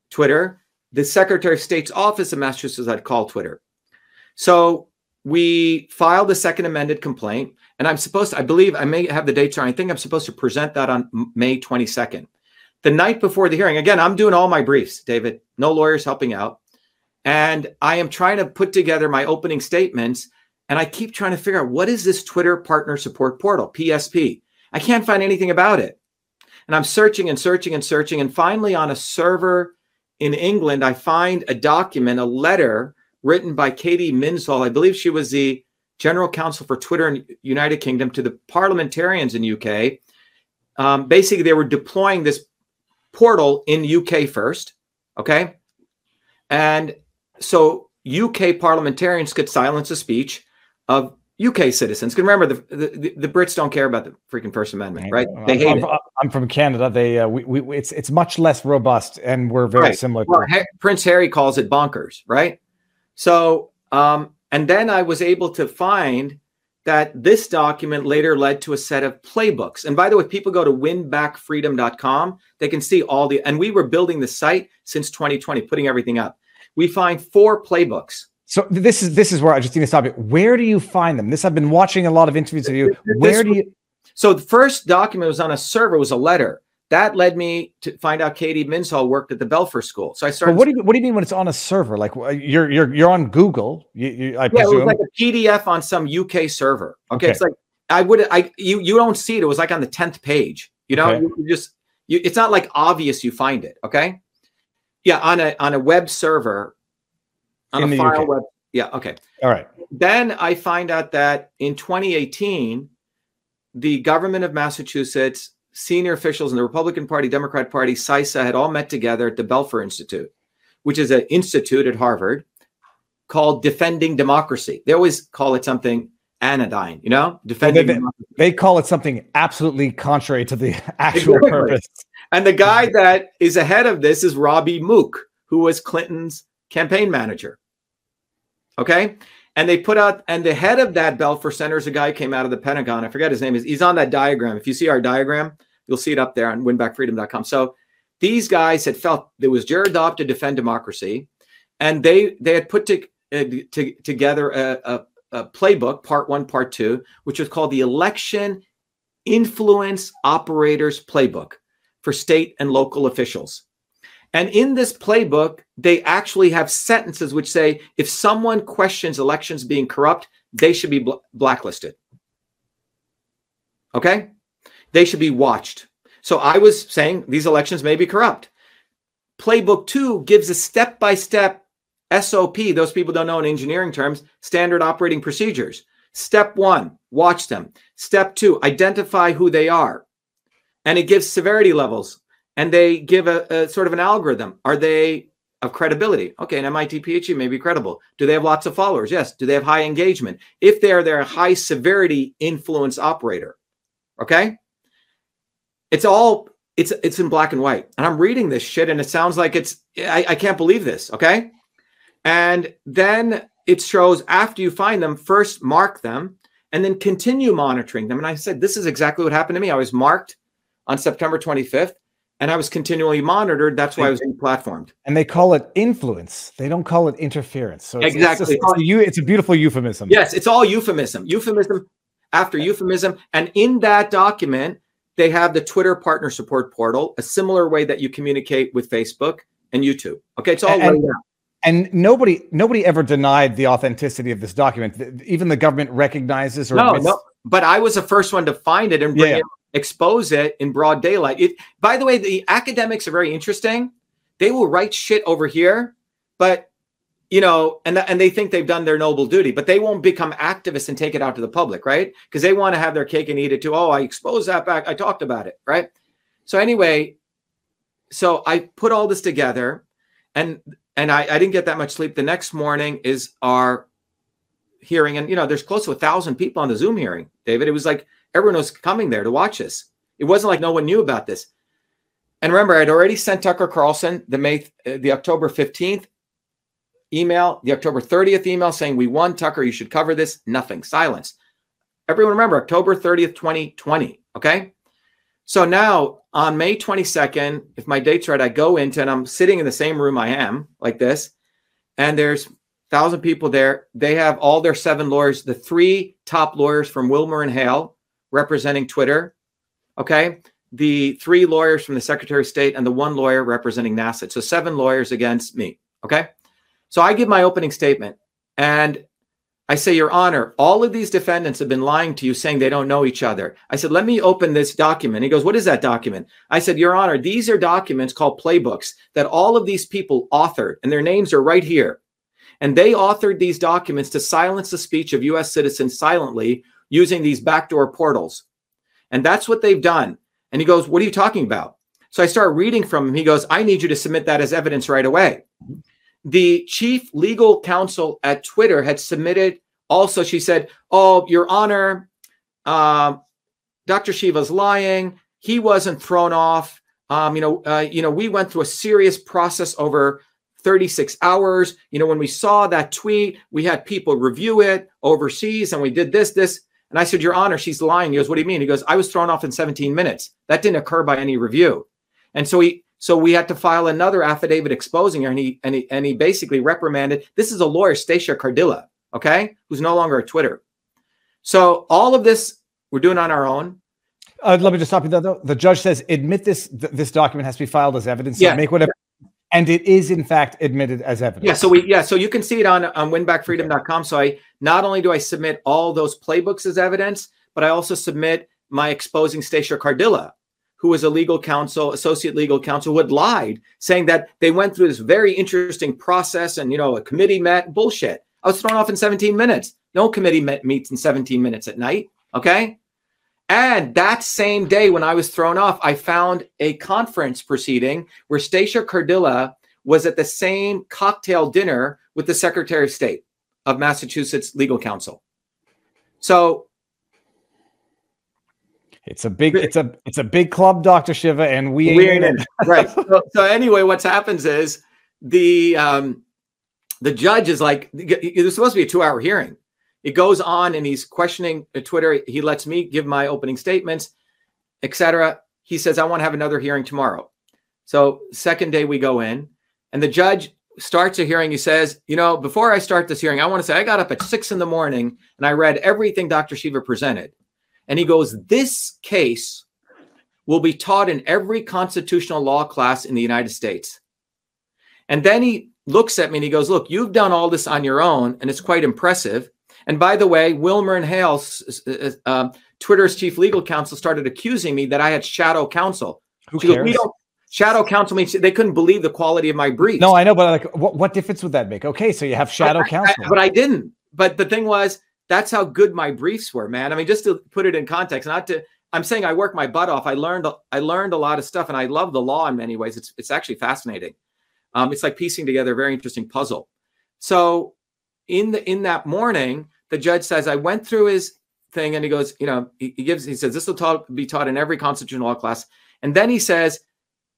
E: Twitter. The Secretary of State's office of Massachusetts had called Twitter. So we filed a second amended complaint, and I'm supposed to, I believe I may have the dates wrong. I think I'm supposed to present that on May 22nd. The night before the hearing, again, I'm doing all my briefs, David, no lawyers helping out. And I am trying to put together my opening statements, and I keep trying to figure out what is this Twitter Partner Support Portal, PSP? I can't find anything about it. And I'm searching and searching and searching. And finally, on a server in England, I find a document, a letter written by Katie Minshall. I believe she was the general counsel for Twitter in United Kingdom to the parliamentarians in UK. Um, basically, they were deploying this portal in UK first. Okay. And so UK parliamentarians could silence a speech of UK citizens. Because remember, the, the the Brits don't care about the freaking First Amendment, right? They
D: I'm,
E: hate
D: I'm,
E: it.
D: I'm from Canada. They uh, we, we it's it's much less robust, and we're very
E: Right.
D: similar.
E: Well, Ha- Prince Harry calls it bonkers, right? So, um, and then I was able to find that this document later led to a set of playbooks. And by the way, people go to winbackfreedom.com, they can see all the, and we were building the site since 2020, putting everything up. We find four playbooks.
D: So this is this is where I just need to stop you. Where do you find them? This I've been watching a lot of interviews of you. Where do you?
E: So the first document was on a server, was a letter. That led me to find out Katie Minshall worked at the Belfer School. So I started.
D: But what do you what do you mean when it's on a server? Like you're you're you're on Google. You, you, I
E: Yeah, it was like a PDF on some UK server. Okay,
D: Okay.
E: it's like I would I you you don't see it. It was like on the tenth page. You know,
D: Okay.
E: you you just you, it's not like obvious you find it. Okay, yeah, on a on a web server, on
D: In
E: a
D: the
E: file
D: UK.
E: web. Yeah, okay.
D: All right.
E: Then I find out that in 2018, the government of Massachusetts, senior officials in the Republican Party, Democrat Party, CISA had all met together at the Belfer Institute, which is an institute at Harvard called Defending Democracy. They always call it something anodyne, you know, defending.
D: they-
E: democracy.
D: They call it something absolutely contrary to the actual
E: Exactly.
D: purpose.
E: And the guy that is ahead of this is Robbie Mook, who was Clinton's campaign manager. Okay. And they put out, and the head of that Belfer Center is a guy came out of the Pentagon. I forget his name. Is He's on that diagram. If you see our diagram, you'll see it up there on winbackfreedom.com. So these guys had felt there was Jared Dobb to defend democracy, and they they had put to, uh, to, together a, a, a playbook, part one, part two, which was called the Election Influence Operators Playbook for state and local officials. And in this playbook, they actually have sentences which say if someone questions elections being corrupt, they should be bl- blacklisted. Okay. They should be watched. So I was saying these elections may be corrupt. Playbook two gives a step by step SOP. Those people don't know in engineering terms, standard operating procedures. Step one, watch them. Step two, identify who they are. And it gives severity levels and they give a, a sort of an algorithm. Are they of credibility? Okay, an MIT PhD may be credible. Do they have lots of followers? Yes. Do they have high engagement? If they're their high severity influence operator, okay, it's all it's it's in black and white. And I'm reading this shit, and it sounds like it's I, I can't believe this. Okay, and then it shows after you find them, first mark them, and then continue monitoring them. And I said, this is exactly what happened to me. I was marked on September 25th and I was continually monitored. That's why I was deplatformed.
D: And they call it influence. They don't call it interference. So it's,
E: exactly,
D: it's, just, it's, a, it's a beautiful euphemism.
E: Yes, it's all euphemism, euphemism after euphemism. And in that document, they have the Twitter partner support portal, a similar way that you communicate with Facebook and YouTube. Okay, it's all
D: and, laid out. And nobody, nobody ever denied the authenticity of this document. Even the government recognizes or
E: no, admits- no. But I was the first one to find it and bring yeah. it expose it in broad daylight. It, by the way, the academics are very interesting. They will write shit over here, but you know, and and they think they've done their noble duty, but they won't become activists and take it out to the public, right? Because they want to have their cake and eat it too. Oh, I exposed that back. I talked about it, right? So anyway, so I put all this together, and and I, I didn't get that much sleep. The next morning is our hearing, and you know, there's close to a thousand people on the Zoom hearing, David. It was like everyone was coming there to watch this. It wasn't like no one knew about this. And remember, I'd already sent Tucker Carlson the May, uh, the October 15th email, the October 30th email saying, We won, Tucker, you should cover this. Nothing, silence. Everyone remember, October 30th, 2020. Okay. So now on May 22nd, if my date's right, I go into and I'm sitting in the same room I am, like this, and there's thousand people there. They have all their seven lawyers, the three top lawyers from Wilmer and Hale, representing Twitter. Okay. The three lawyers from the Secretary of State and the one lawyer representing NASED. So seven lawyers against me. Okay. So I give my opening statement and I say, Your Honor, all of these defendants have been lying to you, saying they don't know each other. I said, Let me open this document. He goes, What is that document? I said, Your Honor, these are documents called playbooks that all of these people authored, and their names are right here. And they authored these documents to silence the speech of US citizens silently using these backdoor portals. And that's what they've done. And he goes, What are you talking about? So I start reading from him. He goes, I need you to submit that as evidence right away. The chief legal counsel at Twitter had submitted also, she said, Oh, Your Honor, uh, Dr. Shiva's lying. He wasn't thrown off. Um, you know, uh, you know, we went through a serious process over 36 hours. You know, when we saw that tweet, we had people review it overseas and we did this, this. And I said, Your Honor, she's lying. He goes, What do you mean? He goes, I was thrown off in 17 minutes. That didn't occur by any review. And so he so we had to file another affidavit exposing her, and he and he and he basically reprimanded. This is a lawyer, Stacia Cardille, okay, who's no longer at Twitter. So all of this we're doing on our own.
D: Uh, let me just stop you there. Though. The judge says admit this. Th- this document has to be filed as evidence.
E: Yeah.
D: Make whatever and it is in fact admitted as evidence.
E: Yeah, so we yeah, so you can see it on on winbackfreedom.com. So I not only do I submit all those playbooks as evidence, but I also submit my exposing Stacia Cardille, who was a legal counsel, associate legal counsel, who had lied, saying that they went through this very interesting process and you know a committee met bullshit. I was thrown off in 17 minutes. No committee met, meets in 17 minutes at night. Okay. And that same day when I was thrown off, I found a conference proceeding where Stacia Cardille was at the same cocktail dinner with the Secretary of State of Massachusetts legal counsel. So
D: it's a big it's a it's a big club, Dr. Shiva, and we
E: ain't, ain't in it. right. So, so, anyway, what happens is the um the judge is like was supposed to be a two hour hearing it goes on and he's questioning Twitter. He lets me give my opening statements, etc. He says, I want to have another hearing tomorrow. So, second day we go in, and the judge starts a hearing. He says, You know, before I start this hearing, I want to say I got up at six in the morning and I read everything Dr. Shiva presented. And he goes, This case will be taught in every constitutional law class in the United States. And then he looks at me and he goes, Look, you've done all this on your own, and it's quite impressive. And by the way, Wilmer and Hale uh, um, Twitter's chief legal counsel started accusing me that I had shadow counsel.
D: Who
E: She goes,
D: cares?
E: we don't shadow counsel means they couldn't believe the quality of my brief.
D: no, I know, but like, what, what difference would that make? Okay, so you have shadow
E: I- I-
D: counsel.
E: but I didn't. But the thing was, that's how good my briefs were, man. I mean, just to put it in context, not to. I'm saying I worked my butt off. I learned. I learned a lot of stuff, and I love the law in many ways. It's it's actually fascinating. Um, it's like piecing together a very interesting puzzle. So, in the in that morning, the judge says I went through his thing, and he goes, you know, he, he gives. He says this will taught, be taught in every constitutional law class, and then he says.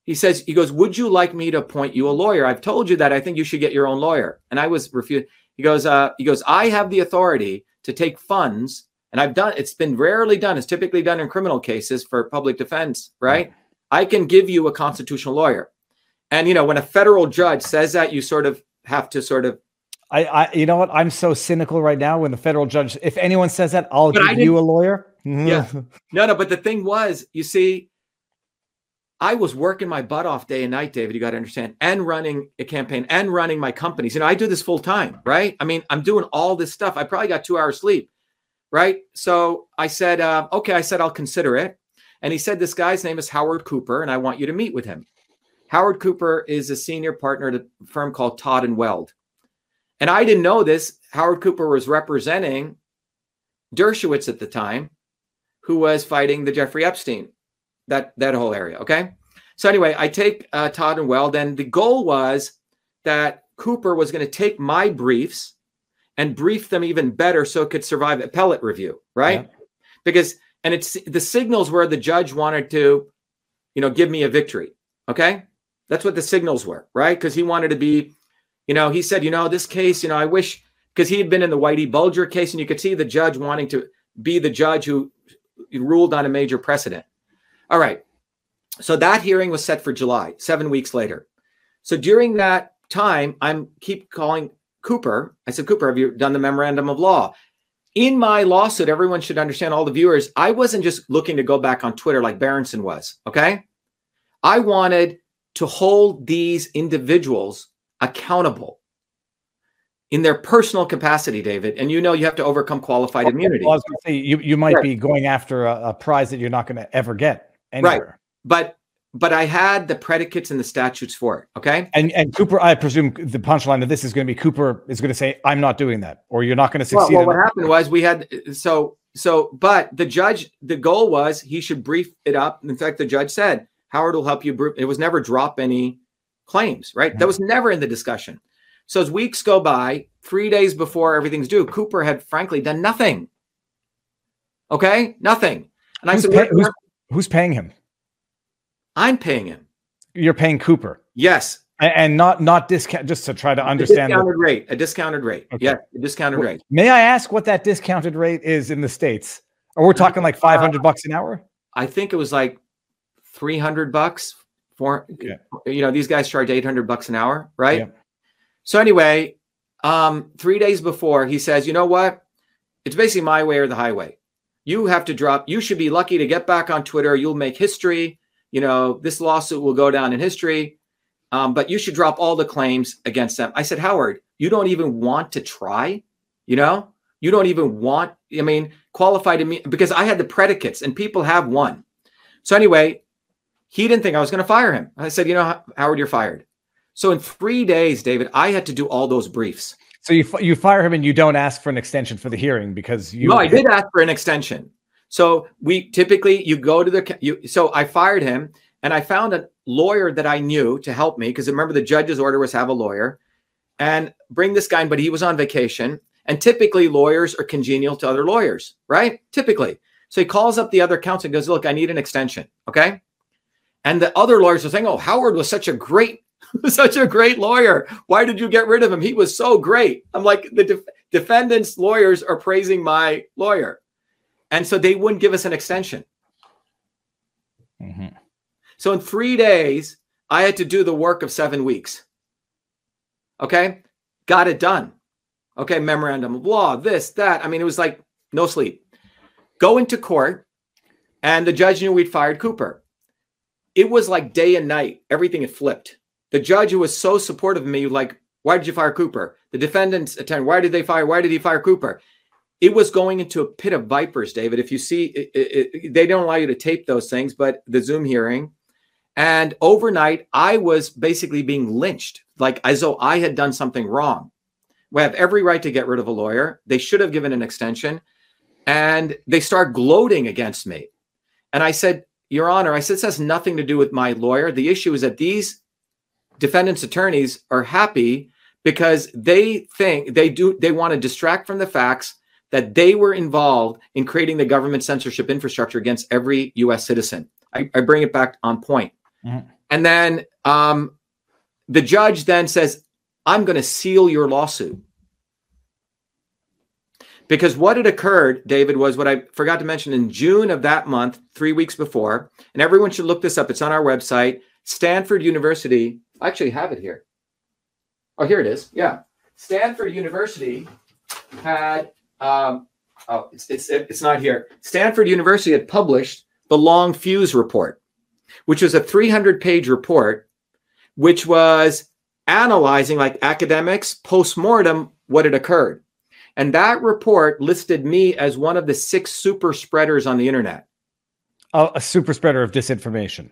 E: He says, he goes, Would you like me to appoint you a lawyer? I've told you that I think you should get your own lawyer. And I was refused. He goes, uh, he goes, I have the authority to take funds, and I've done it's been rarely done, it's typically done in criminal cases for public defense, right? I can give you a constitutional lawyer. And you know, when a federal judge says that, you sort of have to sort of
D: I, I, you know what? I'm so cynical right now. When the federal judge, if anyone says that, I'll
E: But
D: give you a lawyer.
E: Yeah. no, no, but the thing was, you see, I was working my butt off day and night, David. You got to understand, and running a campaign and running my companies. You know, I do this full time, right? I mean, I'm doing all this stuff. I probably got two hours sleep, right? So I said, uh, okay, I said I'll consider it. And he said, this guy's name is Howard Cooper, and I want you to meet with him. Howard Cooper is a senior partner at a firm called Todd and Weld. And I didn't know this. Howard Cooper was representing Dershowitz at the time, who was fighting the Jeffrey Epstein, that that whole area. Okay. So anyway, I take uh, Todd and Weld, and the goal was that Cooper was going to take my briefs and brief them even better so it could survive appellate review, right? Because and it's the signals where the judge wanted to, you know, give me a victory. Okay, that's what the signals were, right? Because he wanted to be, you know, he said, you know, this case, you know, I wish because he had been in the Whitey Bulger case, and you could see the judge wanting to be the judge who ruled on a major precedent. All right. So that hearing was set for July, seven weeks later. So during that time, I'm keep calling Cooper. I said, Cooper, have you done the memorandum of law? In my lawsuit, everyone should understand, all the viewers, I wasn't just looking to go back on Twitter like Berenson was. Okay. I wanted to hold these individuals accountable in their personal capacity, David. And you know you have to overcome qualified immunity.
D: Well, I was say you, you might
E: Right.
D: be going after a, a prize that you're not going to ever get anywhere.
E: But but I had the predicates and the statutes for it. Okay.
D: And and Cooper, I presume the punchline of this is going to be Cooper is going to say, "I'm not doing that," or you're not going to succeed.
E: well,
D: in
E: what happened was we had so so, but the judge, the goal was he should brief it up. In fact, the judge said Howard will help you. Brief. It was never drop any claims, right? That was never in the discussion. So as weeks go by, three days before everything's due, Cooper had frankly done nothing. Okay, nothing. And I
D: Who's,
E: said,
D: pay- who's, who's paying him?
E: I'm paying him.
D: You're paying Cooper,
E: Yes,
D: and, and not not discount. Just to try to
E: a
D: understand. the-
E: rate. A discounted rate.
D: Okay.
E: Yeah, a discounted rate.
D: May I ask what that discounted rate is in the states? Or we're talking like 500 bucks an hour?
E: I think it was like 300 bucks
D: Okay.
E: you know, these guys charge 800 bucks an hour, right?
D: Yeah.
E: So anyway, um, three days before he says, you know what? It's basically my way or the highway. You have to drop, you should be lucky to get back on Twitter. You'll make history. You know, this lawsuit will go down in history. Um, but you should drop all the claims against them. I said, Howard, you don't even want to try, you know? You don't even want, I mean, qualified to me because I had the predicates and people have one. So anyway, he didn't think I was going to fire him. I said, you know, Howard, you're fired. So in three days, David, I had to do all those briefs.
D: So you you fire him and you don't ask for an extension for the hearing because you
E: no, I did ask for an extension. So we typically you go to the you. So I fired him, and I found a lawyer that I knew to help me because remember the judge's order was have a lawyer, and bring this guy in. But he was on vacation, and typically lawyers are congenial to other lawyers, right? Typically. So he calls up the other counsel and goes, "Look, I need an extension." Okay. And the other lawyers are saying, "Oh, Howard was such a great, such a great lawyer. Why did you get rid of him? He was so great." I'm like, the def- defendant's lawyers are praising my lawyer, and so they wouldn't give us an extension.
D: Mhm.
E: So in three days, I had to do the work of seven weeks. Okay, got it done. Okay, memorandum of law, this, that. I mean, it was like no sleep. Go into court, and the judge knew we'd fired Cooper. It was like day and night. Everything had flipped. The judge who was so supportive of me, like, why did you fire Cooper? The defendant's attorney, why did they fire? Why did he fire Cooper? it was going into a pit of vipers, David. If you see, it, it, they don't allow you to tape those things, but the Zoom hearing. And overnight, I was basically being lynched, like as though I had done something wrong. We have every right to get rid of a lawyer. They should have given an extension. And they start gloating against me. And I said, Your Honor, I said, this has nothing to do with my lawyer. The issue is that these defendants' attorneys are happy because they think they do, they want to distract from the facts that they were involved in creating the government censorship infrastructure against every US citizen. I, I bring it back on point. Mm-hmm. And then um, the judge then says, I'm going to seal your lawsuit. Because what had occurred, David, was what I forgot to mention in June of that month, three weeks before, and everyone should look this up. It's on our website. Stanford University, I actually have it here. Oh, here it is. Yeah. Stanford University had, um, oh, it's, it's, it's not here. Stanford University had published the Long Fuse Report, which was a 300 page report, which was analyzing, like academics, post mortem, what had occurred. And that report listed me as one of the six super spreaders on the internet.
D: A super spreader of disinformation.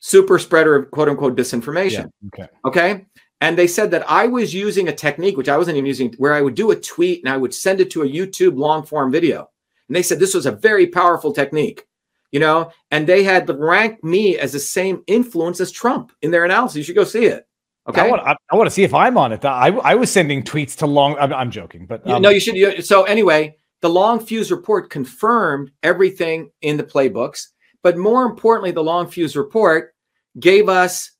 E: Super spreader of quote unquote disinformation.
D: Yeah, okay.
E: Okay. And they said that I was using a technique, which I wasn't even using, where I would do a tweet and I would send it to a YouTube long form video. And they said this was a very powerful technique, you know, and they had ranked me as the same influence as Trump in their analysis. You should go see it. Okay.
D: I want, I, I want to see if I'm on it. I, I was sending tweets to long. I'm, I'm joking, but
E: um, no, you should. You, so anyway, the long fuse report confirmed everything in the playbooks, but more importantly, the long fuse report gave us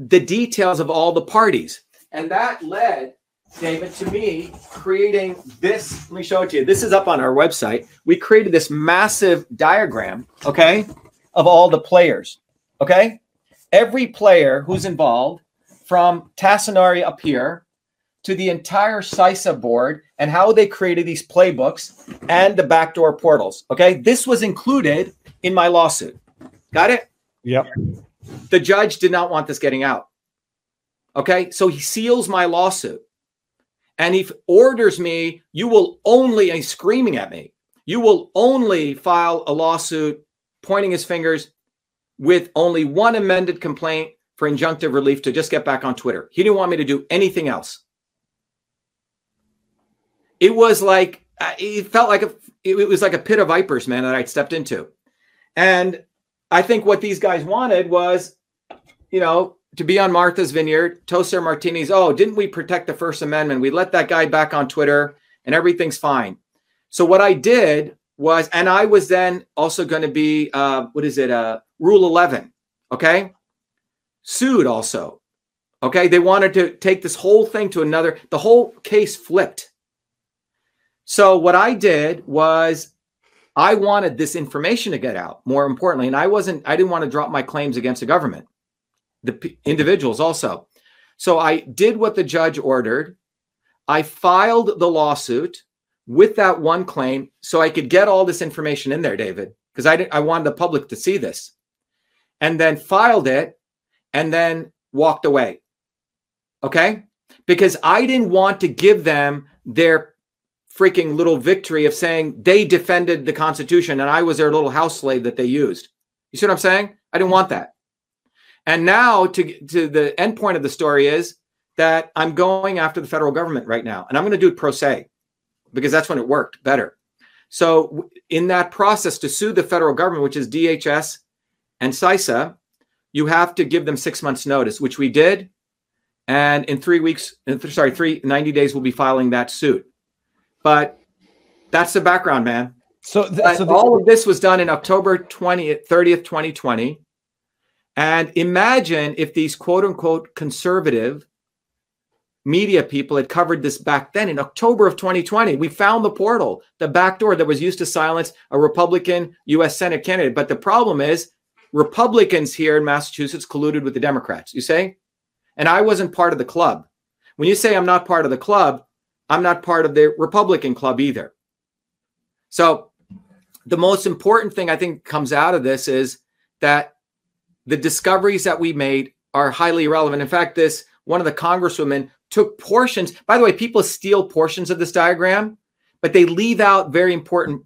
E: the details of all the parties, and that led David to me creating this. Let me show it to you. This is up on our website. We created this massive diagram, okay, of all the players. Okay, every player who's involved from Tassinari up here to the entire CISA board and how they created these playbooks and the backdoor portals. Okay. This was included in my lawsuit. Got it?
D: Yep.
E: The judge did not want this getting out. Okay. So he seals my lawsuit and he orders me, you will only, and he's screaming at me, you will only file a lawsuit pointing his fingers with only one amended complaint for injunctive relief to just get back on Twitter. He didn't want me to do anything else. It was like uh, it felt like a it was like a pit of vipers, man, that I'd stepped into. And I think what these guys wanted was, you know, to be on Martha's Vineyard, Toaster Martinis. Oh, didn't we protect the First Amendment? We let that guy back on Twitter and everything's fine. So what I did was, and I was then also going to be, uh, what is it, uh, Rule 11. Okay sued also. Okay, they wanted to take this whole thing to another, the whole case flipped. So, what I did was I wanted this information to get out, more importantly, and I wasn't, I didn't want to drop my claims against the government, the p- individuals also. So, I did what the judge ordered. I filed the lawsuit with that one claim so I could get all this information in there, David, because I, I wanted the public to see this. And then filed it and then walked away. Okay? Because I didn't want to give them their freaking little victory of saying they defended the Constitution and I was their little house slave that they used. You see what I'm saying? I didn't want that. And now to, to the end point of the story is that I'm going after the federal government right now. And I'm going to do it pro se because that's when it worked better. So in that process to sue the federal government, which is DHS and CISA, you have to give them six months notice, which we did. And in three weeks, sorry, three, 90 days, we'll be filing that suit. But that's the background, man.
D: So, th- so
E: the- all of this was done in October 20th, 30th, 2020. And imagine if these quote unquote conservative media people had covered this back then in October of 2020. We found the portal, the back door that was used to silence a Republican US Senate candidate. But the problem is Republicans here in Massachusetts colluded with the Democrats, you say? And I wasn't part of the club. When you say I'm not part of the club, I'm not part of the Republican club either. So the most important thing I think comes out of this is that the discoveries that we made are highly relevant. In fact, this one of the congresswomen took portions. By the way, people steal portions of this diagram, but they leave out very important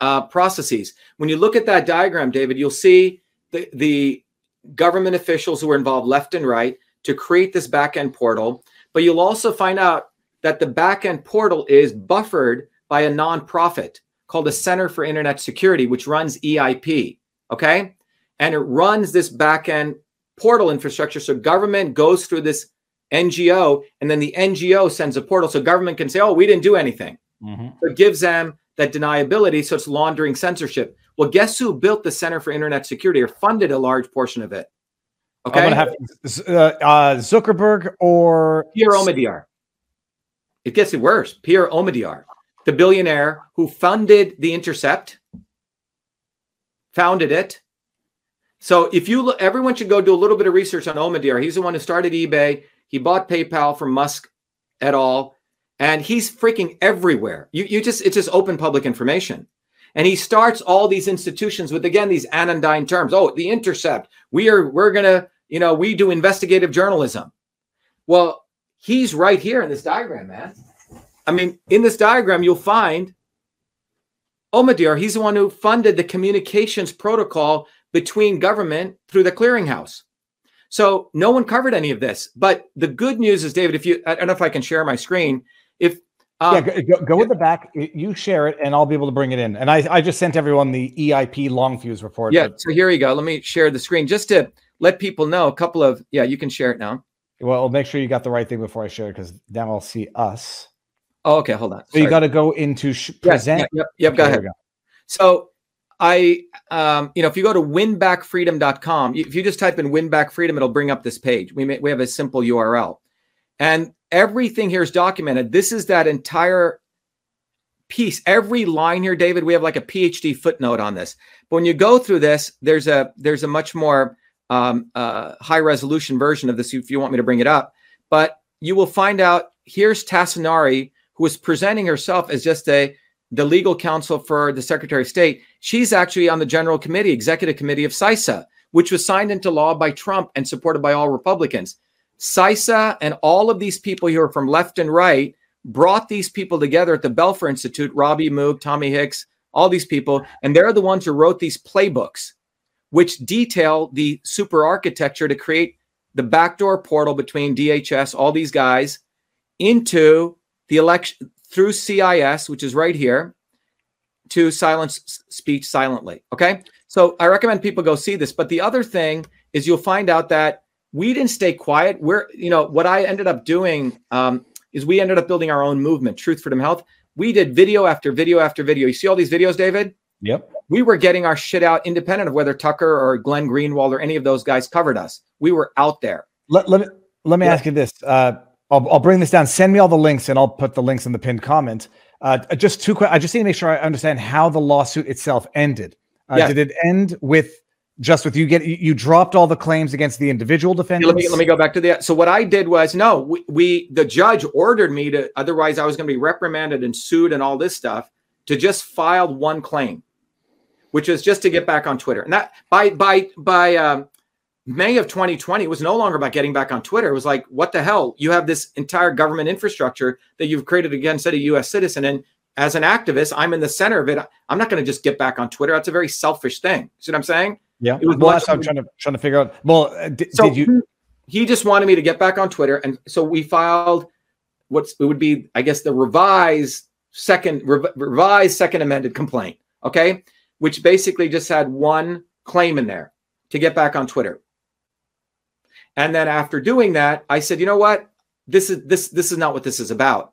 E: uh, processes. When you look at that diagram, David, you'll see the, the government officials who are involved left and right to create this back-end portal. But you'll also find out that the back-end portal is buffered by a nonprofit called the Center for Internet Security, which runs EIP. Okay. And it runs this back-end portal infrastructure. So government goes through this NGO, and then the NGO sends a portal. So government can say, oh, we didn't do anything. Mm-hmm. So it gives them that deniability. So it's laundering censorship. Well, guess who built the Center for Internet Security or funded a large portion of it?
D: Okay. I'm gonna have uh, uh, Zuckerberg or
E: Pierre Omidyar. It gets worse. Pierre Omidyar, the billionaire who funded the Intercept, founded it. So if you look, everyone should go do a little bit of research on Omidyar. He's the one who started eBay. He bought PayPal from Musk et al. And he's freaking everywhere. You, you just, it's just open public information. And he starts all these institutions with, again, these anodyne terms. Oh, the intercept. We are, we're to, you know, we do investigative journalism. Well, he's right here in this diagram, man. I mean, in this diagram, you'll find oh, Omidyar. He's the one who funded the communications protocol between government through the clearinghouse. So no one covered any of this. But the good news is, David, if you, I don't know if I can share my screen. If
D: um, yeah, go, go, with the back. You share it, and I'll be able to bring it in. And I, I just sent everyone the EIP long fuse report.
E: Yeah. But, so here you go. Let me share the screen just to let people know a couple of. Yeah, you can share it now.
D: Well, make sure you got the right thing before I share it because now I'll see us.
E: Oh, okay. Hold on.
D: So you got to go into sh- present.
E: Yep. Yep. yep okay, go ahead. Go. So I, um, you know, if you go to winbackfreedom.com, if you just type in winbackfreedom, it'll bring up this page. We may, we have a simple URL, and everything here is documented. This is that entire piece. Every line here, David, we have like a PhD footnote on this. But when you go through this, there's a there's a much more um, uh, high resolution version of this if you want me to bring it up. But you will find out here's Tassinari, who is presenting herself as just a the legal counsel for the Secretary of State. She's actually on the General Committee, Executive Committee of CISA, which was signed into law by Trump and supported by all Republicans. CISA and all of these people here from left and right brought these people together at the Belfer Institute, Robby Mook, Tommy Hicks, all these people, and they're the ones who wrote these playbooks, which detail the super architecture to create the backdoor portal between DHS, all these guys, into the election through CIS, which is right here, to silence speech silently. Okay. So I recommend people go see this. But the other thing is you'll find out that we didn't stay quiet. We're, you know, what I ended up doing um, is we ended up building our own movement, Truth, Freedom, Health. We did video after video after video. You see all these videos, David?
D: Yep.
E: We were getting our shit out independent of whether Tucker or Glenn Greenwald or any of those guys covered us. We were out there.
D: Let, let me let me yeah. ask you this. Uh, I'll, I'll bring this down. Send me all the links, and I'll put the links in the pinned comment. Uh, just two quick. I just need to make sure I understand how the lawsuit itself ended. Uh, yeah. Did it end with just with you get you dropped all the claims against the individual defendants?
E: Let me let me go back to the. So what I did was no, we, we the judge ordered me to. Otherwise, I was going to be reprimanded and sued and all this stuff to just file one claim, which is just to get back on Twitter. And that by by by um, May of 2020, it was no longer about getting back on Twitter. It was like, what the hell? You have this entire government infrastructure that you've created against a U.S. citizen, and as an activist, I'm in the center of it. I'm not going to just get back on Twitter. That's a very selfish thing. See what I'm saying?
D: Yeah. It was well, that's what I'm trying to trying to figure out. Well, uh, d-
E: so
D: did you?
E: He just wanted me to get back on Twitter, and so we filed what's it would be, I guess, the revised second re- revised second amended complaint. Okay, which basically just had one claim in there to get back on Twitter. And then after doing that, I said, you know what? This is this this is not what this is about.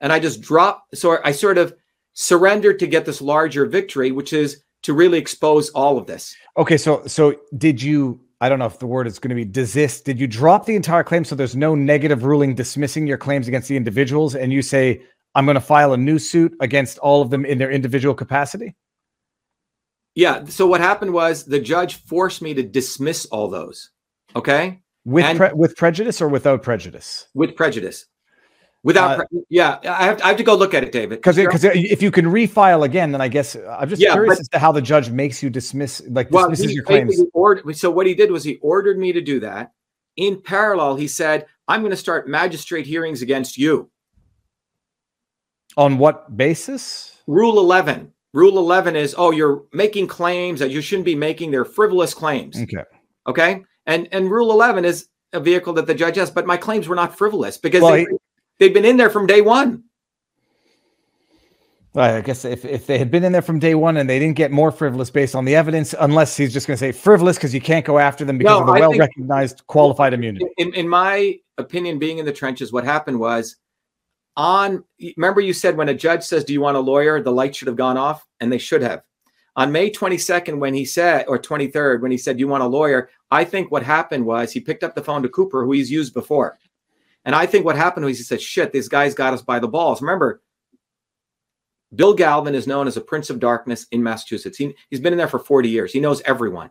E: And I just dropped. So I sort of surrendered to get this larger victory, which is to really expose all of this.
D: Okay, so so did you? I don't know if the word is going to be desist. Did you drop the entire claim so there's no negative ruling dismissing your claims against the individuals, and you say I'm going to file a new suit against all of them in their individual capacity?
E: Yeah. So what happened was the judge forced me to dismiss all those. Okay
D: with pre- with prejudice or without prejudice?
E: With prejudice. Without, uh, yeah, I have, to, I have to go look at it, David.
D: Because because if you can refile again, then I guess I'm just yeah, curious but, as to how the judge makes you dismiss like well, dismisses your claims.
E: Ordered, so what he did was he ordered me to do that. In parallel, he said, "I'm going to start magistrate hearings against you."
D: On what basis?
E: Rule 11. Rule 11 is oh, you're making claims that you shouldn't be making. They're frivolous claims.
D: Okay.
E: Okay. And and Rule 11 is a vehicle that the judge has, but my claims were not frivolous because
D: Well,
E: they,
D: he-
E: they've been in there from day one.
D: Well, I guess if, if they had been in there from day one and they didn't get more frivolous based on the evidence, unless he's just going to say frivolous because you can't go after them because
E: No,
D: of the well recognized qualified immunity.
E: In, in my opinion, being in the trenches, what happened was on remember you said when a judge says, Do you want a lawyer? The light should have gone off, and they should have. On May 22nd, when he said, or 23rd, when he said, You want a lawyer? I think what happened was he picked up the phone to Cooper, who he's used before. And I think what happened was he said, Shit, these guys got us by the balls. Remember, Bill Galvin is known as a prince of darkness in Massachusetts. He, he's been in there for 40 years. He knows everyone.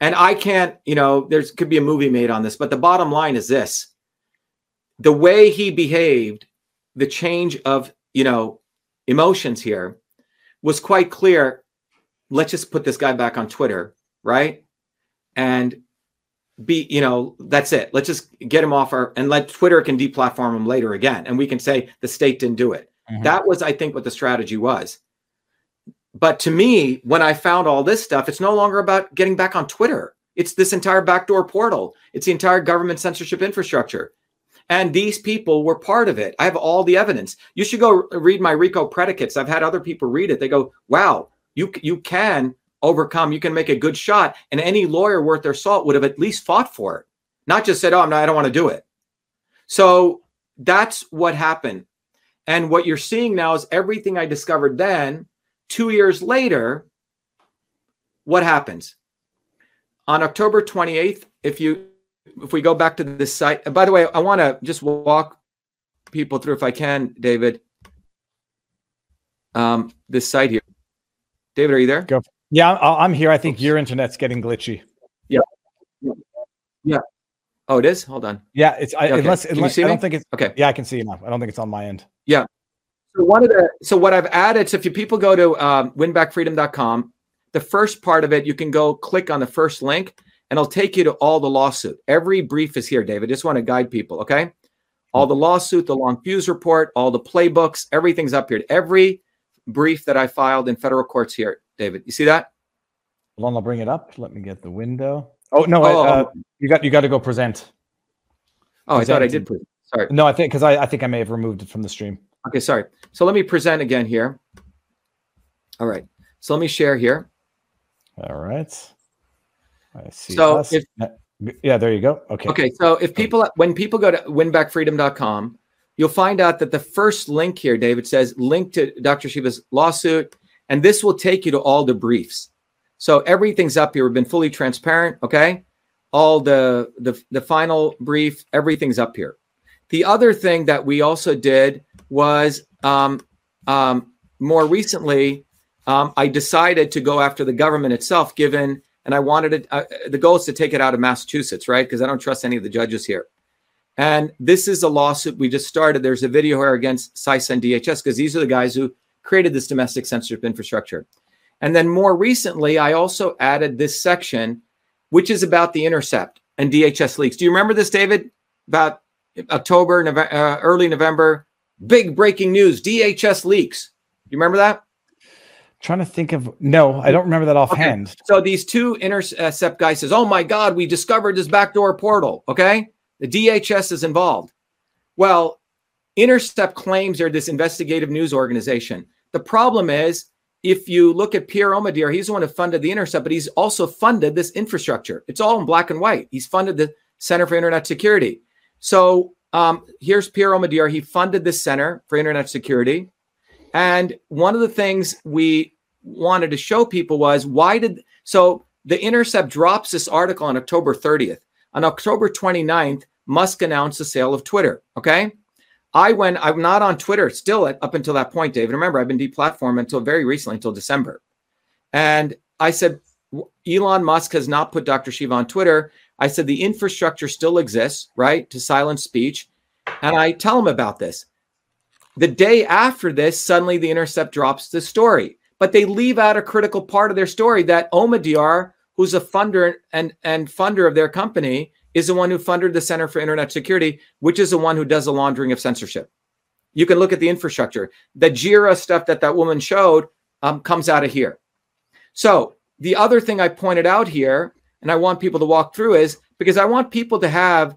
E: And I can't, you know, there's could be a movie made on this, but the bottom line is this the way he behaved, the change of, you know, emotions here was quite clear. Let's just put this guy back on Twitter, right? And be, you know, that's it. Let's just get him off our and let Twitter can deplatform him later again. And we can say the state didn't do it.
D: Mhm.
E: That was, I think, what the strategy was. But to me, when I found all this stuff, it's no longer about getting back on Twitter. It's this entire backdoor portal. It's the entire government censorship infrastructure. And these people were part of it. I have all the evidence. You should go read my RICO predicates. I've had other people read it. They go, wow, you, you can overcome, you can make a good shot. And any lawyer worth their salt would have at least fought for it, not just said, oh, I'm not. I don't want to do it. So that's what happened. And what you're seeing now is everything I discovered then, two years later, what happens? On October 28th, if you if we go back to this site, by the way, I want to just walk people through if I can, David. Um, this site here. David, are you there?
D: Go. Yeah, I'm here. I think your internet's getting glitchy. Yeah. Yeah.
E: Oh, it is? Hold on.
D: Yeah, it's I,
E: Okay.
D: unless, unless
E: see
D: I don't think it's
E: Okay.
D: yeah, I can see you now. I don't think it's on my end. Yeah.
E: So one of the so what I've added, so if you people go to um, winbackfreedom.com, the first part of it, you can go click on the first link and it'll take you to all the lawsuit. Every brief is here, David. Just want to guide people, okay? All the lawsuit, the long fuse report, all the playbooks, everything's up here. Every brief that I filed in federal courts here, David. You see that?
D: Hold on, I'll bring it up. Let me get the window. Oh no,
E: Oh,
D: uh, you got you got to go present.
E: Oh, I thought I did. Put, sorry.
D: No, I think because I, I think I may have removed it from the stream.
E: Okay, sorry. So let me present again here. All right. So let me share here.
D: All right. I see.
E: So
D: us.
E: if-
D: yeah, there you go. Okay.
E: Okay, so if people when people go to winbackfreedom.com, you'll find out that the first link here, David says link to Dr. Shiva's lawsuit, and this will take you to all the briefs. So everything's up here. We've been fully transparent. Okay, all the the the final brief, everything's up here. The other thing that we also did was um, um, more recently, um, I decided to go after the government itself, given and I wanted it. Uh, the goal is to take it out of Massachusetts, right? Because I don't trust any of the judges here. And this is a lawsuit we just started. There's a video here against CISA and DHS because these are the guys who created this domestic censorship infrastructure. And then more recently, I also added this section, which is about the intercept and DHS leaks. Do you remember this, David? About October, November, uh, early November, big breaking news: DHS leaks. You remember that?
D: Trying to think of no, I don't remember that offhand.
E: So these two intercept guys says, "Oh my God, we discovered this backdoor portal." Okay, the DHS is involved. Well, Intercept claims they're this investigative news organization. The problem is, if you look at Pierre Omidyar, he's the one who funded the Intercept, but he's also funded this infrastructure. It's all in black and white. He's funded the Center for Internet Security. So um, here's Pierre Omidyar. He funded this Center for Internet Security. And one of the things we wanted to show people was why did so the Intercept drops this article on October 30th. On October 29th, Musk announced the sale of Twitter. Okay. I went, I'm not on Twitter still at, up until that point, David. Remember, I've been deplatformed until very recently, until December. And I said, Elon Musk has not put Dr. Shiva on Twitter. I said, the infrastructure still exists, right, to silence speech. And I tell him about this. The day after this, suddenly the Intercept drops the story, but they leave out a critical part of their story that Omidyar, who's a funder and, and funder of their company, is the one who funded the Center for Internet Security, which is the one who does the laundering of censorship. You can look at the infrastructure. The JIRA stuff that that woman showed um, comes out of here. So the other thing I pointed out here, and I want people to walk through is because I want people to have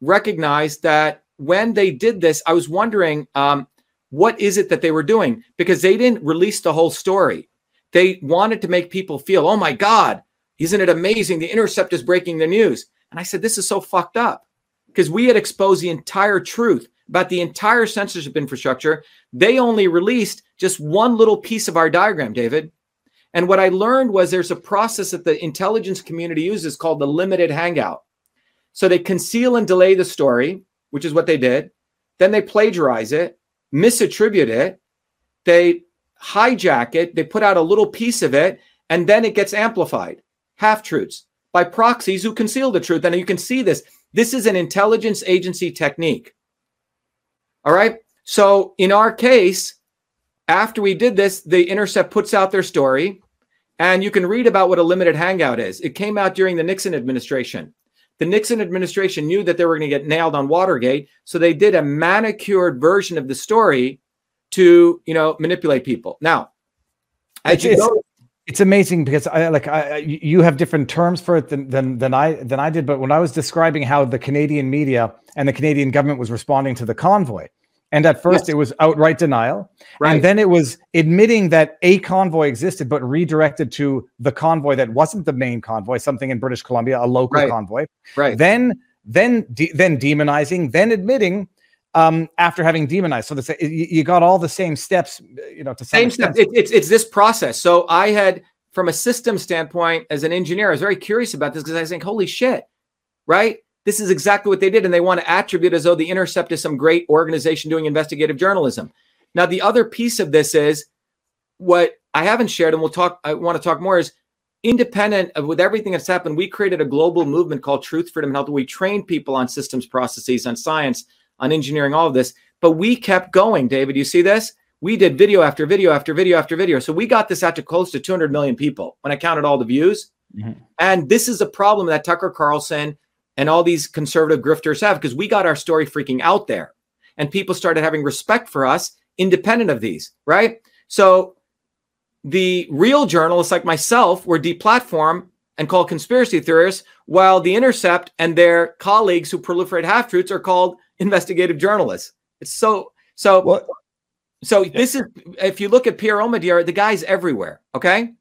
E: recognized that when they did this, I was wondering um, what is it that they were doing because they didn't release the whole story. They wanted to make people feel, oh my God, isn't it amazing? The Intercept is breaking the news. And I said, this is so fucked up because we had exposed the entire truth about the entire censorship infrastructure. They only released just one little piece of our diagram, David. And what I learned was there's a process that the intelligence community uses called the limited hangout. So they conceal and delay the story, which is what they did. Then they plagiarize it, misattribute it. They hijack it. They put out a little piece of it, and then it gets amplified. Half truths by proxies who conceal the truth. And you can see this. This is an intelligence agency technique. All right. So in our case, after we did this, the Intercept puts out their story, and you can read about what a limited hangout is. It came out during the Nixon administration. The Nixon administration knew that they were going to get nailed on Watergate, so they did a manicured version of the story to, you know, manipulate people. Now,
D: as you go, it's amazing because I like I, you have different terms for it than, than than I than I did. But when I was describing how the Canadian media and the Canadian government was responding to the convoy, and at first, yes. it was outright denial. Right. And then it was admitting that a convoy existed, but redirected to the convoy that wasn't the main convoy, something in British Columbia, a local
E: right.
D: convoy.
E: Right.
D: Then, then, de- then demonizing, then admitting um, after having demonized. So the, you got all the same steps, you know, to
E: same steps. It, it's it's this process. So I had, from a system standpoint, as an engineer, I was very curious about this because I think, holy shit, right? This is exactly what they did. And they want to attribute as though the Intercept is some great organization doing investigative journalism. Now, the other piece of this is what I haven't shared, and we'll talk, I want to talk more is independent of with everything that's happened, we created a global movement called Truth, Freedom, and Health. We trained people on systems processes, on science, on engineering, all of this. But we kept going, David. You see this? We did video after video after video after video. So we got this out to close to 200 million people when I counted all the views. Mm-hmm. And this is a problem that Tucker Carlson and all these conservative grifters have because we got our story freaking out there and people started having respect for us independent of these, right? So the real journalists like myself were deplatformed and called conspiracy theorists, while the Intercept and their colleagues who proliferate half truths are called investigative journalists. It's so so. Well, so this is if you look at Pierre Omidyar, the guy's everywhere. Okay,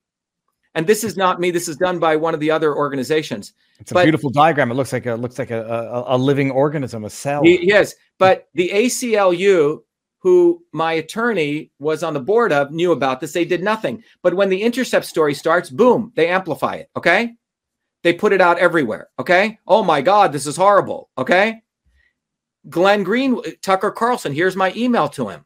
E: and this is not me. This is done by one of the other organizations.
D: It's a but, beautiful diagram. It looks like a looks like a, a, a living organism, a cell.
E: Yes, but the ACLU, who my attorney was on the board of, knew about this. They did nothing. But when the intercept story starts, boom, they amplify it. Okay, they put it out everywhere. Okay. Oh my God, this is horrible. Okay. Glenn Green, uh, Tucker Carlson. Here's my email to him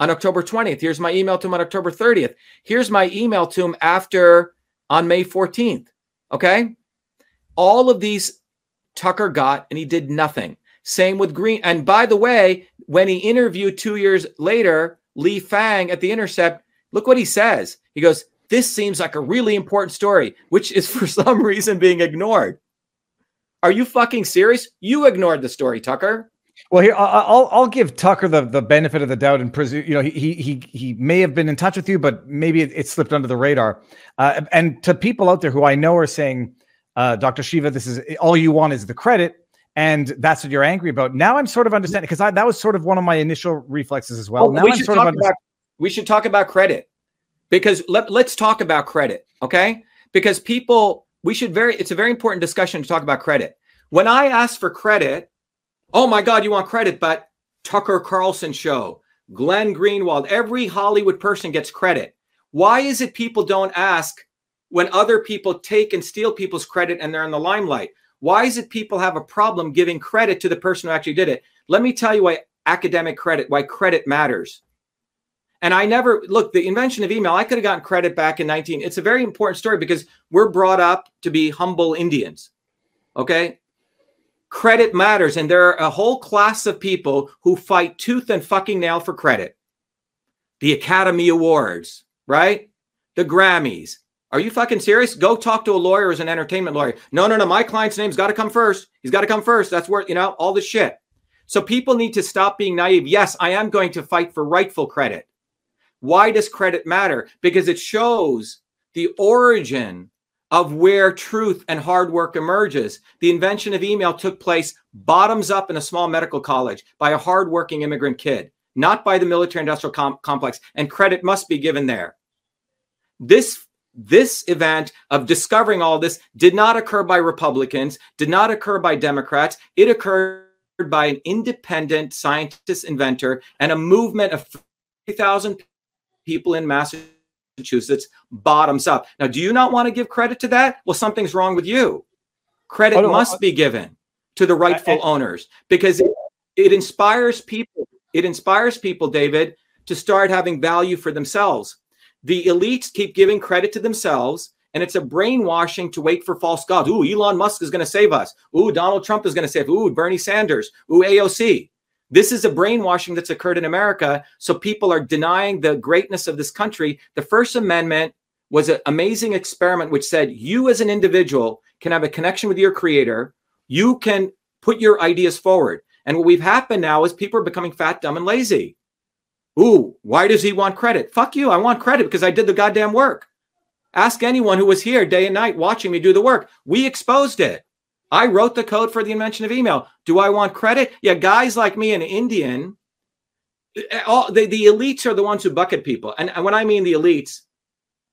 E: on October 20th. Here's my email to him on October 30th. Here's my email to him after on May 14th. Okay. All of these Tucker got, and he did nothing. Same with Green. And by the way, when he interviewed two years later, Lee Fang at The Intercept, look what he says. He goes, This seems like a really important story, which is for some reason being ignored. Are you fucking serious? You ignored the story, Tucker.
D: Well, here I'll I'll give Tucker the, the benefit of the doubt and presume you know he he he may have been in touch with you, but maybe it, it slipped under the radar. Uh, and to people out there who I know are saying, uh, Dr. Shiva, this is all you want is the credit, and that's what you're angry about. Now I'm sort of understanding because that was sort of one of my initial reflexes as well. now
E: we
D: I'm
E: should
D: sort
E: talk of about, we should talk about credit because let, let's talk about credit, okay? Because people, we should very. It's a very important discussion to talk about credit. When I ask for credit, oh my God, you want credit, but Tucker Carlson show, Glenn Greenwald, every Hollywood person gets credit. Why is it people don't ask when other people take and steal people's credit and they're in the limelight? Why is it people have a problem giving credit to the person who actually did it? Let me tell you why academic credit, why credit matters. And I never look, the invention of email, I could have gotten credit back in 19. It's a very important story because we're brought up to be humble Indians. Okay. Credit matters. And there are a whole class of people who fight tooth and fucking nail for credit. The Academy Awards, right? The Grammys, are you fucking serious? Go talk to a lawyer as an entertainment lawyer. No, no, no. My client's name's got to come first. He's got to come first. That's where, you know, all this shit. So people need to stop being naive. Yes, I am going to fight for rightful credit. Why does credit matter? Because it shows the origin of where truth and hard work emerges. The invention of email took place bottoms up in a small medical college by a hardworking immigrant kid, not by the military industrial com- complex. And credit must be given there. This this event of discovering all this did not occur by Republicans, did not occur by Democrats. It occurred by an independent scientist inventor and a movement of 3,000 people in Massachusetts bottoms up. Now, do you not want to give credit to that? Well, something's wrong with you. Credit oh, no, must be given to the rightful I, I, owners because it, it inspires people. It inspires people, David, to start having value for themselves. The elites keep giving credit to themselves, and it's a brainwashing to wait for false gods. Ooh, Elon Musk is going to save us. Ooh, Donald Trump is going to save. Ooh, Bernie Sanders. Ooh, AOC. This is a brainwashing that's occurred in America. So people are denying the greatness of this country. The First Amendment was an amazing experiment which said you as an individual can have a connection with your creator. You can put your ideas forward. And what we've happened now is people are becoming fat, dumb, and lazy. Ooh, why does he want credit? Fuck you. I want credit because I did the goddamn work. Ask anyone who was here day and night watching me do the work. We exposed it. I wrote the code for the invention of email. Do I want credit? Yeah, guys like me, an Indian, eh, all the, the elites are the ones who bucket people. And, when I mean the elites,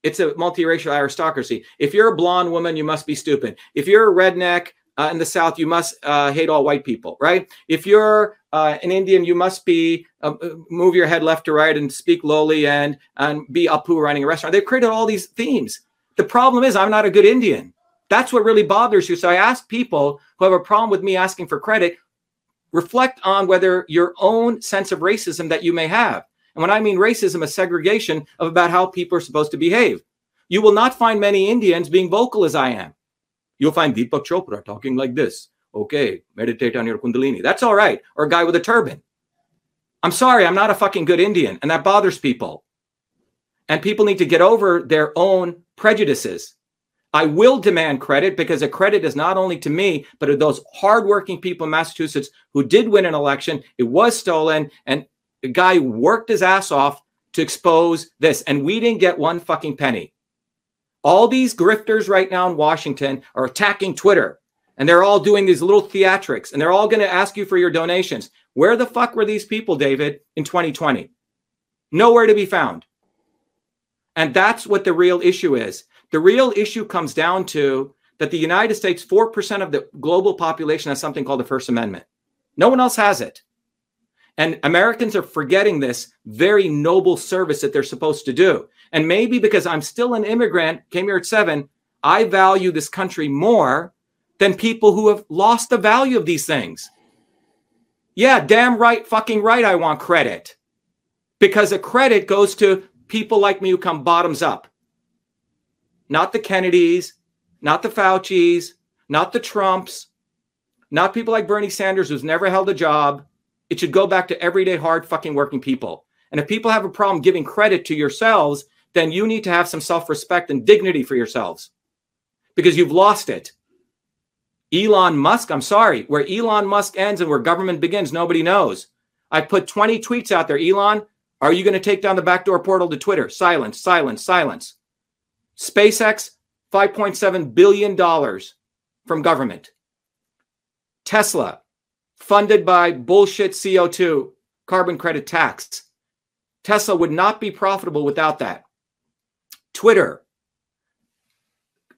E: it's a multiracial aristocracy. If you're a blonde woman, you must be stupid. If you're a redneck uh, in the South, you must uh, hate all white people, right? If you're uh, an Indian, you must be uh, move your head left to right and speak lowly and and be Apu running a restaurant. They've created all these themes. The problem is, I'm not a good Indian. That's what really bothers you. So I ask people who have a problem with me asking for credit, reflect on whether your own sense of racism that you may have. And when I mean racism, a segregation of about how people are supposed to behave. You will not find many Indians being vocal as I am. You'll find Deepak Chopra talking like this. Okay, meditate on your Kundalini. That's all right. Or a guy with a turban. I'm sorry, I'm not a fucking good Indian, and that bothers people. And people need to get over their own prejudices. I will demand credit because a credit is not only to me, but to those hardworking people in Massachusetts who did win an election. It was stolen, and the guy worked his ass off to expose this, and we didn't get one fucking penny. All these grifters right now in Washington are attacking Twitter and they're all doing these little theatrics and they're all going to ask you for your donations. Where the fuck were these people, David, in 2020? Nowhere to be found. And that's what the real issue is. The real issue comes down to that the United States, 4% of the global population has something called the First Amendment. No one else has it. And Americans are forgetting this very noble service that they're supposed to do. And maybe because I'm still an immigrant, came here at seven, I value this country more than people who have lost the value of these things. Yeah, damn right, fucking right, I want credit. Because a credit goes to people like me who come bottoms up. Not the Kennedys, not the Fauci's, not the Trumps, not people like Bernie Sanders who's never held a job, it should go back to everyday hard fucking working people. And if people have a problem giving credit to yourselves, then you need to have some self respect and dignity for yourselves because you've lost it. Elon Musk, I'm sorry, where Elon Musk ends and where government begins, nobody knows. I put 20 tweets out there. Elon, are you going to take down the backdoor portal to Twitter? Silence, silence, silence. SpaceX, $5.7 billion from government. Tesla, funded by bullshit CO2 carbon credit tax. Tesla would not be profitable without that. Twitter,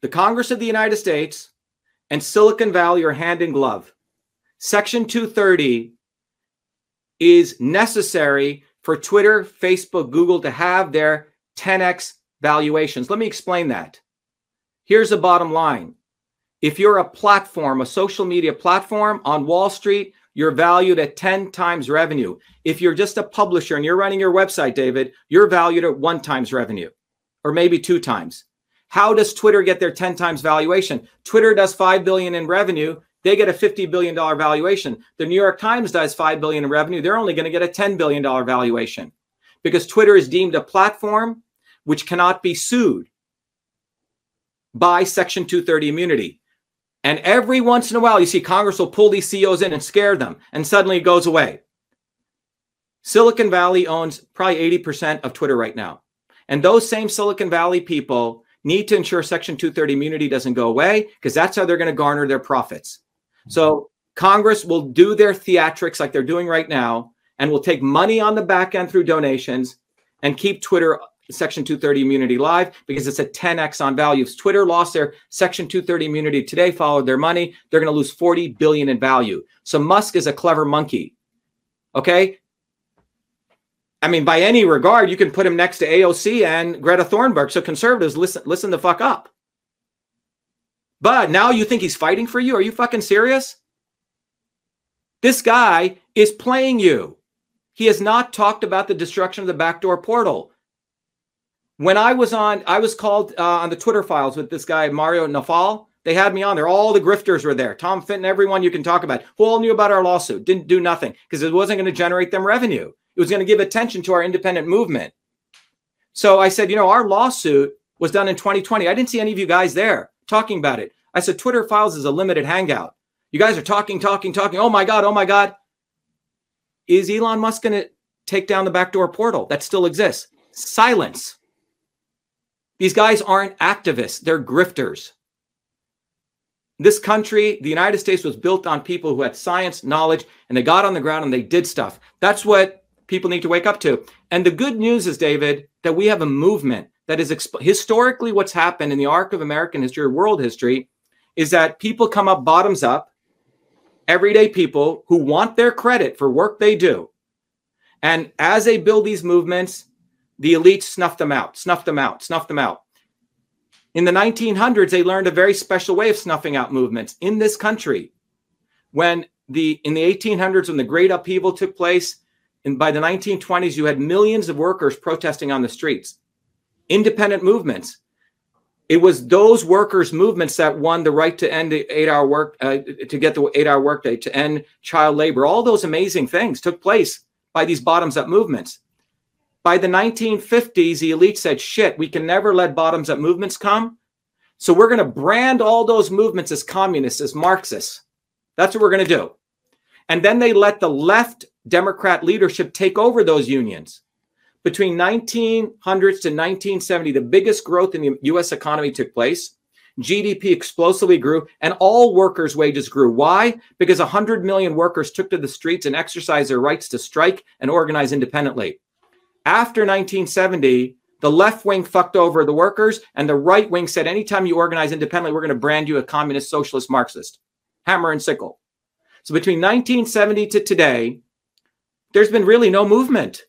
E: the Congress of the United States, and Silicon Valley are hand in glove. Section 230 is necessary for Twitter, Facebook, Google to have their 10x valuations. Let me explain that. Here's the bottom line if you're a platform, a social media platform on Wall Street, you're valued at 10 times revenue. If you're just a publisher and you're running your website, David, you're valued at one times revenue or maybe two times. How does Twitter get their 10 times valuation? Twitter does 5 billion in revenue, they get a 50 billion dollar valuation. The New York Times does 5 billion in revenue, they're only going to get a 10 billion dollar valuation because Twitter is deemed a platform which cannot be sued by Section 230 immunity. And every once in a while, you see Congress will pull these CEOs in and scare them, and suddenly it goes away. Silicon Valley owns probably 80% of Twitter right now. And those same Silicon Valley people need to ensure Section 230 immunity doesn't go away because that's how they're going to garner their profits. So Congress will do their theatrics like they're doing right now and will take money on the back end through donations and keep Twitter Section 230 immunity live because it's a 10x on value. Twitter lost their Section 230 immunity today, followed their money, they're going to lose 40 billion in value. So Musk is a clever monkey. Okay. I mean, by any regard, you can put him next to AOC and Greta Thunberg. So conservatives, listen, listen the fuck up. But now you think he's fighting for you? Are you fucking serious? This guy is playing you. He has not talked about the destruction of the backdoor portal. When I was on, I was called uh, on the Twitter files with this guy, Mario Nawfal. They had me on there. All the grifters were there. Tom Fitton, everyone you can talk about, who all knew about our lawsuit, didn't do nothing because it wasn't going to generate them revenue. It was going to give attention to our independent movement. So I said, you know, our lawsuit was done in 2020. I didn't see any of you guys there talking about it. I said, Twitter Files is a limited hangout. You guys are talking, talking, talking. Oh my God, oh my God. Is Elon Musk going to take down the backdoor portal that still exists? Silence. These guys aren't activists, they're grifters. This country, the United States, was built on people who had science, knowledge, and they got on the ground and they did stuff. That's what people need to wake up to. And the good news is, David, that we have a movement that is exp- historically what's happened in the arc of American history or world history is that people come up bottoms up, everyday people who want their credit for work they do. And as they build these movements, the elites snuff them out, snuff them out, snuff them out. In the 1900s, they learned a very special way of snuffing out movements in this country. When the in the 1800s, when the Great Upheaval took place, and by the 1920s, you had millions of workers protesting on the streets, independent movements. It was those workers' movements that won the right to end the eight-hour work, uh, to get the eight-hour workday, to end child labor. All those amazing things took place by these bottoms-up movements. By the 1950s, the elite said, shit, we can never let bottoms up movements come. So we're going to brand all those movements as communists, as Marxists. That's what we're going to do. And then they let the left Democrat leadership take over those unions. Between 1900s to 1970, the biggest growth in the US economy took place. GDP explosively grew and all workers' wages grew. Why? Because 100 million workers took to the streets and exercised their rights to strike and organize independently. After 1970, the left wing fucked over the workers, and the right wing said, anytime you organize independently, we're going to brand you a communist, socialist, Marxist. Hammer and sickle. So between 1970 to today, there's been really no movement.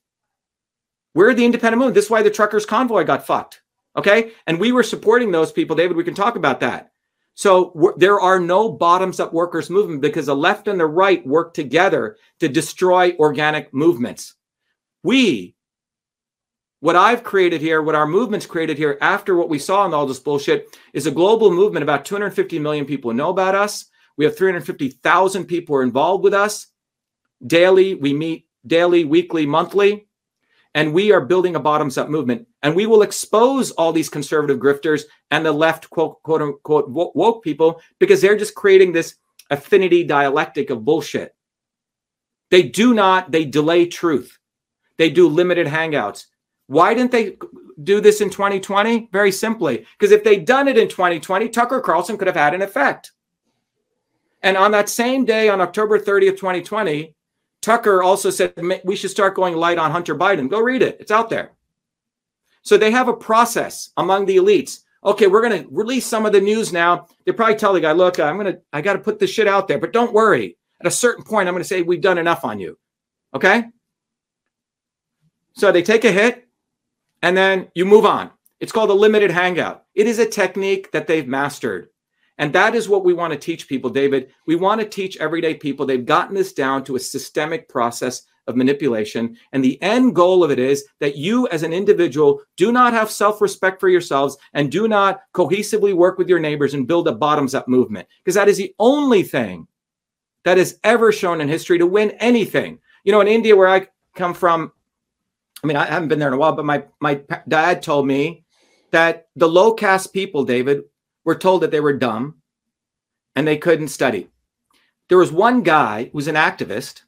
E: We're the independent movement. This is why the truckers' convoy got fucked. Okay. And we were supporting those people, David. We can talk about that. So there are no bottoms up workers' movement because the left and the right work together to destroy organic movements. We, what I've created here, what our movement's created here after what we saw in all this bullshit is a global movement. About 250 million people know about us. We have 350,000 people are involved with us daily. We meet daily, weekly, monthly. And we are building a bottoms up movement. And we will expose all these conservative grifters and the left, quote, quote unquote, woke people because they're just creating this affinity dialectic of bullshit. They do not, they delay truth. They do limited hangouts. Why didn't they do this in 2020? Very simply, because if they'd done it in 2020, Tucker Carlson could have had an effect. And on that same day, on October 30th, 2020, Tucker also said we should start going light on Hunter Biden. Go read it, it's out there. So they have a process among the elites. Okay, we're going to release some of the news now. They probably tell the guy, look, I'm going to, I got to put this shit out there, but don't worry. At a certain point, I'm going to say, we've done enough on you. Okay. So they take a hit and then you move on. It's called a limited hangout. It is a technique that they've mastered. And that is what we want to teach people, David. We want to teach everyday people. They've gotten this down to a systemic process of manipulation. And the end goal of it is that you, as an individual, do not have self respect for yourselves and do not cohesively work with your neighbors and build a bottoms up movement. Because that is the only thing that is ever shown in history to win anything. You know, in India, where I come from, I mean, I haven't been there in a while, but my my dad told me that the low caste people, David, were told that they were dumb, and they couldn't study. There was one guy who was an activist.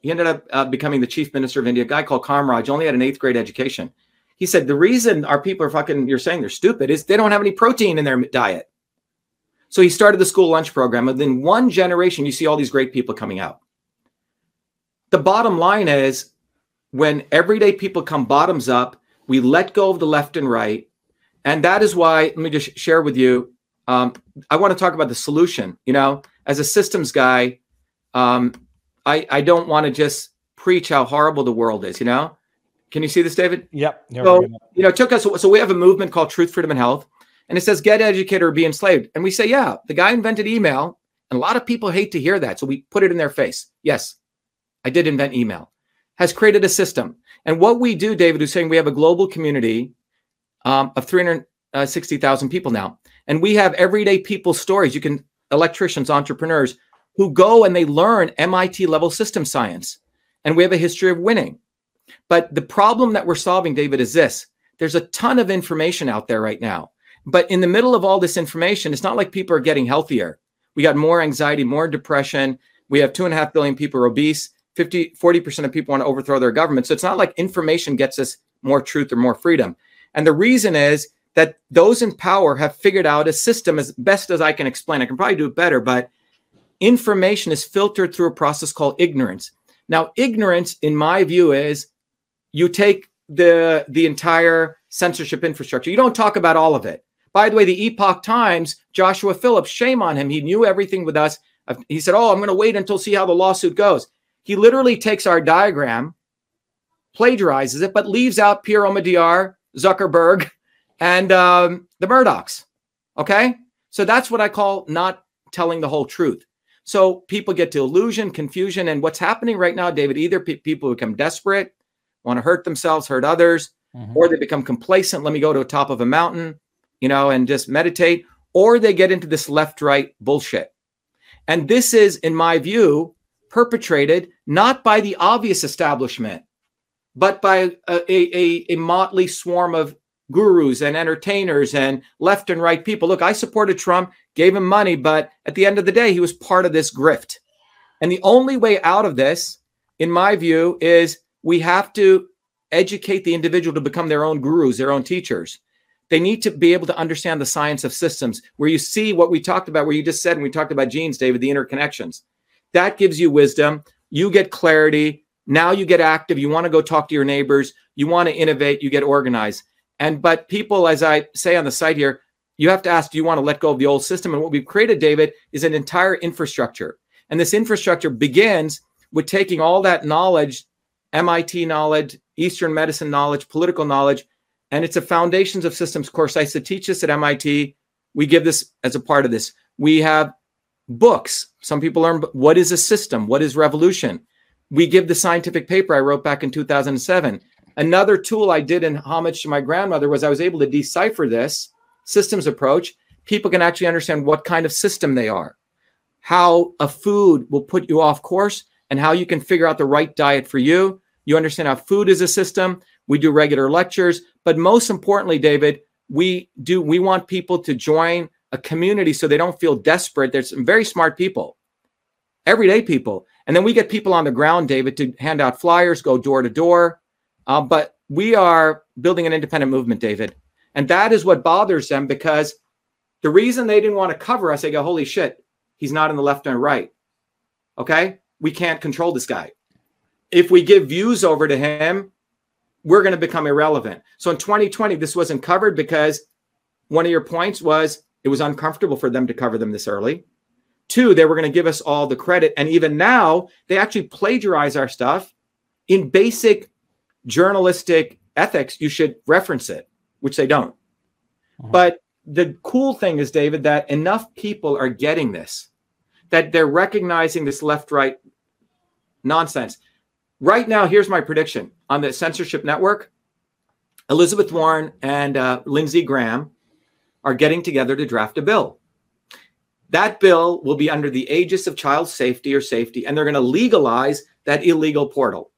E: He ended up uh, becoming the chief minister of India, a guy called Kamaraj, only had an eighth grade education. He said, The reason our people are fucking, you're saying they're stupid, is they don't have any protein in their diet. So he started the school lunch program. And then one generation, you see all these great people coming out. The bottom line is when everyday people come bottoms up, we let go of the left and right. And that is why, let me just share with you. Um, I want to talk about the solution. You know, as a systems guy, um, I, I don't want to just preach how horrible the world is, you know? Can you see this, David?
D: Yep.
E: So, you know, it took us, so we have a movement called Truth, Freedom, and Health. And it says, get educated or be enslaved. And we say, yeah, the guy invented email. And a lot of people hate to hear that. So we put it in their face. Yes, I did invent email, has created a system. And what we do, David, is saying we have a global community um, of 360,000 people now. And we have everyday people stories. You can, electricians, entrepreneurs who go and they learn MIT level system science. And we have a history of winning. But the problem that we're solving, David, is this there's a ton of information out there right now. But in the middle of all this information, it's not like people are getting healthier. We got more anxiety, more depression. We have two and a half billion people obese. 50, 40% of people want to overthrow their government. So it's not like information gets us more truth or more freedom. And the reason is that those in power have figured out a system as best as I can explain. I can probably do it better, but information is filtered through a process called ignorance. Now, ignorance, in my view, is you take the the entire censorship infrastructure. You don't talk about all of it. By the way, the Epoch Times, Joshua Phillips, shame on him. He knew everything with us. He said, "Oh, I'm going to wait until see how the lawsuit goes." He literally takes our diagram, plagiarizes it, but leaves out Pierre Omidyar, Zuckerberg, and um, the Murdochs. Okay, so that's what I call not telling the whole truth. So people get to illusion, confusion, and what's happening right now, David? Either pe- people become desperate, want to hurt themselves, hurt others, mm-hmm. or they become complacent. Let me go to the top of a mountain, you know, and just meditate, or they get into this left-right bullshit. And this is, in my view, perpetrated not by the obvious establishment, but by a, a, a motley swarm of gurus and entertainers and left and right people. Look, I supported Trump, gave him money, but at the end of the day, he was part of this grift. And the only way out of this, in my view, is we have to educate the individual to become their own gurus, their own teachers. They need to be able to understand the science of systems, where you see what we talked about, where you just said, and we talked about genes, David, the interconnections. That gives you wisdom. You get clarity. Now you get active. You want to go talk to your neighbors. You want to innovate. You get organized. And but people, as I say on the site here, you have to ask, do you want to let go of the old system? And what we've created, David, is an entire infrastructure. And this infrastructure begins with taking all that knowledge, MIT knowledge, Eastern medicine knowledge, political knowledge, and it's a foundations of systems course. I used to teach this at MIT. We give this as a part of this. We have books. Some people learn what is a system, what is revolution. We give the scientific paper I wrote back in 2007. Another tool I did in homage to my grandmother was I was able to decipher this systems approach. People can actually understand what kind of system they are, how a food will put you off course, and how you can figure out the right diet for you. You understand how food is a system. We do regular lectures, but most importantly, David, we do we want people to join a community so they don't feel desperate. There's some very smart people, everyday people. And then we get people on the ground, David, to hand out flyers, go door to door. Uh, but we are building an independent movement, David. And that is what bothers them because the reason they didn't want to cover us, they go, holy shit, he's not in the left and right. Okay. We can't control this guy. If we give views over to him, we're going to become irrelevant. So in 2020, this wasn't covered because one of your points was it was uncomfortable for them to cover them this early. Two, they were going to give us all the credit. And even now, they actually plagiarize our stuff. In basic journalistic ethics, you should reference it, which they don't. Uh-huh. But the cool thing is, David, that enough people are getting this, that they're recognizing this left right nonsense. Right now, here's my prediction on the censorship network Elizabeth Warren and uh, Lindsey Graham are getting together to draft a bill. That bill will be under the aegis of child safety or safety, and they're going to legalize that illegal portal.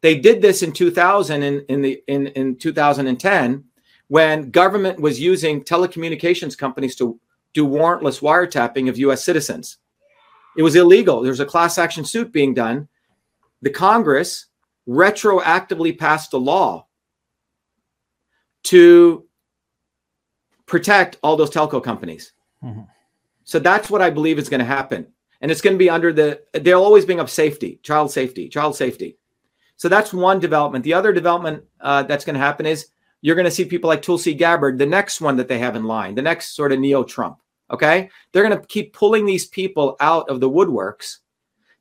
E: They did this in 2000 in, in the in, in 2010 when government was using telecommunications companies to do warrantless wiretapping of US citizens. It was illegal. There's a class action suit being done. The Congress retroactively passed a law to protect all those telco companies. Mm-hmm. So that's what I believe is going to happen. And it's going to be under the, they'll always bring up safety, child safety, child safety. So that's one development. The other development uh, that's going to happen is you're going to see people like Tulsi Gabbard, the next one that they have in line, the next sort of neo Trump. Okay. They're going to keep pulling these people out of the woodworks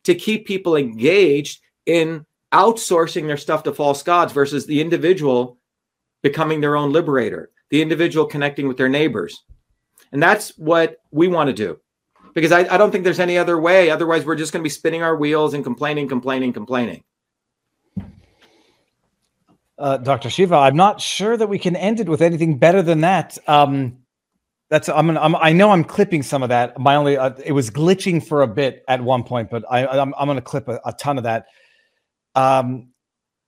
E: to keep people engaged in outsourcing their stuff to false gods versus the individual becoming their own liberator, the individual connecting with their neighbors. And that's what we want to do because I, I don't think there's any other way. Otherwise, we're just going to be spinning our wheels and complaining, complaining, complaining.
D: Uh, Dr. Shiva, I'm not sure that we can end it with anything better than that. Um, that's I'm, gonna, I'm I know I'm clipping some of that. My only uh, it was glitching for a bit at one point, but I I'm, I'm going to clip a, a, ton of that. Um,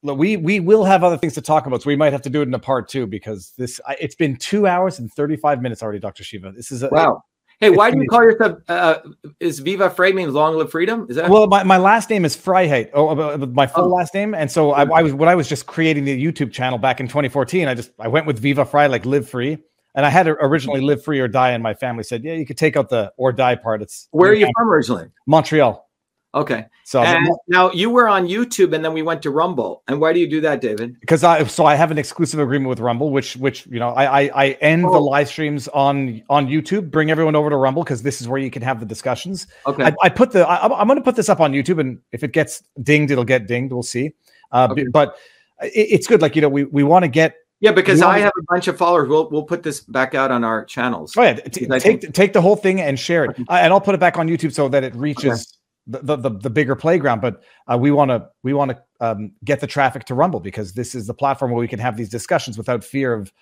D: we we will have other things to talk about, so we might have to do it in a part two because this it's been two hours and 35 minutes already, Dr. Shiva. This is a,
E: wow. Hey, why do you call yourself? Uh, is Viva Frei means long live freedom? Is that
D: well? My, my last name is Freiheit. Oh, uh, uh, my full oh. last name, and so I, I, was when I was just creating the YouTube channel back in 2014. I just I went with Viva Frei, like live free, and I had originally live free or die, and my family said, yeah, you could take out the or die part. It's
E: where are you from originally?
D: Montreal.
E: Okay. So and now you were on YouTube and then we went to Rumble. And why do you do that, David?
D: Because I so I have an exclusive agreement with Rumble, which which you know I I, I end oh. the live streams on on YouTube, bring everyone over to Rumble because this is where you can have the discussions. Okay. I, I put the I, am going to put this up on YouTube, and if it gets dinged, it'll get dinged. We'll see. Uh, okay. But it, it's good. Like you know, we we want to get
E: yeah, because I have a bunch of followers. We'll we'll put this back out on our channels.
D: Oh yeah, T- take think... take the whole thing and share it, uh, and I'll put it back on YouTube so that it reaches the, the, the bigger playground but uh, we want to we want to um, get the traffic to rumble because this is the platform where we can have these discussions without fear of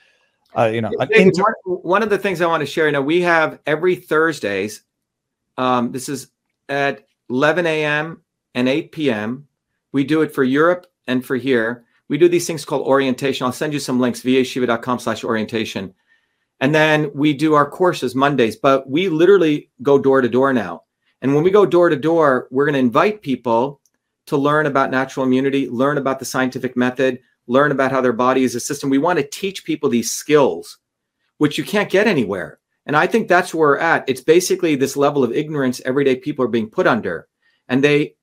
D: uh, you know
E: inter- one, one, of the things i want to share you know we have every thursdays um, this is at 11 a.m and 8 p.m we do it for europe and for here. We do these things called orientation. I'll send you some links vashiva.com slash orientation. And then we do our courses mondays but we literally go door to door now and when we go door to door, we're going to invite people to learn about natural immunity, learn about the scientific method, learn about how their body is a system. We want to teach people these skills, which you can't get anywhere. And I think that's where we're at. It's basically this level of ignorance everyday people are being put under. And they,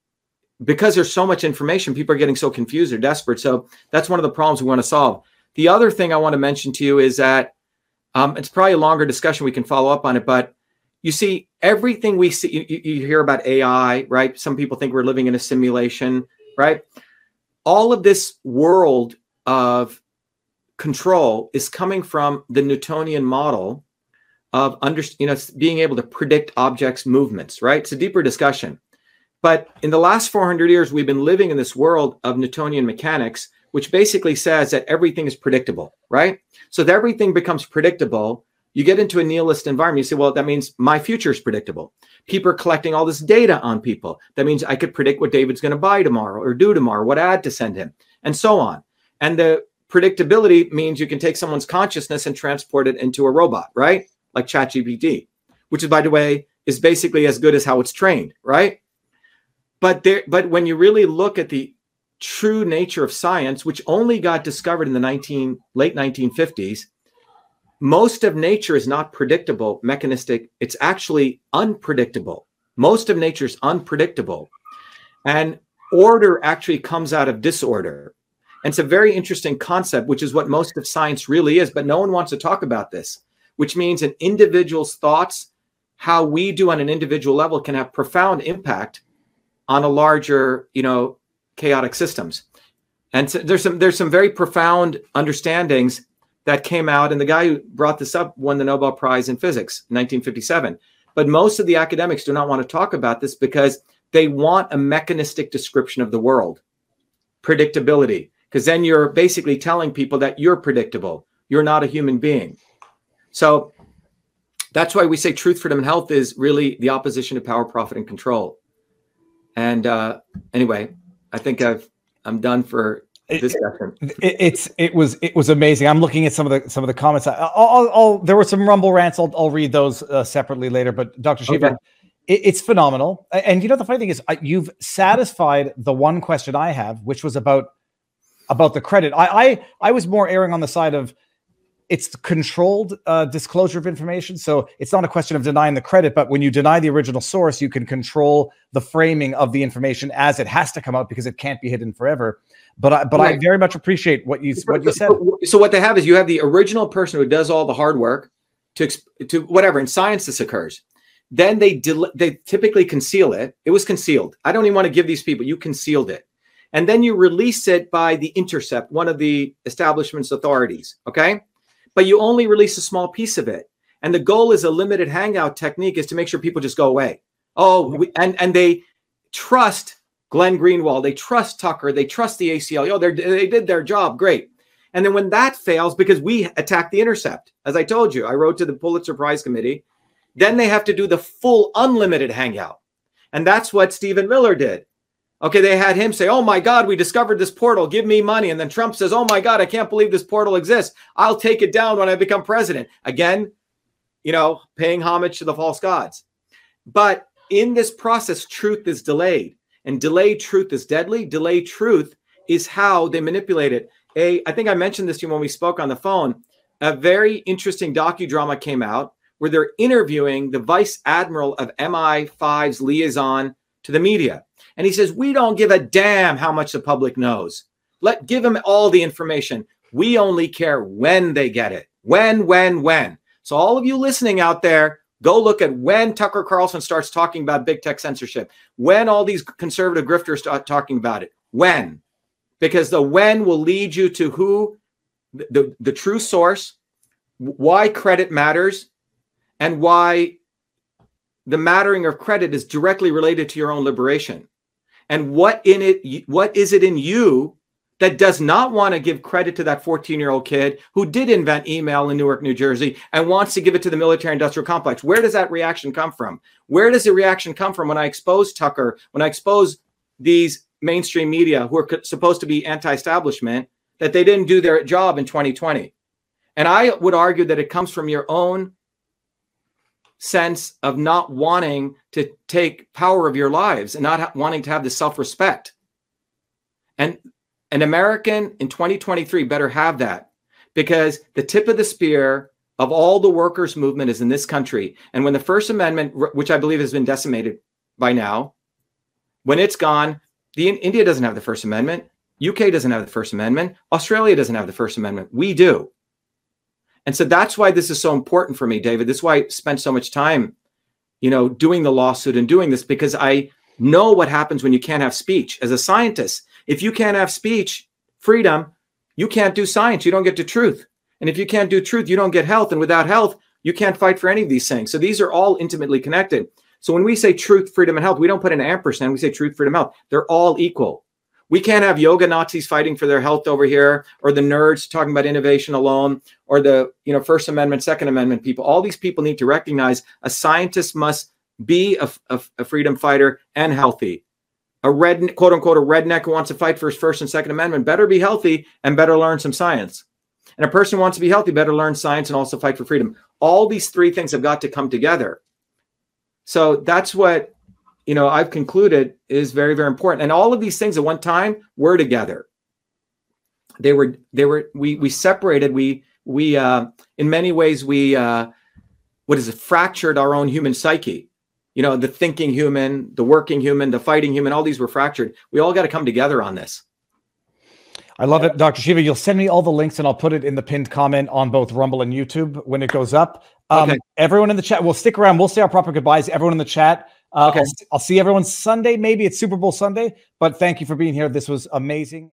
E: because there's so much information, people are getting so confused or desperate. So that's one of the problems we want to solve. The other thing I want to mention to you is that um, it's probably a longer discussion. We can follow up on it, but you see everything we see you, you, hear about ai right? Some people think we're living in a simulation right? All of this world of control is coming from the newtonian model of under you know being able to predict objects movements right? It's a deeper discussion. But in the last 400 years we've been living in this world of newtonian mechanics which basically says that everything is predictable right? So if everything becomes predictable you get into a nihilist environment. You say, well, that means my future is predictable. People are collecting all this data on people. That means I could predict what David's going to buy tomorrow or do tomorrow, what ad to send him, and so on. And the predictability means you can take someone's consciousness and transport it into a robot, right? Like ChatGPT, which is, by the way, is basically as good as how it's trained, right? But there, but when you really look at the true nature of science, which only got discovered in the 19 late 1950s, most of nature is not predictable, mechanistic. It's actually unpredictable. Most of nature is unpredictable. And order actually comes out of disorder. And it's a very interesting concept, which is what most of science really is, but no one wants to talk about this, which means an individual's thoughts, how we do on an individual level can have profound impact on a larger, you know, chaotic systems. And so there's some there's some very profound understandings that came out, and the guy who brought this up won the Nobel Prize in Physics in 1957. But most of the academics do not want to talk about this because they want a mechanistic description of the world, predictability, because then you're basically telling people that you're predictable. You're not a human being. So that's why we say truth, freedom, and health is really the opposition to power, profit, and control. And uh, anyway, I think I've I'm done for discussion.
D: It, it's it was it was amazing. I'm looking at some of the some of the comments. I, I'll, I'll, I'll there were some rumble rants. I'll, I'll read those uh, separately later. But Dr. Shiva,
E: Okay.
D: it, it's phenomenal. And you know the funny thing is, I, you've satisfied the one question I have, which was about about the credit. I I, I was more erring on the side of it's controlled uh, disclosure of information. So it's not a question of denying the credit, but when you deny the original source, you can control the framing of the information as it has to come out because it can't be hidden forever. But I, but I very much appreciate what you what you said.
E: So, so what they have is you have the original person who does all the hard work to to whatever in science this occurs. Then they del- they typically conceal it. It was concealed. I don't even want to give these people. You concealed it, and then you release it by the Intercept, one of the establishment's authorities. Okay, but you only release a small piece of it, and the goal is a limited hangout technique is to make sure people just go away. Oh, we, and and they trust Glenn Greenwald, they trust Tucker, they trust the ACLU. They're, they did their job, great. And then when that fails, because we attack the intercept, as I told you, I wrote to the Pulitzer Prize Committee, then they have to do the full unlimited hangout. And that's what Stephen Miller did. Okay, they had him say, Oh my God, we discovered this portal, give me money. And then Trump says, Oh my God, I can't believe this portal exists. I'll take it down when I become president. Again, you know, paying homage to the false gods. But in this process, truth is delayed, and delay truth is deadly. Delay truth is how they manipulate it. A, I think I mentioned this to you when we spoke on the phone. A very interesting docudrama came out where they're interviewing the vice admiral of MI5's liaison to the media, and he says, "We don't give a damn how much the public knows. Let give them all the information. We only care when they get it. When, when, when." So all of you listening out there, Go look at when Tucker Carlson starts talking about big tech censorship, when all these conservative grifters start talking about it. When? Because the when will lead you to who the, the, the true source, why credit matters, and why the mattering of credit is directly related to your own liberation. And what in it what is it in you that does not want to give credit to that 14 year old kid who did invent email in Newark, New Jersey, and wants to give it to the military industrial complex. Where does that reaction come from? Where does the reaction come from when I expose Tucker, when I expose these mainstream media who are supposed to be anti establishment, that they didn't do their job in 2020? And I would argue that it comes from your own sense of not wanting to take power of your lives and not ha- wanting to have the self respect. And an American in 2023 better have that because the tip of the spear of all the workers' movement is in this country. And when the First Amendment, which I believe has been decimated by now, when it's gone, the India doesn't have the First Amendment, UK doesn't have the First Amendment, Australia doesn't have the First Amendment. We do. And so that's why this is so important for me, David. This is why I spent so much time, you know, doing the lawsuit and doing this because I know what happens when you can't have speech. As a scientist, if you can't have speech freedom, you can't do science. You don't get to truth. And if you can't do truth, you don't get health. And without health, you can't fight for any of these things. So these are all intimately connected. So when we say truth, freedom, and health, we don't put an ampersand. We say truth, freedom, health. They're all equal. We can't have yoga Nazis fighting for their health over here, or the nerds talking about innovation alone, or the you know First Amendment, Second Amendment people. All these people need to recognize a scientist must be a, a, a freedom fighter and healthy a red quote unquote a redneck who wants to fight for his first and second amendment better be healthy and better learn some science. And a person who wants to be healthy better learn science and also fight for freedom. All these three things have got to come together. So that's what you know i've concluded is very very important. And all of these things at one time were together. They were they were we we separated we we uh in many ways we uh what is it fractured our own human psyche you know the thinking human the working human the fighting human all these were fractured we all got to come together on this
D: I love it, Dr. Shiva. You'll send me all the links and I'll put it in the pinned comment on both Rumble and YouTube when it goes up. Um,
E: Okay.
D: Everyone in the chat, we'll stick around. We'll say our proper goodbyes. Everyone in the chat. Uh,
E: Okay.
D: I'll, I'll see everyone Sunday. Maybe it's Super Bowl Sunday, but thank you for being here. This was amazing.